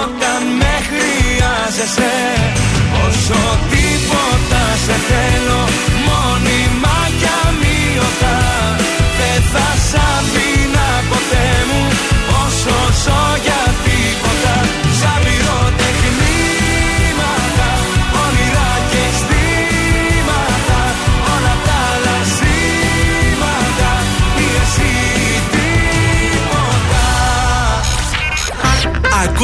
Όταν με χρειάζεσαι. Όσο τίποτα σε θέλω Μόνιμα κι αμύωτα Δεν θα σ' αφήνα ποτέ μου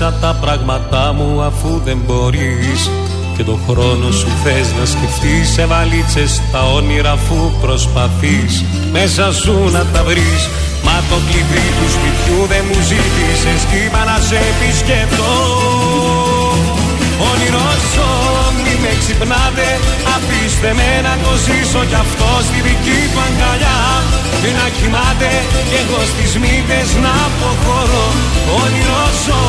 Μάζεψα τα πράγματά μου αφού δεν μπορείς. Και το χρόνο σου θες να σκεφτείς. Σε βαλίτσες τα όνειρα αφού προσπαθείς. Μέσα σου να τα βρεις. Μα το κλειδί του σπιτιού δεν μου ζήτησες. Κι είπα να σε επισκεφτώ Όνειρο ζω, μη με ξυπνάτε Αφήστε με να το ζήσω κι αυτό στη δική του αγκαλιά. Να κοιμάται κι εγώ στις μύτες να αποχωρώ. Όνειρο ζω,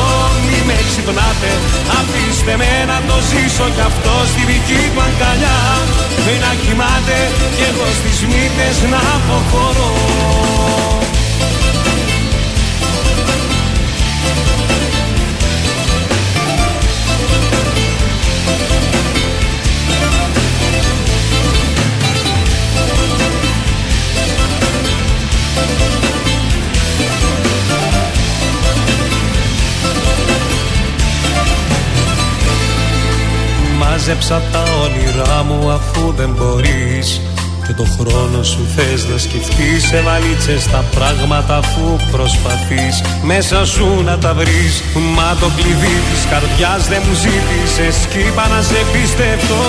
μη με ξυπνάτε Αφήστε με να το ζήσω κι αυτό στη δική του αγκαλιά. Να κοιμάται κι εγώ στις μύτες να αποχωρώ Μάζεψα τα όνειρά μου αφού δεν μπορείς. Και το χρόνο σου θες να σκεφτείς Σε βαλίτσες τα πράγματα αφού προσπαθείς. Μέσα σου να τα βρεις Μα το κλειδί της καρδιάς δεν μου ζήτησες. Κι είπα να σε πιστευτώ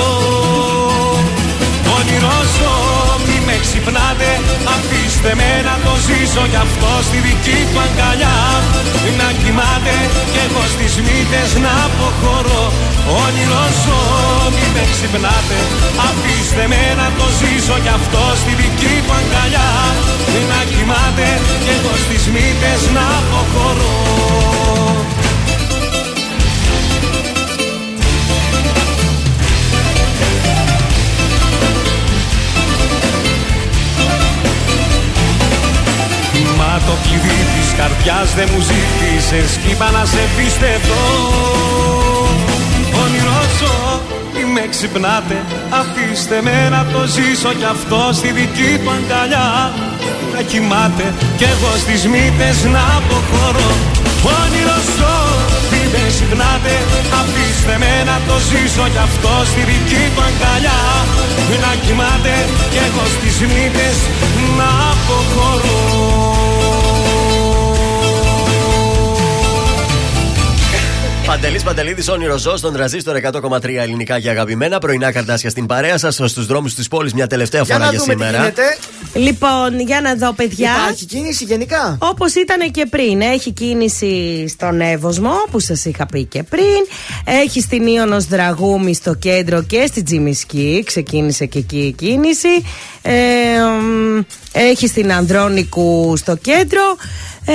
Όνειρο ζω, μη με ξυπνάτε Αφήστε Αφήστε με να το ζήσω κι αυτό στη δική του αγκαλιά. Να κοιμάται κι εγώ στις μύτες να αποχωρώ. Όνειρο ζω μην με ξυπνάτε Αφήστε με να το ζήσω κι αυτό στη δική του αγκαλιά. Να κοιμάται κι εγώ στις μύτες να αποχωρώ δεν μου ζήτησες Σκύπα να σε πιστευτώ. Όνειρο ζω μη με ξυπνάτε Αφήστε με να το ζήσω κι αυτό στη δική του αγκαλιά. Να κοιμάται κι εγώ στις μύτες να αποχωρώ. Όνειρο ζω μη με ξυπνάτε Αφήστε με να το ζήσω κι αυτό στη δική του αγκαλιά. Να κοιμάται κι εγώ στις μύτες να αποχωρώ Παντελής Παντελίδης, όνειρο ζώο στον τραζίστορ 100,3 ελληνικά και αγαπημένα. Πρωινά καρτάσια στην παρέα σας στου δρόμους της πόλης μια τελευταία Για φορά να για δούμε τι σήμερα. γίνεται. Λοιπόν, για να δω, παιδιά. Υπάρχει κίνηση γενικά; Όπως ήταν και πριν. Έχει κίνηση στον Εύωσμο, που σας είχα πει και πριν. Έχει στην Ήωνο Δραγούμη στο κέντρο και στη Τζιμισκή. Ξεκίνησε και εκεί η κίνηση. Ε, μ, έχει στην Ανδρώνικου στο κέντρο. Ε,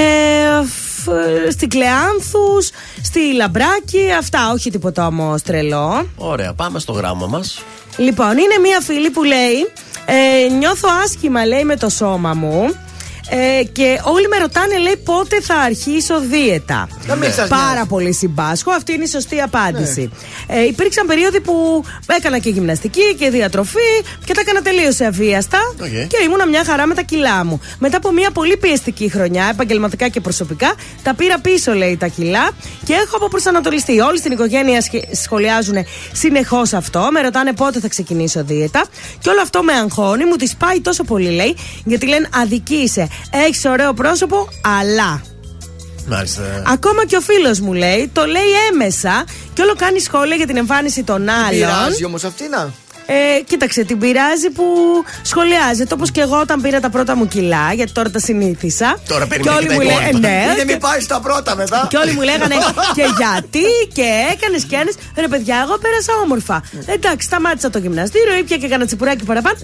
φ- στην Κλεάνθους, στη Λαμπράκη, αυτά, όχι τίποτα όμω τρελό. Ωραία, πάμε στο γράμμα μας. Λοιπόν, είναι μία φίλη που λέει ε, Νιώθω άσχημα, λέει, με το σώμα μου. Ε, και όλοι με ρωτάνε, λέει, πότε θα αρχίσω δίαιτα. Να μην σας Πάρα νοιάζει. πολύ συμπάσχω. Αυτή είναι η σωστή απάντηση. Ε, υπήρξαν περίοδοι που έκανα και γυμναστική και διατροφή και τα έκανα τελείως αβίαστα. Οκ. Και ήμουνα μια χαρά με τα κιλά μου. Μετά από μια πολύ πιεστική χρονιά, επαγγελματικά και προσωπικά, τα πήρα πίσω, λέει, τα κιλά και έχω αποπροσανατολιστεί. Όλοι στην οικογένεια σχε- σχολιάζουν συνεχώς αυτό. Με ρωτάνε πότε θα ξεκινήσω δίαιτα. Και όλο αυτό με αγχώνει, μου τη σπάει τόσο πολύ, λέει, γιατί λένε αδικείσαι. Έχεις ωραίο πρόσωπο, αλλά. Μάλιστα. Ακόμα και ο φίλος μου λέει, το λέει έμμεσα και όλο κάνει σχόλια για την εμφάνιση των άλλων. Πειράζει όμως αυτή να. Ε, κοίταξε, την πειράζει που σχολιάζεται όπως και εγώ όταν πήρα τα πρώτα μου κιλά, γιατί τώρα τα συνήθισα. Τώρα και περιμένει όλοι και τα μου λένε, υπόλοιπα. ναι, Είναι και- μην πάει στα πρώτα μετά. και όλοι μου λέγανε <laughs> και γιατί και έκανες και έκανε. Ρε παιδιά, εγώ πέρασα όμορφα. Εντάξει, σταμάτησα το γυμναστήριο, ήπια και έκανα τσιπουράκι παραπάνω.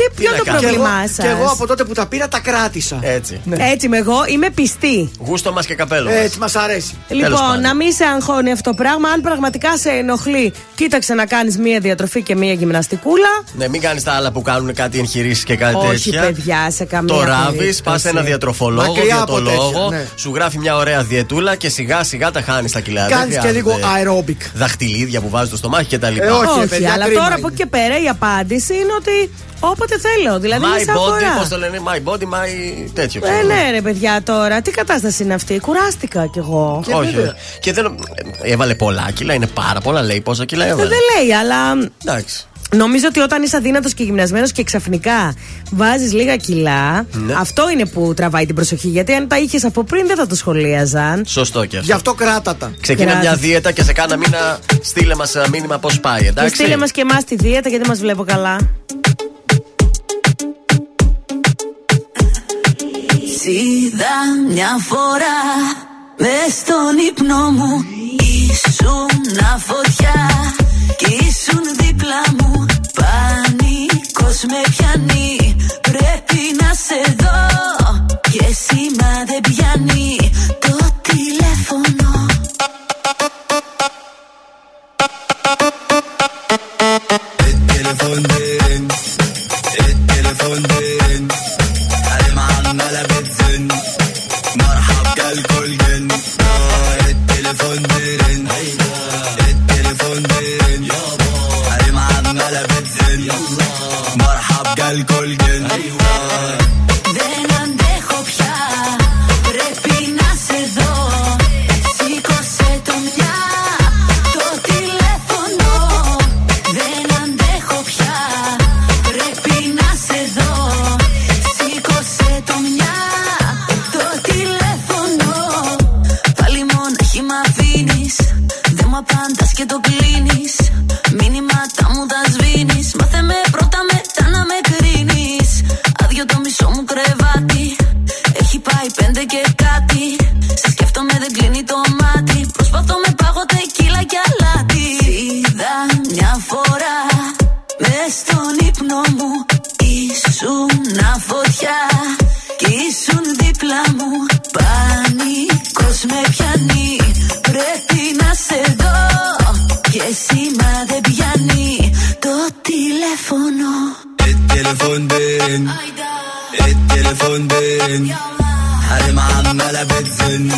Τι, ποιο να το κάνω. Και εγώ, πρόβλημά σας; και εγώ από τότε που τα πήρα τα κράτησα. Έτσι. Έτσι είμαι εγώ, είμαι πιστή. Γούστο μας και καπέλο. μας. Έτσι μας αρέσει. Τέλος Λοιπόν, πάντων. να μην σε αγχώνει αυτό το πράγμα. Αν πραγματικά σε ενοχλεί, κοίταξε να κάνεις μία διατροφή και μία γυμναστικούλα. Ναι, μην κάνεις τα άλλα που κάνουν κάτι εγχειρήσεις και κάτι Όχι, τέτοια. παιδιά, σε καμία Το ράβεις, περίπτωση. πας σε ένα διατροφολόγο, Μακριά από διατολόγο, τέτοια, ναι. σου γράφει μια ωραία διαιτούλα και σιγά σιγά τα χάνεις τα κιλά. Δεν Κάνεις και χρειάζεται λίγο aerobic. Δαχτυλίδια που βάζεις στο στομάχι και τα λοιπά. Ε, όχι, Όχι, παιδιά, αλλά κρίμα τώρα είναι. από εκεί και πέρα η απάντηση είναι ότι όποτε θέλω. Δηλαδή my μη σε body, αφορά. πώς το λένε, my body, my τέτοιο. Ε, ξέρω. ναι, ρε παιδιά τώρα, τι κατάσταση είναι αυτή; Κουράστηκα κι εγώ. Και Όχι. βέβαια. Και δεν. Έβαλε πολλά κιλά, είναι πάρα πολλά. Λέει πόσα κιλά Ε, έβαλε. δεν λέει, αλλά Εντάξει. νομίζω ότι όταν είσαι αδύνατος και γυμνασμένος και ξαφνικά βάζεις λίγα κιλά, Ναι. αυτό είναι που τραβάει την προσοχή. Γιατί αν τα είχες από πριν δεν θα το σχολίαζαν. Σωστό και Γι' αυτό. αυτό κράτα Ξεκινά Κράτη. μια δίαιτα και σε κάνα μήνα στείλε μας μήνυμα πώς πάει, Και εντάξει. στείλε μας και εμάς τη δίαιτα γιατί μας βλέπω καλά. Είδα μια φορά μες στον ύπνο μου. Ήσουν φωτιά κι ήσουν δίπλα μου. Πανικός με πιάνει πρέπει να σε δω. Και σήμα δεν πιάνει το τηλέφωνο Έχει πάει πέντε και κάτι. Σε σκέφτομαι, δεν κλείνει το μάτι. Προσπαθώ με πάγο τεκίλα και αλάτι. Είδα μια φορά μες στον ύπνο μου. Ήσουν φωτιά Κι ήσουν δίπλα μου. Πανικός με πιάνει. Πρέπει να σε δω. Και σήμα δεν πιάνει το τηλέφωνο. El من بين حالي عمالة بتزن.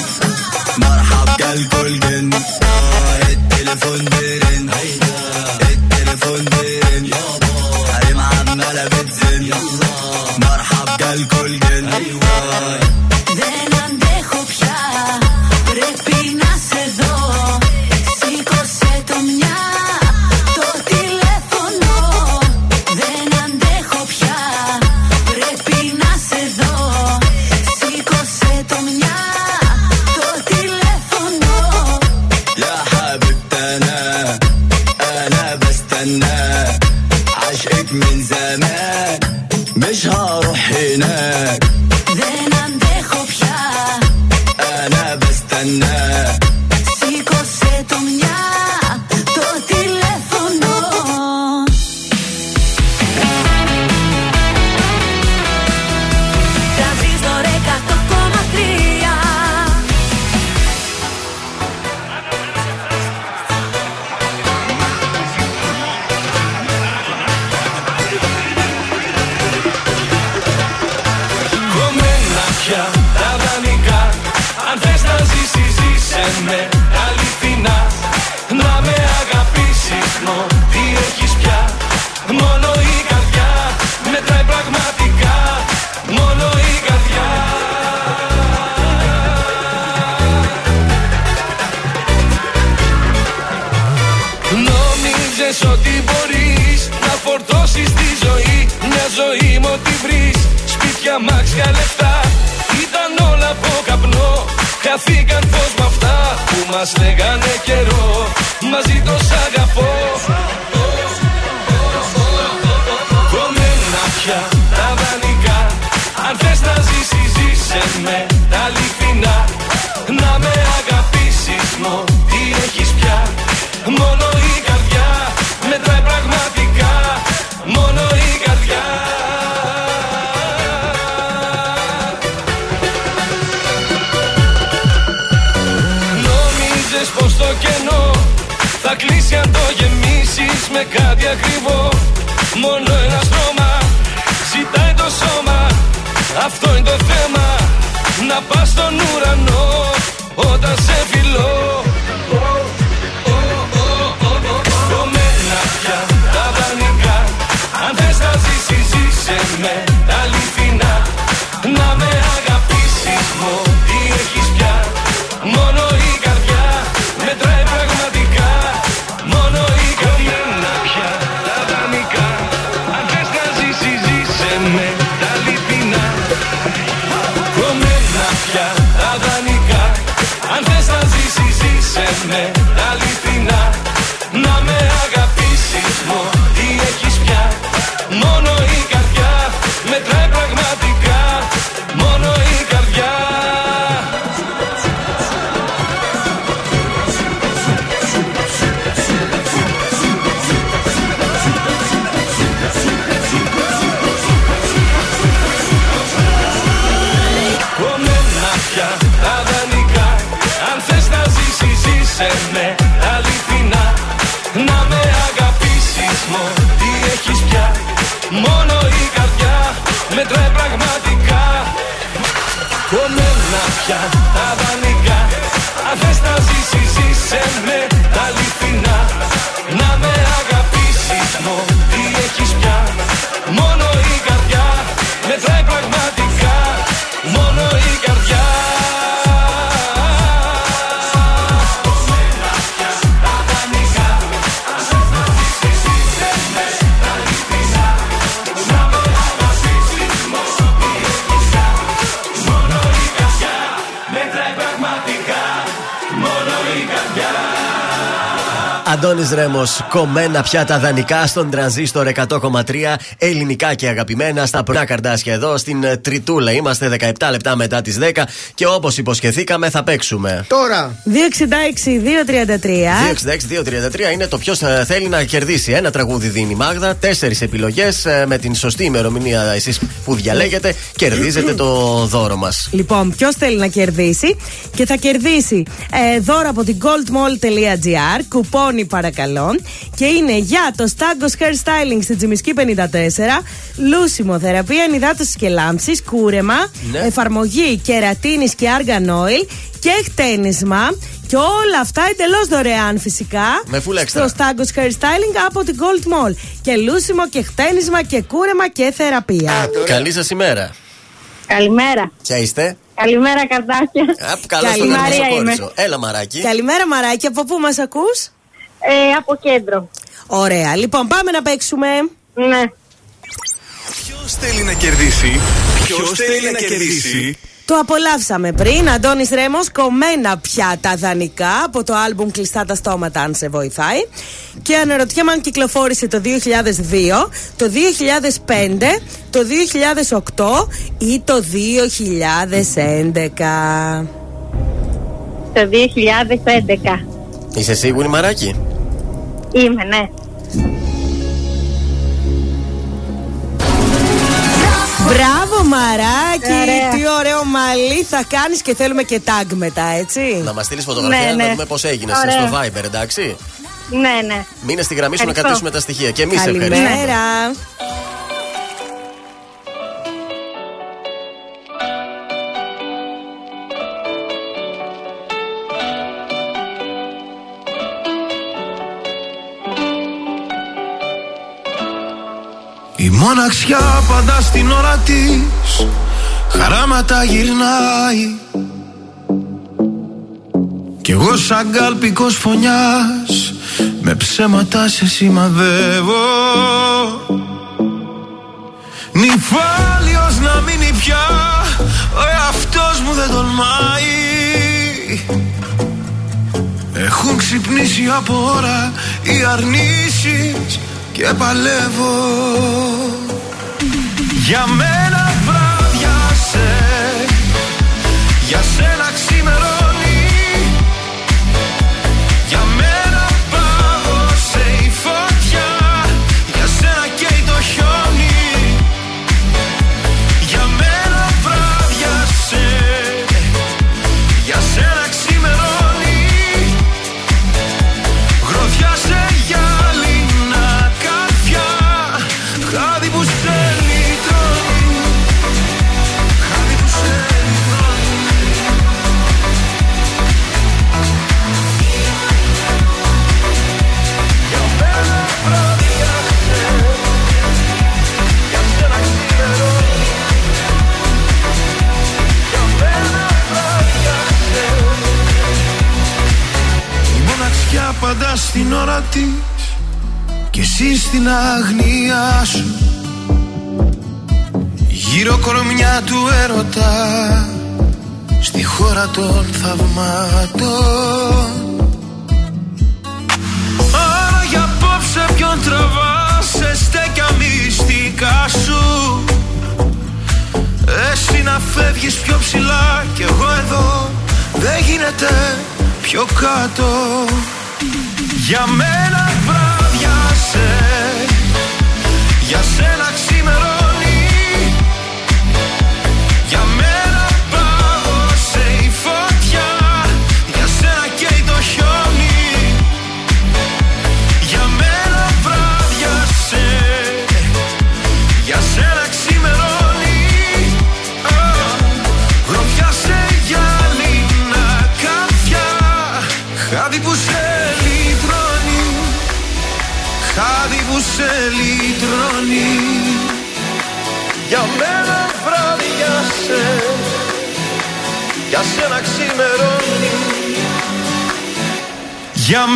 Κομμένα πια τα δανεικά στον τρανζίστορ 100,3 ελληνικά και αγαπημένα στα πρωινά καρδάσια εδώ στην ε, Τριτούλα. Είμαστε 17 λεπτά μετά τις 10 και όπως υποσχεθήκαμε θα παίξουμε. Τώρα! 266-233. 266-233 είναι το ποιος θέλει να κερδίσει. Ένα τραγούδι δίνει η Μάγδα, τέσσερις επιλογές με την σωστή ημερομηνία εσείς που διαλέγετε, κερδίζετε το δώρο μας. Λοιπόν, ποιος θέλει να κερδίσει και θα κερδίσει ε, δώρο από την goldmall.gr, κουπόνι παρακαλώ. Και είναι για το Stagos Hair Styling στη Τζιμισκή 54, λούσιμο θεραπεία, ενυδάτωσης και λάμψης, κούρεμα, Ναι. εφαρμογή κερατίνης και argan oil και χτένισμα. Και όλα αυτά εντελώς δωρεάν φυσικά. Με full extra. Στο Stagos Hair Styling από την Gold Mall. Και λούσιμο και χτένισμα και κούρεμα και θεραπεία. Καλή σας ημέρα. Καλημέρα. Ποια είστε; Καλημέρα, καρτάκια. Απ, Καλώς Καλή τον Μαρία είμαι. Μαρία Έλα, μαράκι. Καλημέρα, Μαράκι. Από πού μας ακούς, ε, Από κέντρο. Ωραία. Λοιπόν, πάμε να παίξουμε. Ναι. Ποιος θέλει να κερδίσει, Ποιος θέλει να κερδίσει; Το απολαύσαμε πριν. Αντώνης Ρέμος, κομμένα πια τα δανεικά από το άλμπουμ Κλειστά τα στόματα, αν σε βοηθάει. Και αναρωτιέμαι αν κυκλοφόρησε το 2002, το 2005, το 2008 ή το 2011. Το 2011. Είσαι σίγουρη, μαράκι; Είμαι, ναι. Μπράβο, Μαράκι! Ωραία. Τι ωραίο μαλλί θα κάνεις και θέλουμε και tag μετά, έτσι. Να μας στείλεις φωτογραφία Ναι, να ναι. δούμε πώς έγινε Ωραία. στο Viber, εντάξει. Ναι, ναι. Μείνε στη γραμμή σου να Ευχαριστώ. κρατήσουμε τα στοιχεία. Και εμείς ευχαριστούμε. Καλημέρα. Μοναξιά πάντα στην ώρα της Χαράματα γυρνάει. Κι εγώ σαν κάλπικος φωνιάς Με ψέματα σε σημαδεύω. Νυφάλιος να μείνει πια Ο εαυτός μου δεν τολμάει. Έχουν ξυπνήσει από ώρα οι αρνήσεις και παλεύω. Για μένα βράδιασε Για σένα ξημερώνει στην ώρα τη και εσύ στην αγνία σου. Γύρω κορμιά του έρωτα. Στη χώρα των θαυμάτων. Άρα για απόψε ποιον τραβάς σε στέκια μυστικά σου. Εσύ να φεύγεις πιο ψηλά κι εγώ εδώ δεν γίνεται πιο κάτω Για μένα βράδιασε Για σένα Για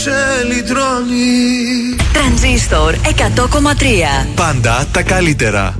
σε λυτρώνει Τρανζίστορ 100,3 Πάντα τα καλύτερα.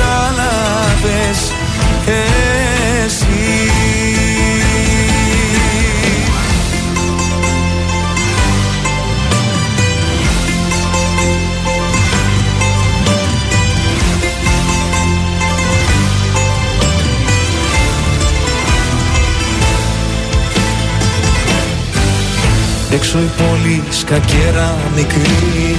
κατάλαβες Εσύ. Έξω η πόλη σκακέρα μικρή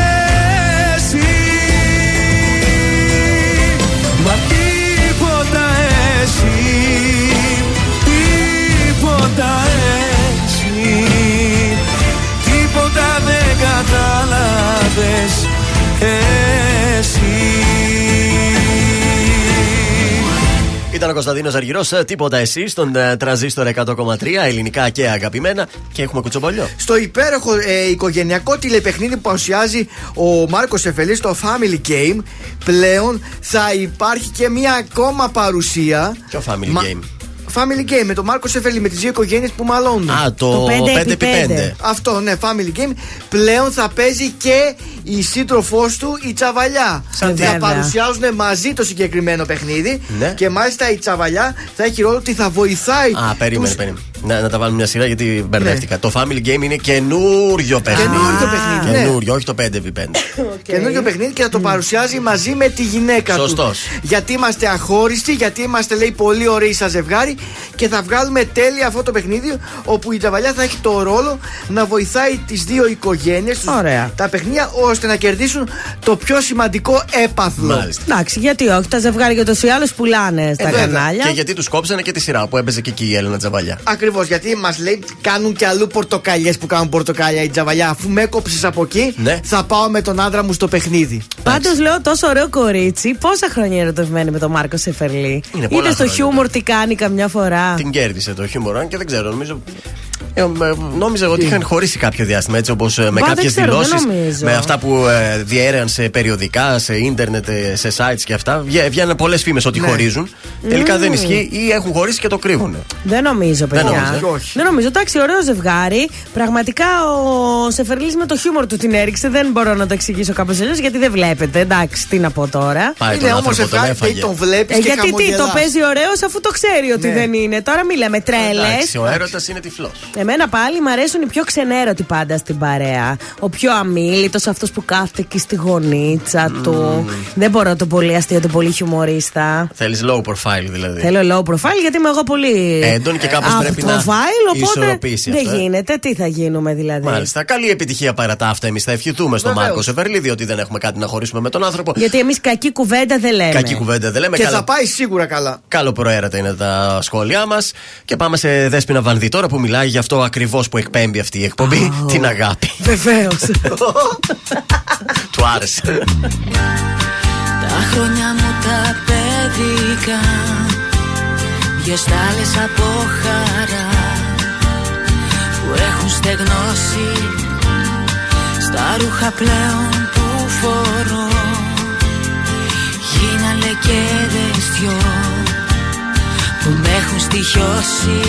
εσύ Τίποτα εσύ Τίποτα δεν κατάλαβες Εσύ Ήταν ο Κωνσταντίνος Αργυρός, τίποτα εσύ, στον ε, τραζίστορ 100,3, ελληνικά και αγαπημένα. Και έχουμε κουτσομπολιό. Στο υπέροχο ε, οικογενειακό τηλεπαιχνίδι που παρουσιάζει ο Μάρκος Εφελής, το Family Game, πλέον θα υπάρχει και μία ακόμα παρουσία. Ποιο family Μα- game; Family Game με τον Μάρκο Σεφελή, με τι δύο οικογένειες που μαλώνουν. Α, το Το 5x5. Αυτό, ναι, Family Game. Πλέον θα παίζει και η σύντροφός του η Τσαβαλιά. Σαν θα τι; παρουσιάζουν μαζί το συγκεκριμένο παιχνίδι. Ναι. Και μάλιστα η Τσαβαλιά θα έχει ρόλο ότι θα βοηθάει. Α, περίμενε, τους- περίμενε. Να, να τα βάλουμε μια σειρά γιατί μπερδεύτηκα. Το Family Game είναι καινούριο παιχνίδι. Καινούριο παιχνίδι, ναι. Καινούριο, όχι το 5v5. <laughs> Καινούριο παιχνίδι και θα το παρουσιάζει μαζί με τη γυναίκα Σωστός. του. Γιατί είμαστε αχώριστοι, γιατί είμαστε λέει πολύ ωραίοι σαν ζευγάρι και θα βγάλουμε τέλεια αυτό το παιχνίδι όπου η Τζαβαλιά θα έχει το ρόλο να βοηθάει τις δύο οικογένειες, Ωραία. τα παιχνίδια, ώστε να κερδίσουν το πιο σημαντικό έπαθλο. Μάλιστα. Εντάξει, γιατί όχι, τα ζευγάρια και ούτω ή άλλω πουλάνε στα βέβαια. κανάλια. Και γιατί τους κόψανε και τη σειρά που έπαιζε και εκεί η Έλληνα Τζαβαλιά. Ακριβώς. Ακριβώς γιατί μας λέει κάνουν και αλλού πορτοκαλιές που κάνουν πορτοκάλια η τζαβαλιά. Αφού με έκοψες από εκεί, Ναι. θα πάω με τον άντρα μου στο παιχνίδι. Πάντως λέω τόσο ωραίο κορίτσι. Πόσα χρόνια ερωτευμένη με τον Μάρκο Σεφερλί; Είναι πολλά Είδε στο χρόνια. χιούμορ τι κάνει καμιά φορά. Την κέρδισε το χιούμορ, αν και δεν ξέρω, νομίζω. Ε, με- νόμιζα ότι είχαν χωρίσει κάποιο διάστημα έτσι όπως με Μπα, δεν κάποιες ξέρω, δεν δηλώσεις. νομίζω. Με αυτά που ε, διέρεαν σε περιοδικά, σε ίντερνετ, ε, σε sites και αυτά. Βγα- Βγαίνουν πολλές φήμες ότι Ναι. χωρίζουν. Τελικά Μμμ. δεν ισχύει ή έχουν χωρίσει και το κρύβουν. Δεν νομίζω, παιδιά. Δεν νομίζω, ε. Όχι. Δεν νομίζω. Εντάξει, ωραίο ζευγάρι. Πραγματικά ο Σεφερλί με το χιούμορ του την έριξε. Δεν μπορώ να το εξηγήσω κάπως αλλιώς γιατί δεν βλέπετε. Εντάξει, τι να πω τώρα. Πάει τον άνθρωπο, τον έφαγε. τον βλέπεις Ε, και γιατί τι, το χαμογελάς. παίζει ωραίος αφού το ξέρει ότι Ναι. δεν είναι. Τώρα μη λέμε τρέλες. Εντάξει, ο έρωτας είναι τυφλός. Εμένα πάλι μου αρέσουν οι πιο ξενέρωτοι πάντα στην παρέα. Ο πιο αμήλυτο, αυτός που κάθεται εκεί στη γωνίτσα του. Δεν μπορώ το πολύ αστείο, το πολύ χιουμορίστα. Θέλεις low profile δηλαδή. Θέλω low profile γιατί είμαι εγώ πολύ. Έντονη και κάπως off πρέπει να profile, οπότε ισορροπήσει δεν αυτό, ε. γίνεται. Τι θα γίνουμε δηλαδή; Μάλιστα. Καλή επιτυχία παρά τα αυτά. Εμείς θα ευχηθούμε στον Βεβαίως. Μάρκο Σεβερλί, διότι δεν έχουμε κάτι να χωρίσουμε με τον άνθρωπο. Γιατί εμείς κακή κουβέντα δεν λέμε. Κακή κουβέντα δεν λέμε. Και καλά- θα πάει σίγουρα καλά. Καλό προαίρετα είναι τα σχόλιά μας. Και πάμε σε Δέσπινα Βανδύ τώρα που μιλάει για αυτό ακριβώς που εκπέμπει αυτή η εκπομπή. Την αγάπη. Βεβαίως. <laughs> Του άρεσε. Τα χρόνια μου τα παιδικά Δυο στάλες από χαρά Που έχουν στεγνώσει Στα ρούχα πλέον που φορώ. Γίνανε και δυο Που με έχουν στοιχειώσει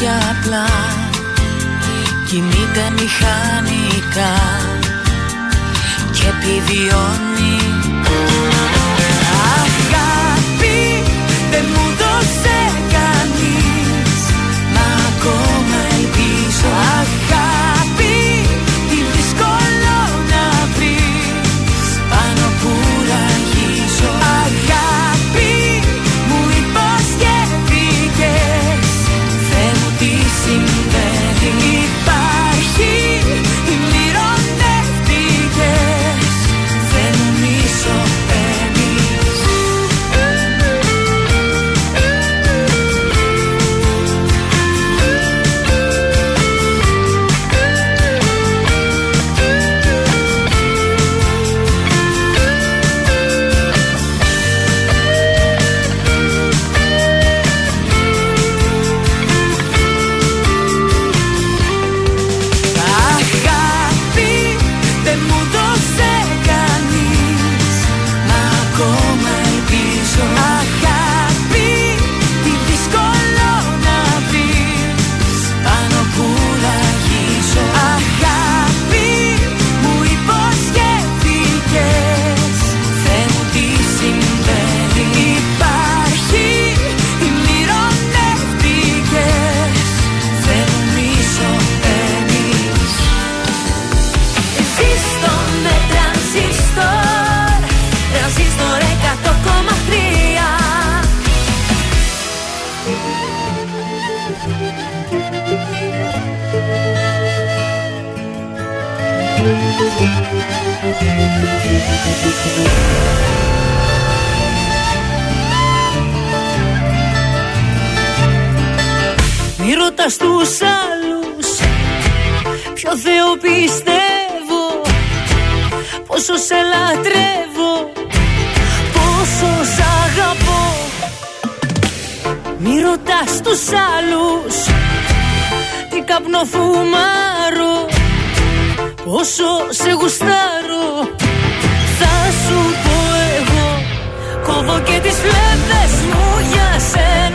υπάρχει απλά. Κινείται μηχανικά. Και επιβιώνει Μη ρωτάς τους άλλους Ποιο Θεό πιστεύω Πόσο σε λατρεύω Πόσο σ' αγαπώ. Μη ρωτάς τους άλλους Τι καπνοφουμάρω Πόσο σε γουστάρω. Και τις φλέβες μου για σένα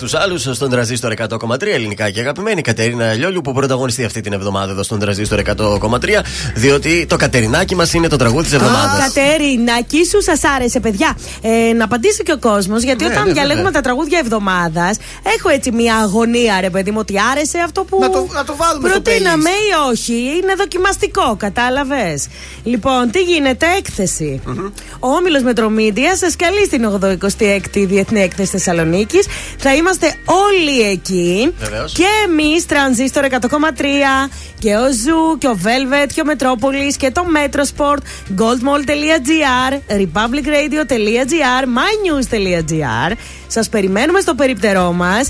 Ηλιόλιου. Μη ρωτά τους άλλους στον τραζίστορ 100,3 ελληνικά και αγαπημένη Κατερίνα Ηλιόλιου που πρωταγωνιστεί αυτή την εβδομάδα εδώ στον τραζίστορ 100,3 διότι το Κατερινάκι μας είναι το τραγούδι της εβδομάδας. Κατερινάκη σου σας άρεσε, παιδιά. Ε, να απαντήσει και ο κόσμος, γιατί Ναι, όταν ναι, διαλέγουμε βέβαια. τα τραγούδια εβδομάδας, έχω έτσι μια αγωνία, ρε παιδί μου, ότι άρεσε αυτό που. Να το- να το βάλουμε στο Προτείναμε ή όχι. Είναι δοκιμαστικό, κατάλαβες. Λοιπόν, τι γίνεται, έκθεση. Ο Όμιλος Μετρομίδια σα καλεί στην 86η Διεθνή Έκθεση Θεσσαλονίκης. Θα είμαστε όλοι εκεί. Βεβαίως. Και εμείς, Τρανζίστορ 100,3 και ο Zoo και ο Velvet και ο Metropolis και το Metrosport, goldmall.gr, republicradio.gr, mynews.gr. Σας περιμένουμε στο περίπτερό μας.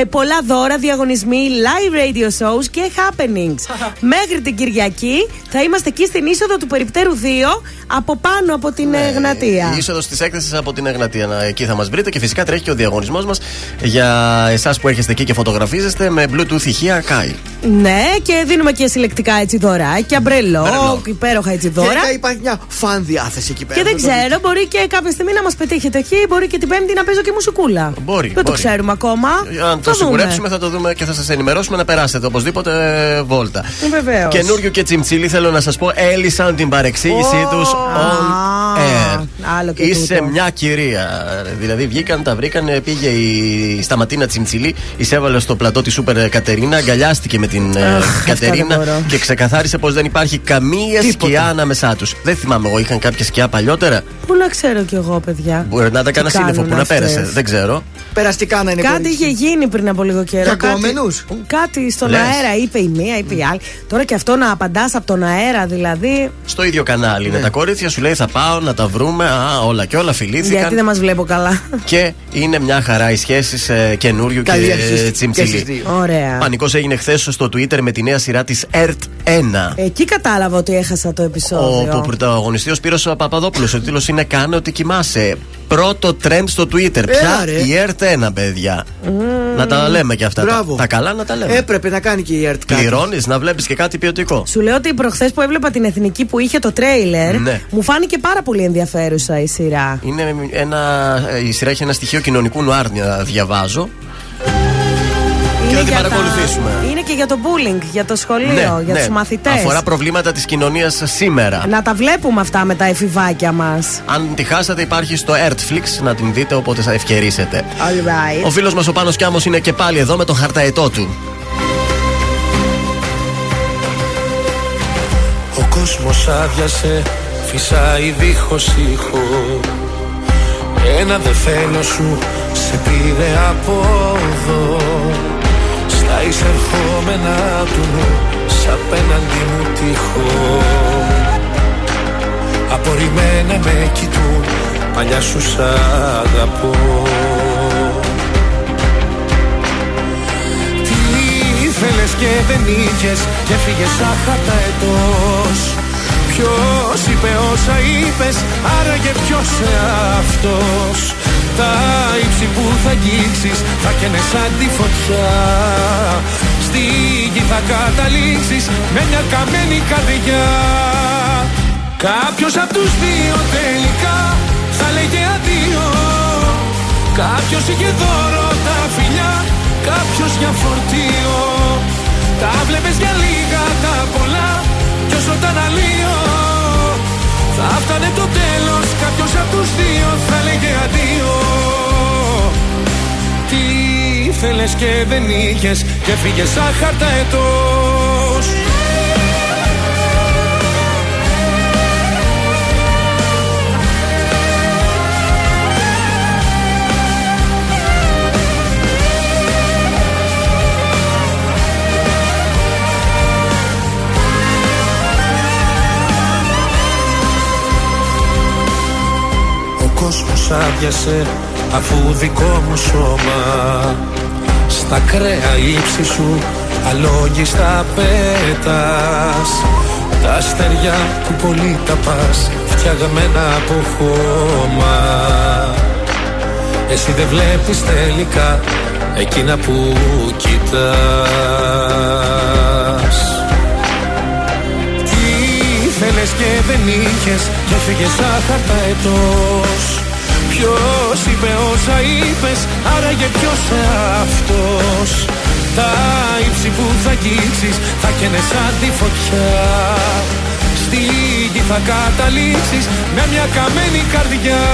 Ε, πολλά δώρα, διαγωνισμοί, live radio shows και happenings. <laughs> Μέχρι την Κυριακή θα είμαστε εκεί στην είσοδο του περιπτέρου 2 από πάνω από την Ναι, ε, Εγνατία. Η είσοδος της έκθεσης από την Εγνατία. Να- Εκεί θα μας βρείτε και φυσικά τρέχει και ο διαγωνισμός μας για εσάς που έρχεστε εκεί και φωτογραφίζεστε με Bluetooth ηχεία Kai. Ναι, και δίνουμε και συλλεκτικά έτσι δωράκια, μπρελό, Μπρελό. υπέροχα έτσι δώρα. Γενικά υπάρχει μια φαν διάθεση εκεί πέρα. Και δεν το δείτε. ξέρω, μπορεί και κάποια στιγμή να μας πετύχετε εκεί, μπορεί και την Πέμπτη να παίζω και μουσικούλα. Μπορεί, Δεν το μπορεί. ξέρουμε ακόμα. Αν το Θα σιγουρέψουμε, θα το δούμε και θα σας ενημερώσουμε να περάσετε οπωσδήποτε ε, βόλτα. Βεβαίως. Καινούριο και τσιμτσίλι θέλω να σας πω, έλυσαν την παρεξήγησή Ω, τους on air. Άλλο και Είσαι τούτο. μια κυρία. Δηλαδή βγήκαν, τα βρήκαν, πήγε η Σταματίνα Τσιμτσιλή, εισέβαλε στο πλατό της Σούπερ Κατερίνα, αγκαλιάστηκε με την ε, Αχ, αυτά δεν Κατερίνα μπορώ. και ξεκαθάρισε πως δεν υπάρχει καμία σκιά ανάμεσά τους. Δεν θυμάμαι εγώ, είχαν κάποια σκιά παλιότερα; Πού να ξέρω κι εγώ, παιδιά. Μπορεί να ήταν κανένα Τι σύννεφο που κάνουν να πέρασε. αυτές. Δεν ξέρω. Περαστικά να είναι Κάτι κορίτσι. είχε γίνει πριν από λίγο καιρό. Για κάτι- κόμενους; Κάτι στον Λες. αέρα, είπε η μία, είπε η άλλη. Τώρα και αυτό να απαντάς από τον αέρα, δηλαδή. Στο ίδιο κανάλι Ναι. είναι τα κορίτσια, σου λέει θα πάω να τα βρούμε. Α, όλα και όλα φιλήθηκαν. Γιατί δεν μας βλέπω καλά. Και είναι μια χαρά οι σχέσεις ε, καινούριου και Καλή αρχής και τσιμτσιλί. στις δύο. Ωραία. Πανικός έγινε χθες στο Twitter με τη νέα σειρά της ERT 1. Εκεί κατάλαβα ότι έχασα το Ο επεισόδιο. πρωταγωνιστή ο Σπύρος Παπαδόπουλος Ο τίτλος είναι Κάνε ότι κοιμάσαι. Πρώτο trend στο Twitter. Έλα, Πια ρε. η ERT 1, παιδιά. Να τα λέμε και αυτά. Τα, Μπράβο. τα καλά να τα λέμε. Έπρεπε να κάνει και η ΕΡΤ κάτι. Πληρώνεις να βλέπεις και κάτι ποιοτικό. Σου λέω ότι προχθές που έβλεπα την εθνική που είχε το τρέιλερ, Ναι. μου φάνηκε πάρα πολύ ενδιαφέρουσα η σειρά. Είναι ένα, η σειρά έχει ένα στοιχείο κοινωνικού νουάρ να διαβάζω. Είναι να την για παρακολουθήσουμε. Είναι και για το bullying, για το σχολείο, για τους μαθητές. Ναι, Αφορά προβλήματα της κοινωνίας σήμερα. Να τα βλέπουμε αυτά με τα εφηβάκια μας. Αν τη χάσατε, υπάρχει στο Artflix να την δείτε όποτε θα ευκαιρίσετε. Alright. Ο φίλος μας ο Πάνος Κιάμος είναι και πάλι εδώ με τον χαρταετό του. Ο κόσμος άδειασε, φυσάει δίχως ήχο Ένα δε θέλω σου σε πήρε από εδώ Στα εισερχόμενα του νου, σ' απέναντι μου τείχο Απορριμμένα με κοιτούν, παλιά σου σ' αγαπώ Τι ήθελες και δεν είχες και φύγες σαν χαρταετός Ποιος είπε όσα είπες, άραγε ποιος αυτός. Τα ύψη που θα αγγίξεις θα καίνες σαν τη φωτιά. Στη γη θα καταλήξεις με μια καμένη καρδιά. Κάποιος απ' τους δύο τελικά θα λέγε αντίο. Κάποιος είχε δώρο τα φιλιά, κάποιος για φορτίο. Τα βλέπες για λίγα τα πολλά κι όσο τα αναλύω Θα φτάνε το τέλος, κάποιος απ' τους δύο θα λέγε αντίο. Τι ήθελες και δεν είχες και φύγες σαν χαρταετός κόσμος άδειασε αφού δικό μου σώμα. Στα κρέα ύψη σου αλόγιστα πέτας. Τα αστεριά που πολύ τα πας φτιαγμένα από χώμα Εσύ δεν βλέπεις τελικά εκείνα που κοιτάς ήθελες και δεν είχες και φύγες σαν χαρταετός Ποιος είπε όσα είπες, άραγε ποιος αυτός. Τα ύψη που θα αγγίξεις θα καίνες σαν τη φωτιά. Στη γη θα καταλήξεις με μια καμένη καρδιά.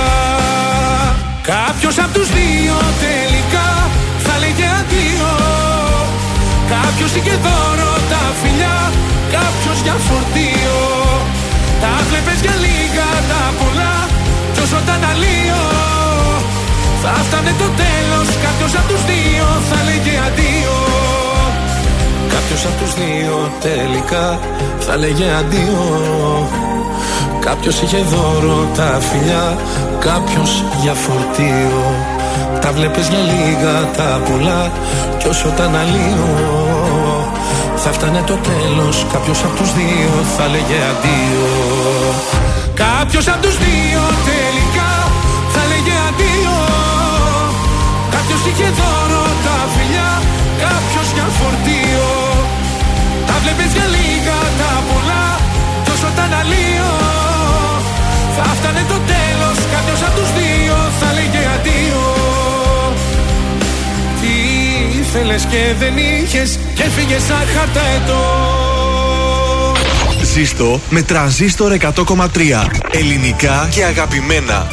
Κάποιος απ' τους δύο τελικά θα λέγε αντίο. Κάποιος είχε δώρο τα φιλιά, κάποιος για φορτίο Τα βλέπες για λίγα τα πολλά κι όσο τα αναλύω Θα φτάνε το τέλος, κάποιος απ' τους δύο θα λέγε αντίο. Κάποιος απ' τους δύο τελικά θα λέγε αντίο. Κάποιος είχε δώρο τα φιλιά, κάποιος για φορτίο. Τα βλέπεις για λίγα τα πολλά κι όσο τα αναλύω Θα φτάνε το τέλος, κάποιος απ' τους δύο θα λέγε αντίο. Κάποιος απ' τους δύο τελικά θα λέγε αντίο. Κάποιος είχε δώρο τα φιλιά, κάποιος για φορτίο. Τα βλέπεις για λίγα τα πολλά κι όσο τα αναλύω. Θα φτάνε το τέλος, κάποιος απ' τους δύο θα λέγε αντίο ήθελες και δεν είχες και φύγες σαν χαρταετός Ζήστο με τρανζίστορ 100,3. Ελληνικά και αγαπημένα.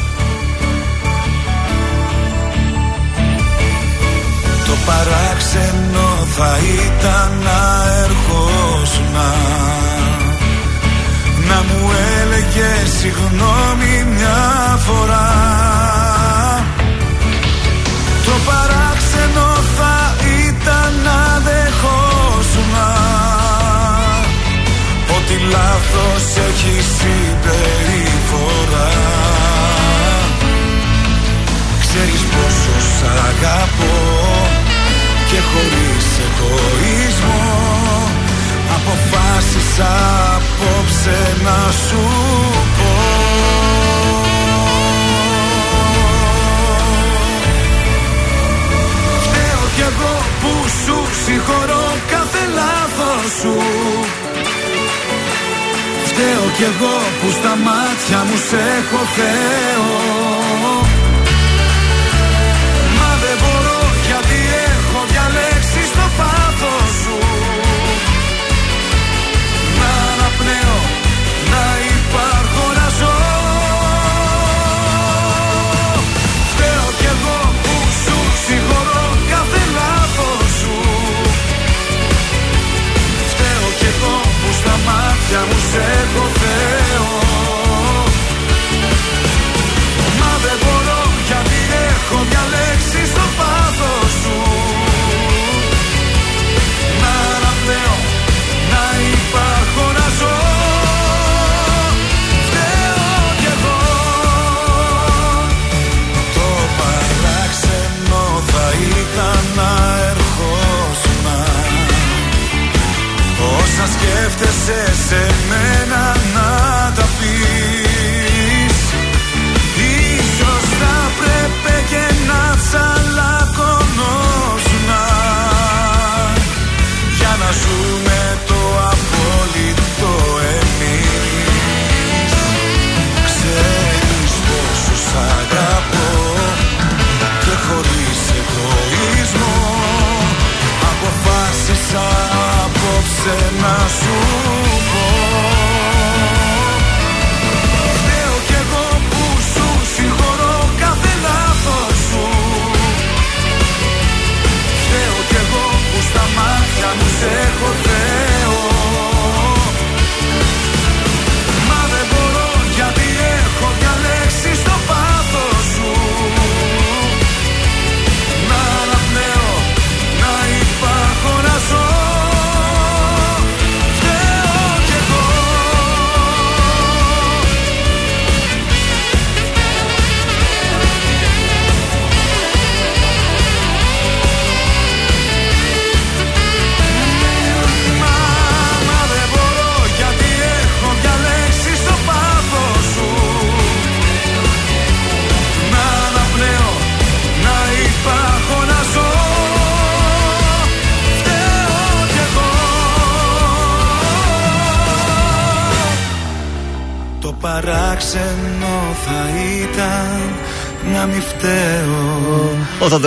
Το παράξενο θα ήταν να ερχόσουν Να μου έλεγες συγγνώμη μια φορά λάθος έχει συμπεριφορά. Ξέρεις πόσο σ' αγαπώ και χωρίς εγωισμό. Αποφάσισα απόψε να σου πω. Φταίω κι εγώ που σου συγχωρώ κάθε λάθος σου. Φταίω κι εγώ που στα μάτια μου σε έχω Θεό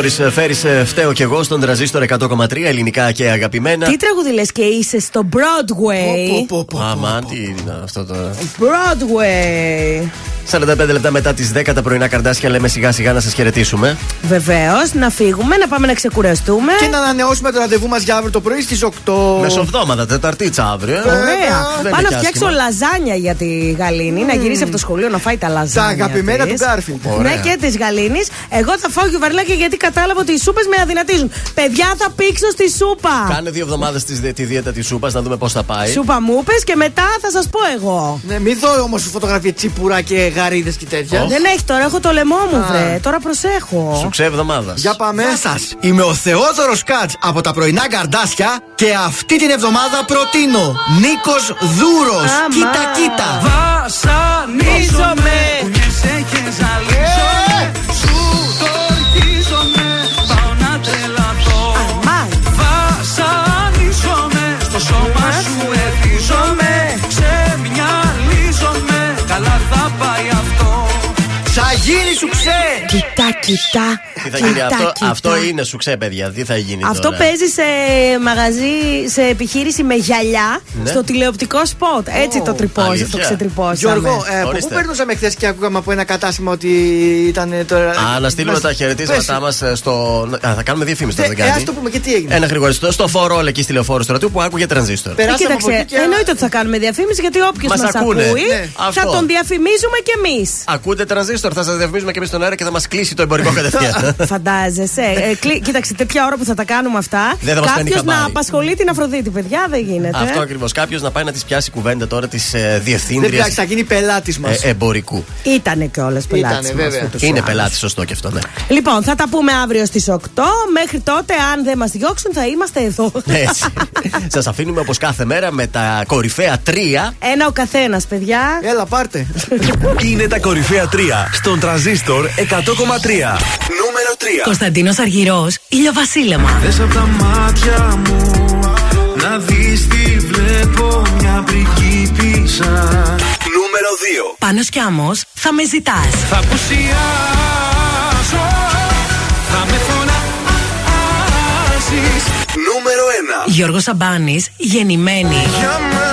Θοδωρή Φέρη, φταίω κι εγώ στον τραζίστορ 100,3 ελληνικά και αγαπημένα. Τι τραγούδι λες και είσαι στο Broadway; Αμάν, τι είναι αυτό το. Broadway. 45 λεπτά μετά τις 10 τα πρωινά καρδάσια λέμε σιγά σιγά να σας χαιρετήσουμε. Βεβαίως, να φύγουμε, να πάμε να ξεκουραστούμε. Και να ανανεώσουμε το ραντεβού μας για αύριο το πρωί στις 8. Μεσοβδόμαδα, Τεταρτίτσα αύριο. ε. Ωραία. Δεν Πάω είναι να και φτιάξω άσχημα. λαζάνια για τη Γαλήνη, να γυρίσει από το σχολείο να φάει τα λαζάνια. Τα αγαπημένα της. του Γκάρφιλντ. Ναι, Ωραία. και της Γαλήνης. Εγώ θα φάω γιουβαρλάκια γιατί κατάλαβα ότι οι σούπες με αδυνατίζουν. Παιδιά, θα πήξω στη σούπα. Κάνε δύο εβδομάδες τη δίαιτα της σούπας να δούμε πώς θα πάει. Σούπα μου πες και μετά θα σας πω εγώ. Ναι, μην δω όμως φωτογραφία τσίπουρα και γαρίδες και τέτοια. Δεν έχει τώρα, έχω το λαιμό μου, Α. βρε. Τώρα προσέχω. Σου ξέ εβδομάδας. Για πάμε. σας. Είμαι ο Θεόδωρος Κάτς από τα πρωινά καρδάσια και αυτή την εβδομάδα προτείνω Νίκος Δούρος. Αμά. Κοίτα, κοίτα. Βασανίζομαι Κουνιέσαι και ζαλίζομαι ξέ. Κοιτά, κοιτά. Τι θα κοιτά, γίνει αυτό, κοιτά. αυτό είναι σου ξέ, παιδιά. Τι θα γίνει Αυτό τώρα; παίζει σε μαγαζί, σε επιχείρηση με γυαλιά Ναι. στο τηλεοπτικό σποτ. Έτσι το τρυπώζει, αλήθεια. το ξετρυπώσαμε. Γιώργο, ε, από πού Ορίστε. περνούσαμε χθες και ακούγαμε από ένα κατάστημα ότι ήταν τώρα. Α, να στείλουμε Μας- τα χαιρετίσματά Πες. μας στο. Α, θα κάνουμε διαφήμιση τώρα, Ε, δεν ε, κάνει. ας το πούμε και τι έγινε. Ένα γρηγοριστό στο φορόλ εκεί στη λεωφόρο στρατού που άκουγε τρανζίστορ. Ε, Περάσαμε από κοίταξε, εκεί και- εννοείται ότι θα κάνουμε διαφήμιση γιατί όποιος Μας μας ακούνε. ακούει Ναι. θα Αυτό. τον διαφημίζουμε κι εμείς. Ακούτε τρανζίστορ, θα σας διαφημίσουμε και εμείς στον αέρα και θα μας κλείσει το εμπορικό <laughs> κατευθείαν. Φαντάζεσαι. Ε, κλει- κοίταξε, τέτοια ώρα που θα τα κάνουμε αυτά. Δεν θα μας παίρνει Κάποιος να χαμπάρι. απασχολεί την Αφροδίτη, παιδιά, δεν γίνεται. Αυτό ακριβώς. Κάποιος να πάει να της πιάσει κουβέντα τώρα της ε, Δεν διευθύντριας πειράζει, θα γίνει πελάτης μας. εμπορικού. Ήτανε κιόλας πελάτης. Ήτανε, βέβαια. Είναι πελάτης, σωστό και αυτό, ναι. Λοιπόν, θα τα πούμε αύριο στις 8. Μέχρι τότε, αν δεν μας διώξουν, θα είμαστε εδώ. Έτσι. <laughs> Σας αφήνουμε όπως κάθε μέρα με τα κορυφαία τρία. Ένα ο καθένας, παιδιά. Έλα, πάρτε. Είναι τα κορυφαία 3 στον τραζίστορ 100,3. Νούμερο 3. Κωνσταντίνος Αργυρός, ηλιοβασίλεμα. Θες απ' τα μάτια μου να δεις τι βλέπω μια πριγκίπισσα Νούμερο 2. Πάνος κι άμμος, θα με ζητάς. Θα απουσιάσω, θα με φωνάζεις Νούμερο 1. Γιώργος Σαμπάνης, γεννημένη. Για μένα